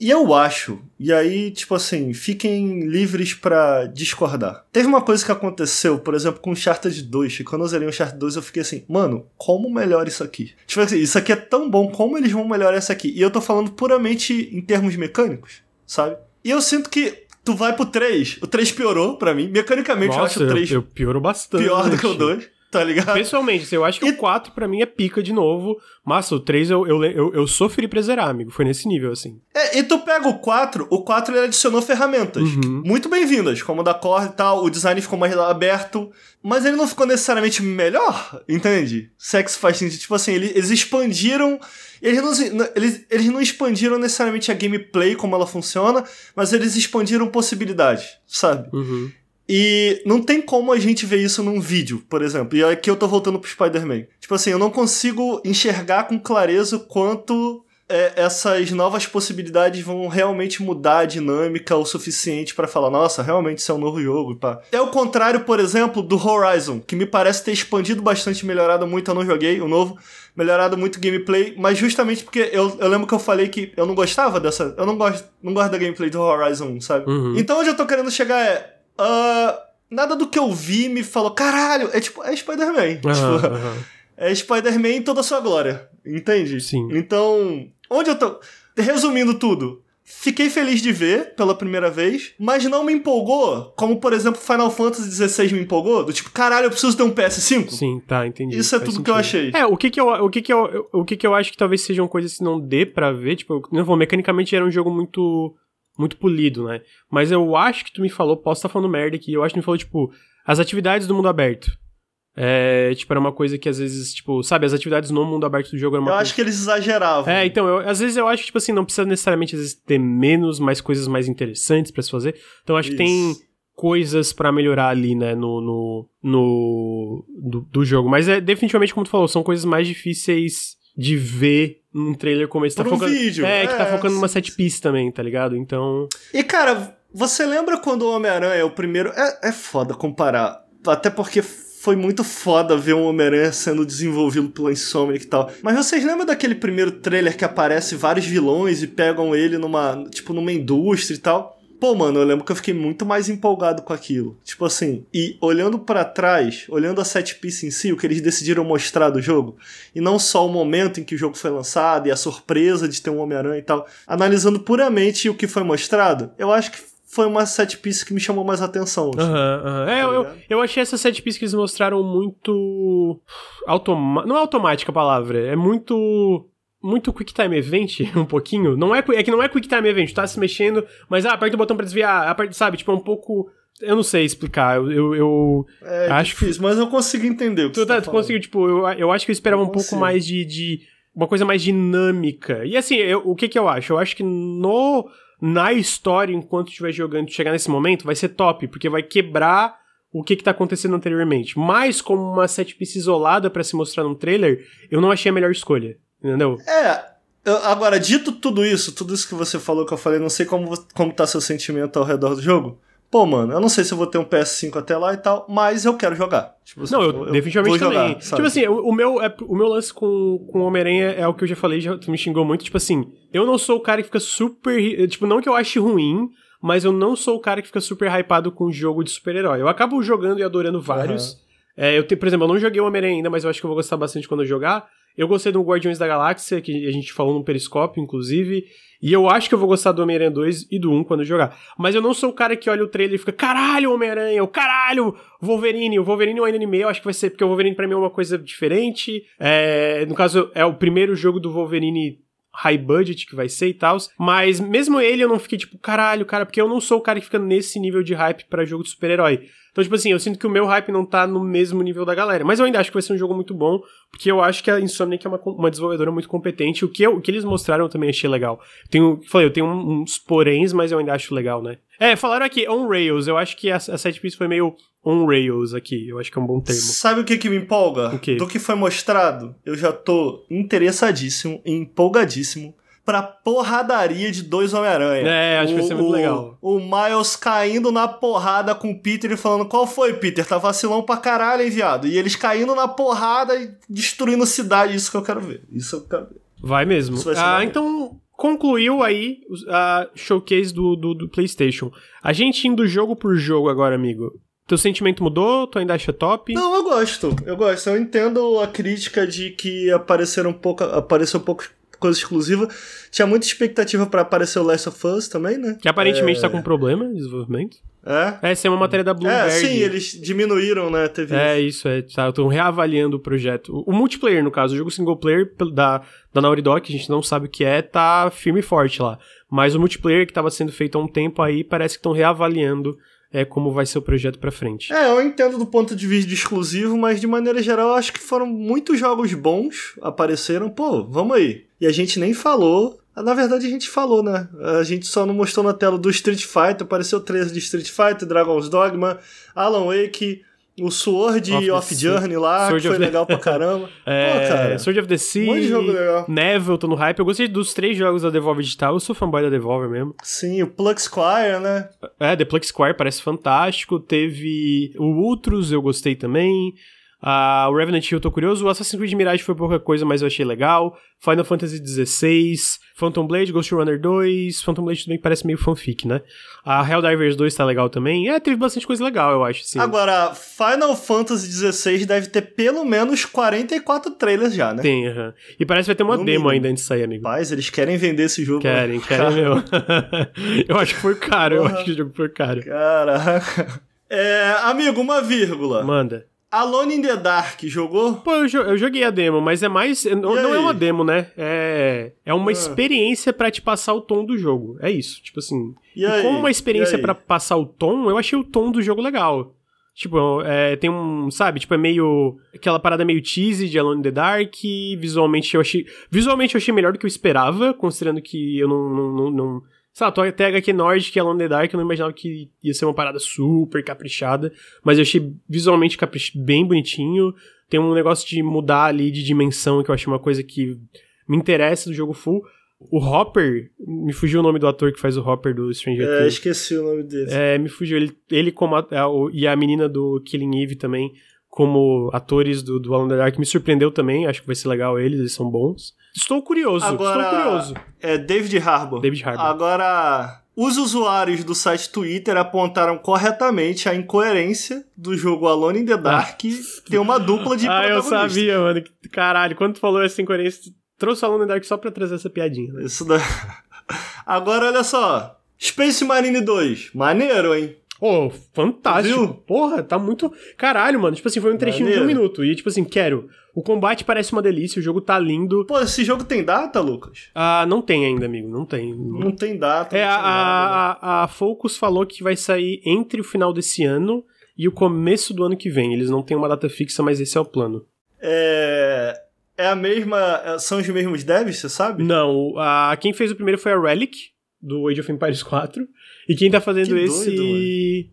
E eu acho, e aí, tipo assim, fiquem livres pra discordar. Teve uma coisa que aconteceu, por exemplo, com o Uncharted 2, que quando eu zerei o Uncharted 2 eu fiquei assim, mano, como melhora isso aqui? Tipo assim, isso aqui é tão bom, como eles vão melhorar isso aqui? E eu tô falando puramente em termos mecânicos, sabe? E eu sinto que tu vai pro 3, o 3 piorou pra mim, mecanicamente eu acho Nossa, o 3 eu, eu piorou bastante. pior do que o 2, tá ligado? Pessoalmente, assim, eu acho que E- o 4 pra mim é pica de novo. Massa, o 3 eu, eu, eu, eu sofri pra zerar, amigo. Foi nesse nível, assim. É, e tu pega o 4, o 4 ele adicionou ferramentas Uhum. muito bem-vindas, como o da Core e tal, o design ficou mais aberto, mas ele não ficou necessariamente melhor, entende? Sex faz sentido, tipo assim, ele- eles expandiram, eles não, eles, eles não expandiram necessariamente a gameplay como ela funciona, mas eles expandiram possibilidades, sabe? Uhum. E não tem como a gente ver isso num vídeo, por exemplo. E aqui eu tô voltando pro Spider-Man. Tipo assim, eu não consigo enxergar com clareza o quanto é, essas novas possibilidades vão realmente mudar a dinâmica o suficiente pra falar, nossa, realmente isso é um novo jogo. e Pá. É o contrário, por exemplo, do Horizon, que me parece ter expandido bastante, melhorado muito. Eu não joguei o novo, melhorado muito o gameplay, mas justamente porque eu, eu lembro que eu falei que eu não gostava dessa. Eu não gosto, não gosto da gameplay do Horizon, sabe? Uhum. Então onde eu tô querendo chegar é. Ah, nada do que eu vi me falou, caralho, é tipo, é Spider-Man. Aham, Tipo, aham. é Spider-Man em toda a sua glória. Entende? Sim. Então, onde eu tô. Resumindo tudo. Fiquei feliz de ver pela primeira vez, mas não me empolgou, como por exemplo Final Fantasy XVI me empolgou, do tipo, caralho, eu preciso ter um PS5. Sim, tá, entendi. Isso é tudo que eu sentido. achei. É, o que que eu, o que que eu, o que que eu acho que talvez sejam coisas que não dê pra ver, tipo, não vou, mecanicamente era um jogo muito muito polido, né? Mas eu acho que tu me falou, posso estar falando merda aqui, eu acho que tu me falou, tipo, as atividades do mundo aberto. É, tipo, era uma coisa que às vezes, tipo, sabe, as atividades no mundo aberto do jogo era uma Eu coisa acho que eles exageravam. É, então, eu- às vezes eu acho que, tipo assim, não precisa necessariamente às vezes, ter menos, mais coisas mais interessantes pra se fazer. Então, eu acho que tem Isso. coisas pra melhorar ali, né, no, no, no do, do jogo. Mas é definitivamente, como tu falou, são coisas mais difíceis de ver num trailer como esse. Tá Pro focando, vídeo, É, que tá é, focando numa set piece também, tá ligado? Então. E cara, você lembra quando o Homem-Aranha é o primeiro. É, é foda comparar. Até porque foi muito foda ver um Homem-Aranha sendo desenvolvido pela Insomniac e tal. Mas vocês lembram daquele primeiro trailer que aparece vários vilões e pegam ele numa. Tipo, numa indústria e tal? Pô, mano, eu lembro que eu fiquei muito mais empolgado com aquilo. Tipo assim, e olhando para trás, olhando a set piece em si, o que eles decidiram mostrar do jogo, e não só o momento em que o jogo foi lançado e a surpresa de ter um Homem-Aranha e tal, analisando puramente o que foi mostrado, eu acho que foi uma set piece que me chamou mais atenção. assim. Aham, aham. É, eu, eu, eu achei essa set piece que eles mostraram muito. Automa... Não é automática a palavra, é muito. Muito quick time event, um pouquinho. Não é, é que não é quick time event, tá se mexendo, mas ah, aperta o botão pra desviar, aperta, sabe? Tipo, é um pouco. Eu não sei explicar. Eu. eu, eu- É Acho que- difícil, mas eu consegui entender o que tu, você tá tá, tu conseguiu, tipo, eu, eu acho que eu esperava Eu um pouco consigo. mais de, de. Uma coisa mais dinâmica. E assim, eu- o que que eu acho? Eu acho que no. Na história, enquanto estiver jogando, chegar nesse momento, vai ser top, porque vai quebrar o que que tá acontecendo anteriormente. Mas, como uma set piece isolada pra se mostrar num trailer, eu não achei a melhor escolha. Entendeu? É, eu- agora, dito tudo isso, tudo isso que você falou que eu falei, não sei como, como tá seu sentimento ao redor do jogo. Pô, mano, eu não sei se eu vou ter um PS5 até lá e tal, mas eu quero jogar. Tipo, Não, eu, definitivamente vou também. jogar, sabe? tipo assim, o, o meu, é- o meu lance com, com o Homem-Aranha é o que eu já falei, já tu me xingou muito. Tipo assim, eu não sou o cara que fica super. Tipo, não que eu ache ruim, mas eu não sou o cara que fica super hypado com jogo de super-herói. Eu acabo jogando e adorando vários. É, eu te, por exemplo, eu não joguei o Homem-Aranha ainda, mas eu acho que eu vou gostar bastante quando eu jogar. Eu gostei do Guardiões da Galáxia, que a gente falou no Periscópio, inclusive. E eu acho que eu vou gostar do Homem-Aranha 2 e do 1 quando jogar. Mas eu não sou o cara que olha o trailer e fica, caralho, Homem-Aranha, o caralho, Wolverine. O Wolverine eu ainda animei, eu acho que vai ser, porque o Wolverine pra mim é uma coisa diferente. É, no caso, é o primeiro jogo do Wolverine high budget que vai ser e tal. Mas mesmo ele eu não fiquei tipo, caralho, cara, porque eu não sou o cara que fica nesse nível de hype pra jogo de super-herói. Então, tipo assim, eu sinto que o meu hype não tá no mesmo nível da galera. Mas eu ainda acho que vai ser um jogo muito bom, porque eu acho que a Insomniac é uma, uma desenvolvedora muito competente. O que, eu- o que eles mostraram eu também achei legal. Tenho, falei, eu tenho uns poréns, mas eu ainda acho legal, né? É, falaram aqui, on rails. Eu acho que a, a set piece foi meio on rails aqui. Eu acho que é um bom termo. Sabe o que que me empolga? O quê? Do que foi mostrado, eu já tô interessadíssimo e empolgadíssimo pra porradaria de dois Homem-Aranha. É, acho que vai ser O- muito o- legal. O Miles caindo na porrada com o Peter e falando: Qual foi, Peter? Tá vacilão pra caralho, hein, viado? E eles caindo na porrada e destruindo cidade. Isso que eu quero ver. Isso eu quero ver. Vai mesmo. Vai Ah, então, concluiu aí a showcase do, do, do PlayStation. A gente indo jogo por jogo agora, amigo. Teu sentimento mudou? Tu ainda acha top? Não, eu gosto. Eu gosto. Eu entendo a crítica de que apareceram pouca, apareceu pouco coisa exclusiva. Tinha muita expectativa pra aparecer o Last of Us também, né? Que aparentemente É. tá com problema de desenvolvimento. É. Essa é uma matéria da Bloomberg. É, sim, eles diminuíram, né? Teve É, isso, é. Tá, Estão reavaliando o projeto. O, o multiplayer, no caso, o jogo single player da, da Naughty Dog, que a gente não sabe o que é, tá firme e forte lá. Mas o multiplayer que tava sendo feito há um tempo aí, parece que estão reavaliando é, como vai ser o projeto pra frente. É, eu entendo do ponto de vista de exclusivo, mas de maneira geral eu acho que foram muitos jogos bons apareceram. Pô, vamos aí. E a gente nem falou. Na verdade a gente falou, né? A gente só não mostrou na tela do Street Fighter. Apareceu 13 de Street Fighter, Dragon's Dogma, Alan Wake, o Sword Of of, Journey lá, Sword que foi the- legal pra caramba. É, Pô, cara. Sword of the Um Sea, de jogo legal. Neville, tô no hype. Eu gostei dos três jogos da Devolver Digital. Eu sou fanboy da Devolver mesmo. Sim, o Plug Squire, né? É, The Plug Squire parece fantástico. Teve o Ultros, eu gostei também. Ah, o Revenant Hill eu tô curioso. O Assassin's Creed Mirage foi pouca coisa, mas eu achei legal. Final Fantasy XVI, Phantom Blade, Ghost Runner 2. Phantom Blade também parece meio fanfic, né? A Helldivers 2 tá legal também. É, teve bastante coisa legal, eu acho, assim. Agora, Final Fantasy XVI deve ter pelo menos 44 trailers já, né? Tem, aham. E parece que vai ter uma No demo mínimo. ainda antes de sair, amigo. Rapaz, eles querem vender esse jogo. né? Querem, querem meu. eu acho que foi caro, eu acho que o jogo foi caro. Caraca. É, amigo, uma vírgula. Manda. Alone in the Dark jogou? Pô, eu, jo- eu joguei a demo, mas é mais. Não, E não é uma demo, né? É, é uma Ah. experiência pra te passar o tom do jogo. É isso. Tipo assim. E aí? como uma experiência E aí? pra passar o tom, eu achei o tom do jogo legal. Tipo, é, tem um. Sabe? Tipo, é meio. Aquela parada meio cheesy de Alone in the Dark. Visualmente eu achei. Visualmente eu achei melhor do que eu esperava, considerando que eu não. não, não, não- Sei lá, até HQ Nordic e Alone in the Dark, eu não imaginava que ia ser uma parada super caprichada, mas eu achei visualmente caprich... bem bonitinho. Tem um negócio de mudar ali de dimensão, que eu achei uma coisa que me interessa do jogo full. O Hopper, me fugiu o nome do ator que faz o Hopper do Stranger Things. É, esqueci o nome dele. É, me fugiu. Ele, ele como a, a, e a menina do Killing Eve também, como atores do, do Alan Dark, me surpreendeu também. Acho que vai ser legal eles, eles são bons. Estou curioso, Agora, estou curioso. É David Harbour. David Harbour. Agora, os usuários do site Twitter apontaram corretamente a incoerência do jogo Alone in the Dark ter uma dupla de Ah, eu sabia, mano. Caralho, quando tu falou essa incoerência, trouxe o Alan Dark só pra trazer essa piadinha. né? Isso da... Agora, olha só. Space Marine 2. Maneiro, hein? Ô, fantástico. Viu? Porra, tá muito. Caralho, mano. Tipo assim, foi um trechinho de um minuto. E, tipo assim, quero. O combate parece uma delícia, o jogo tá lindo. Pô, esse jogo tem data, Lucas? Ah, não tem ainda, amigo. Não tem. Não tem data. É, não a, tem nada, né? a, a Focus falou que vai sair entre o final desse ano e o começo do ano que vem. Eles não têm uma data fixa, mas esse é o plano. É... É a mesma... é- São os mesmos devs, você sabe? Não, a, quem fez o primeiro foi a Relic, do Age of Empires 4. E quem tá fazendo esse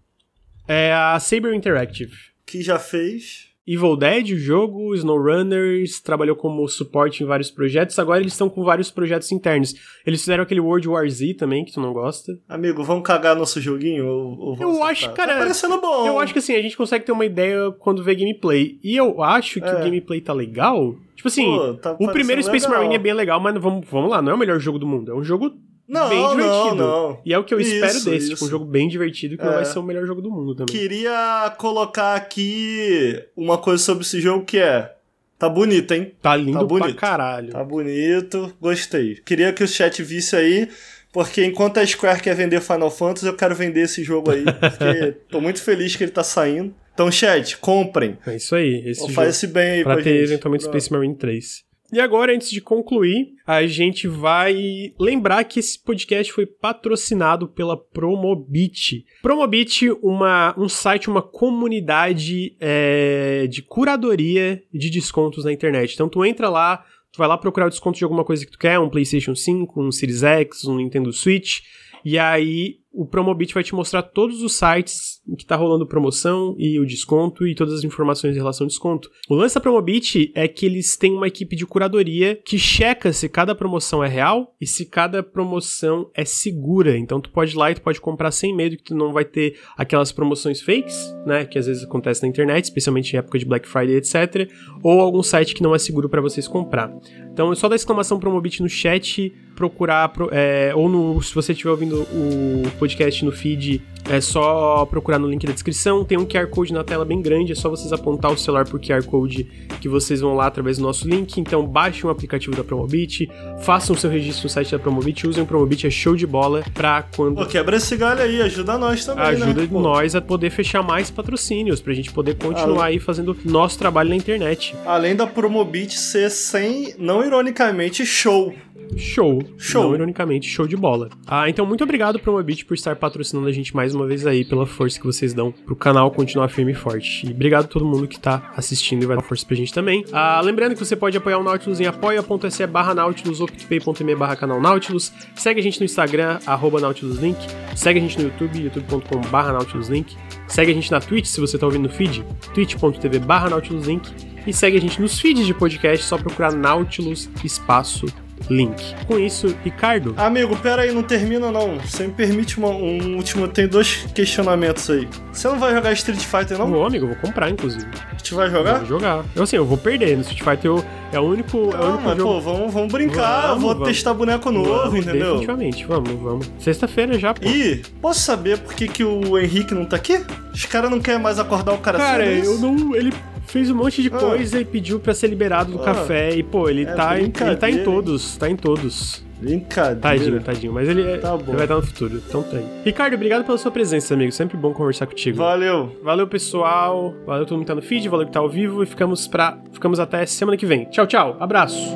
é a Saber Interactive. Que já fez... Evil Dead, o jogo, SnowRunners, trabalhou como suporte em vários projetos, agora eles estão com vários projetos internos. Eles fizeram aquele World War Z também, que tu não gosta. Amigo, vamos cagar nosso joguinho? Ou, ou Eu acertar? acho, cara, Tá parecendo bom. Eu acho que assim, a gente consegue ter uma ideia quando vê gameplay. E eu acho que É. o gameplay tá legal. Tipo assim, Pô, tá o primeiro Space legal. Marine é bem legal, mas vamos, vamos lá, não é o melhor jogo do mundo. É um jogo Não, bem divertido. não, não. E é o que eu espero Isso, desse, tipo, isso. um jogo bem divertido que não É. vai ser o melhor jogo do mundo também. Queria colocar aqui uma coisa sobre esse jogo que é. Tá bonito, hein? Tá lindo Tá pra bonito. caralho. Tá bonito, gostei. Queria que o chat visse aí, porque enquanto a Square quer vender Final Fantasy, eu quero vender esse jogo aí, porque tô muito feliz que ele tá saindo. Então, chat, comprem. É isso aí, esse Ou jogo. faz esse bem aí Pra pra, ter gente. eventualmente Pronto. Space Marine 3. E agora, antes de concluir, a gente vai lembrar que esse podcast foi patrocinado pela Promobit. Promobit, uma, um site, uma comunidade é, de curadoria de descontos na internet. Então tu entra lá, tu vai lá procurar o desconto de alguma coisa que tu quer, um PlayStation 5, um Series X, um Nintendo Switch, e aí o Promobit vai te mostrar todos os sites em que tá rolando promoção e o desconto e todas as informações em relação ao desconto. O lance da Promobit é que eles têm uma equipe de curadoria que checa se cada promoção é real e se cada promoção é segura. Então tu pode ir lá e tu pode comprar sem medo que tu não vai ter aquelas promoções fakes, né, que às vezes acontecem na internet, especialmente em época de Black Friday, etc, ou algum site que não é seguro para vocês comprar. Então é só dar exclamação Promobit no chat, procurar, pro- é, ou no, se você estiver ouvindo o podcast no feed, é só procurar no link da descrição. Tem um QR Code na tela bem grande, é só vocês apontar o celular pro QR Code que vocês vão lá através do nosso link. Então baixem o aplicativo da Promobit, façam o seu registro no site da Promobit, usem o Promobit, é show de bola pra quando Pô, quebra esse galho aí, ajuda nós também, ajuda né? Nós a poder fechar mais patrocínios, pra gente poder continuar aí fazendo nosso trabalho na internet. Além da Promobit ser sem, não ironicamente, show. Show. Show. Não, ironicamente, show de bola. Ah, então muito obrigado Promobit por estar patrocinando a gente mais uma vez aí, pela força que vocês dão pro canal continuar firme e forte. E obrigado a todo mundo que tá assistindo e vai dar força pra gente também. Ah, lembrando que você pode apoiar o Nautilus em apoia.se barra Nautilus ou picpay.me barra canal Nautilus. Segue a gente no Instagram, arroba NautilusLink. Segue a gente no YouTube, youtube.com barra NautilusLink. Segue a gente na Twitch, se você tá ouvindo no feed, twitch.tv barra NautilusLink. E segue a gente nos feeds de podcast, só procurar Nautilus Espaço Link. Com isso, Ricardo, Amigo, pera aí, não termina não. Você me permite uma- um último. Tem dois questionamentos aí. Você não vai jogar Street Fighter, não? Ô, amigo, vou comprar, inclusive. Gente vai jogar? Vou jogar. Eu, assim, eu vou perder. No Street Fighter eu, é o único, é o Não, único mas jogo... pô, vamos, vamos brincar. Vamos, vou vamos. testar boneco novo, Vamos, entendeu? Definitivamente, vamos, vamos. Sexta-feira já, pô. E posso saber por que, que o Henrique não tá aqui? Os caras não querem mais acordar o cara Cara, é eu não... Ele fez um monte de Ah. coisa e pediu pra ser liberado do Ah. café. E, pô, ele, É tá, em- ele tá em todos. Tá em todos. Brincadeira. Tadinho, tadinho. Mas ele, é- Tá ele vai estar no futuro. Então tá aí. Ricardo, obrigado pela sua presença, amigo. Sempre bom conversar contigo. Valeu. Valeu, pessoal. Valeu todo mundo que tá no feed, valeu que tá ao vivo. E ficamos, pra... ficamos até semana que vem. Tchau, tchau. Abraço.